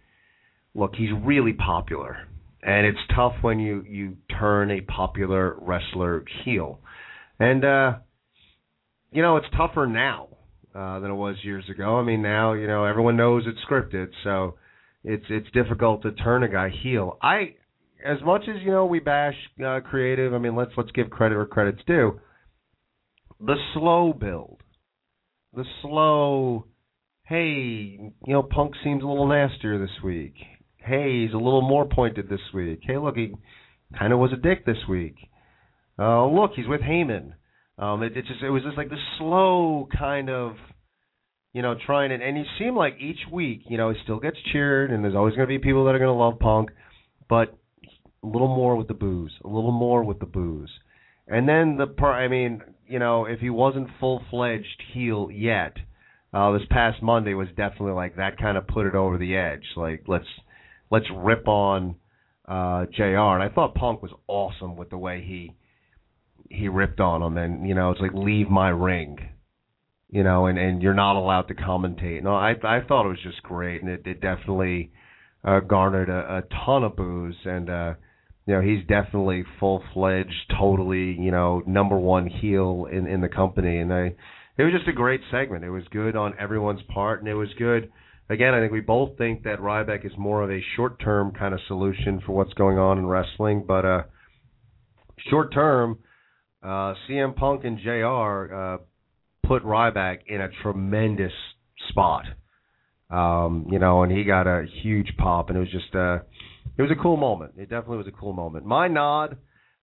look, he's really popular, and it's tough when you you turn a popular wrestler heel. And uh you know, it's tougher now uh than it was years ago. I mean, now, you know, everyone knows it's scripted, so it's it's difficult to turn a guy heel. I as much as, you know, we bash uh creative, I mean, let's let's give credit where credit's due. The slow build. The slow hey, you know, Punk seems a little nastier this week. Hey, he's a little more pointed this week. Hey, look, he kind of was a dick this week. Uh, look, he's with Heyman. Um, it, it just it was just like the slow kind of, you know, trying it. And he seemed like each week, you know, he still gets cheered, and there's always going to be people that are going to love Punk, but a little more with the boos, a little more with the boos. And then the part, I mean, you know, if he wasn't full fledged heel yet, uh, this past Monday was definitely like that kind of put it over the edge. Like let's let's rip on uh JR. And I thought Punk was awesome with the way he he ripped on him and you know it's like leave my ring you know and and you're not allowed to commentate no i i thought it was just great and it, it definitely uh garnered a, a ton of boos and uh you know he's definitely full fledged totally you know number one heel in in the company. And i it was just a great segment. It was good on everyone's part and it was good. Again i think we both think that ryback is more of a short term kind of solution for what's going on in wrestling but uh short term uh, CM Punk and JR uh, put Ryback in a tremendous spot. Um, you know, and he got a huge pop, and it was just uh, it was a cool moment. It definitely was a cool moment. My nod,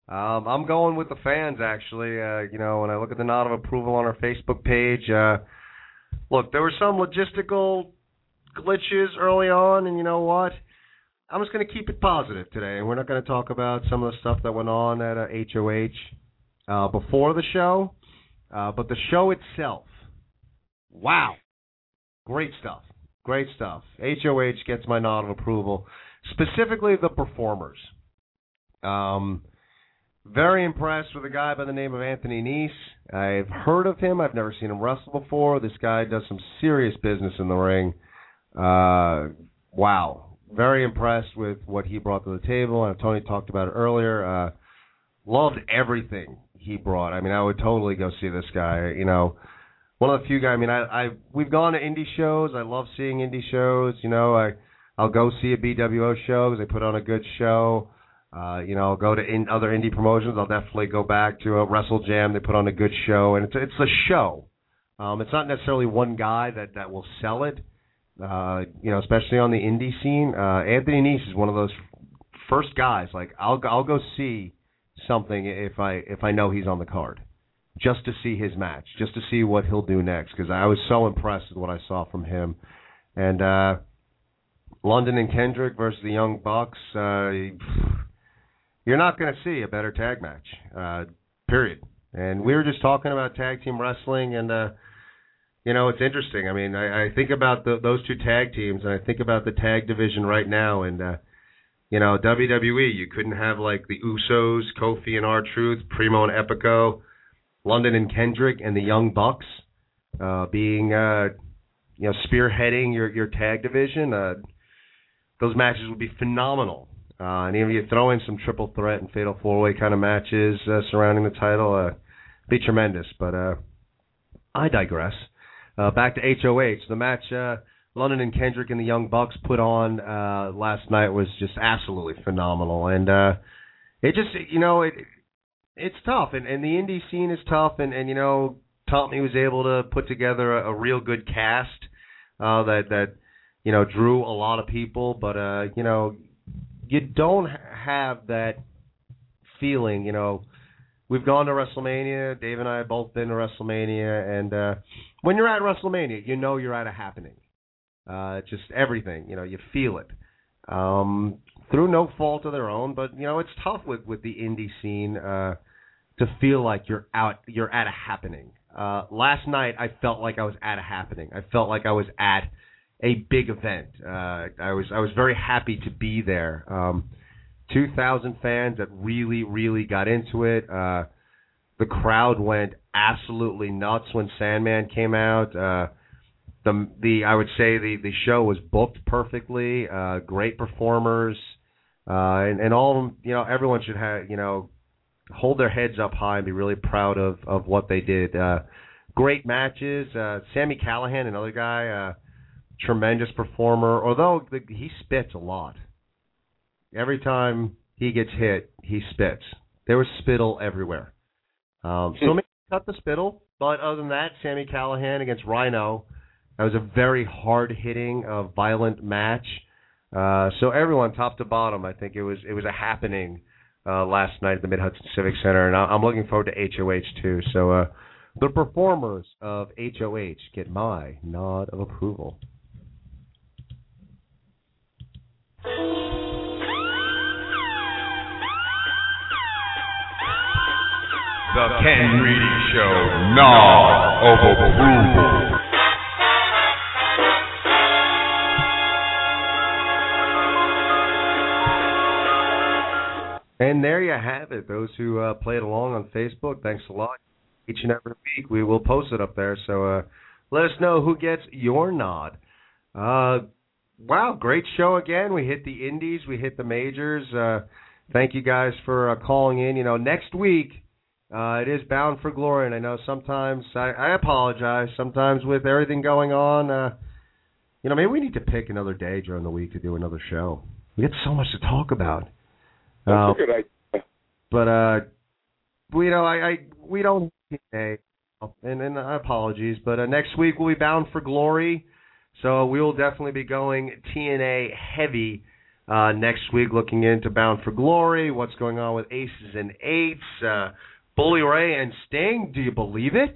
um, I'm going with the fans actually. Uh, you know, when I look at the nod of approval on our Facebook page, uh, look, there were some logistical glitches early on, and you know what? I'm just going to keep it positive today, and we're not going to talk about some of the stuff that went on at uh, HOH uh, before the show, uh, but the show itself, Wow. Great stuff. Great stuff. HOH gets my nod of approval. Specifically the performers. Um very impressed with a guy by the name of Anthony Nese. I've heard of him. I've never seen him wrestle before. This guy does some serious business in the ring. Uh, wow. Very impressed with what he brought to the table. And Tony talked about it earlier. Uh, loved everything he brought. I mean, I would totally go see this guy. You know, one of the few guys. I mean, I, I we've gone to indie shows. I love seeing indie shows. You know, I I'll go see a BWO show because they put on a good show. Uh, you know, I'll go to in other indie promotions. I'll definitely go back to a Wrestle Jam. They put on a good show, and it's it's a show. Um, it's not necessarily one guy that that will sell it. Uh, you know, especially on the indie scene. Uh, Anthony Nese is one of those first guys. Like I'll I'll go see something if I if I know he's on the card, just to see his match, just to see what he'll do next. Because I was so impressed with what I saw from him, and uh, London and Kendrick versus the Young Bucks. Uh, you're not going to see a better tag match. Uh, period. And we were just talking about tag team wrestling, and uh, you know it's interesting. I mean, I, I think about the, those two tag teams, and I think about the tag division right now, and uh, you know WWE. You couldn't have like the Usos, Kofi and R Truth, Primo and Epico, London and Kendrick, and the Young Bucks uh, being uh, you know spearheading your your tag division. Uh, those matches would be phenomenal. Uh, and even if you throw in some triple threat and fatal four way kind of matches uh, surrounding the title, uh, be tremendous. But uh, I digress. Uh, back to HOH. The match uh, London and Kendrick and the Young Bucks put on uh, last night was just absolutely phenomenal, and uh, it just you know it it's tough, and, and the indie scene is tough, and and you know Tommy was able to put together a, a real good cast uh, that that you know drew a lot of people, but uh, you know you don't have that feeling, you know. We've gone to WrestleMania. Dave and I have both been to WrestleMania, and uh, when you're at WrestleMania, you know you're at a happening. Uh, just everything, you know, you feel it. Um, through no fault of their own, but you know it's tough with with the indie scene uh, to feel like you're out, you're at a happening. Uh, last night, I felt like I was at a happening. I felt like I was at a big event. Uh, I was I was very happy to be there. Um, Two thousand fans that really really got into it. Uh, the crowd went absolutely nuts when Sandman came out. Uh, the the I would say the the show was booked perfectly. Uh, great performers, uh, and and all of them. You know, everyone should have you know hold their heads up high and be really proud of of what they did. Uh, great matches. Uh, Sami Callihan, another guy. Uh, tremendous performer, although the, he spits a lot. Every time he gets hit, he spits. There was spittle everywhere. Um, so (laughs) maybe cut the spittle, but other than that, Sami Callihan against Rhino, that was a very hard hitting, uh, violent match. Uh, so everyone, top to bottom, I think it was it was a happening uh, last night at the Mid Hudson Civic Center, and I'm looking forward to HOH too. So uh, the performers of HOH get my nod of approval. The Ken Reedy Show nod of approval. And there you have it. Those who uh, played along on Facebook, thanks a lot. Each and every week we will post it up there. So uh, let us know who gets your nod. Uh, wow, great show again. We hit the indies, we hit the majors. Uh, thank you guys for uh, calling in. You know, next week uh, it is bound for glory, and I know sometimes I, I apologize. Sometimes with everything going on, uh, you know, maybe we need to pick another day during the week to do another show. We get so much to talk about. That's Uh, a good idea. but uh, we you know I, I we don't and and uh, apologies, but uh, next week we'll be bound for glory, so we will definitely be going TNA heavy uh, next week, looking into Bound for Glory, what's going on with Aces and Eights, uh, Bully Ray and Sting. Do you believe it?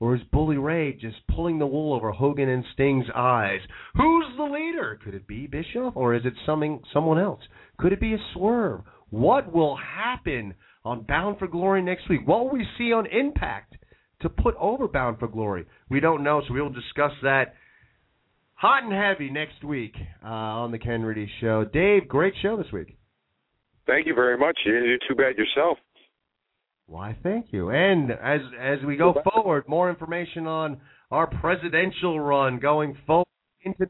Or is Bully Ray just pulling the wool over Hogan and Sting's eyes? Who's the leader? Could it be Bischoff or is it something someone else? Could it be a swerve? What will happen on Bound for Glory next week? What will we see on Impact to put over Bound for Glory? We don't know, so we will discuss that hot and heavy next week uh, on the Ken Reedy Show. Dave, great show this week. Thank you very much. You didn't do too bad yourself. Why, thank you. And as as we go forward, more information on our presidential run going forward into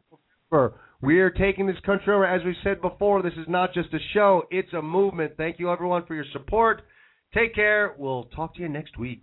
November. We are taking this country over. As we said before, this is not just a show; it's a movement. Thank you, everyone, for your support. Take care. We'll talk to you next week.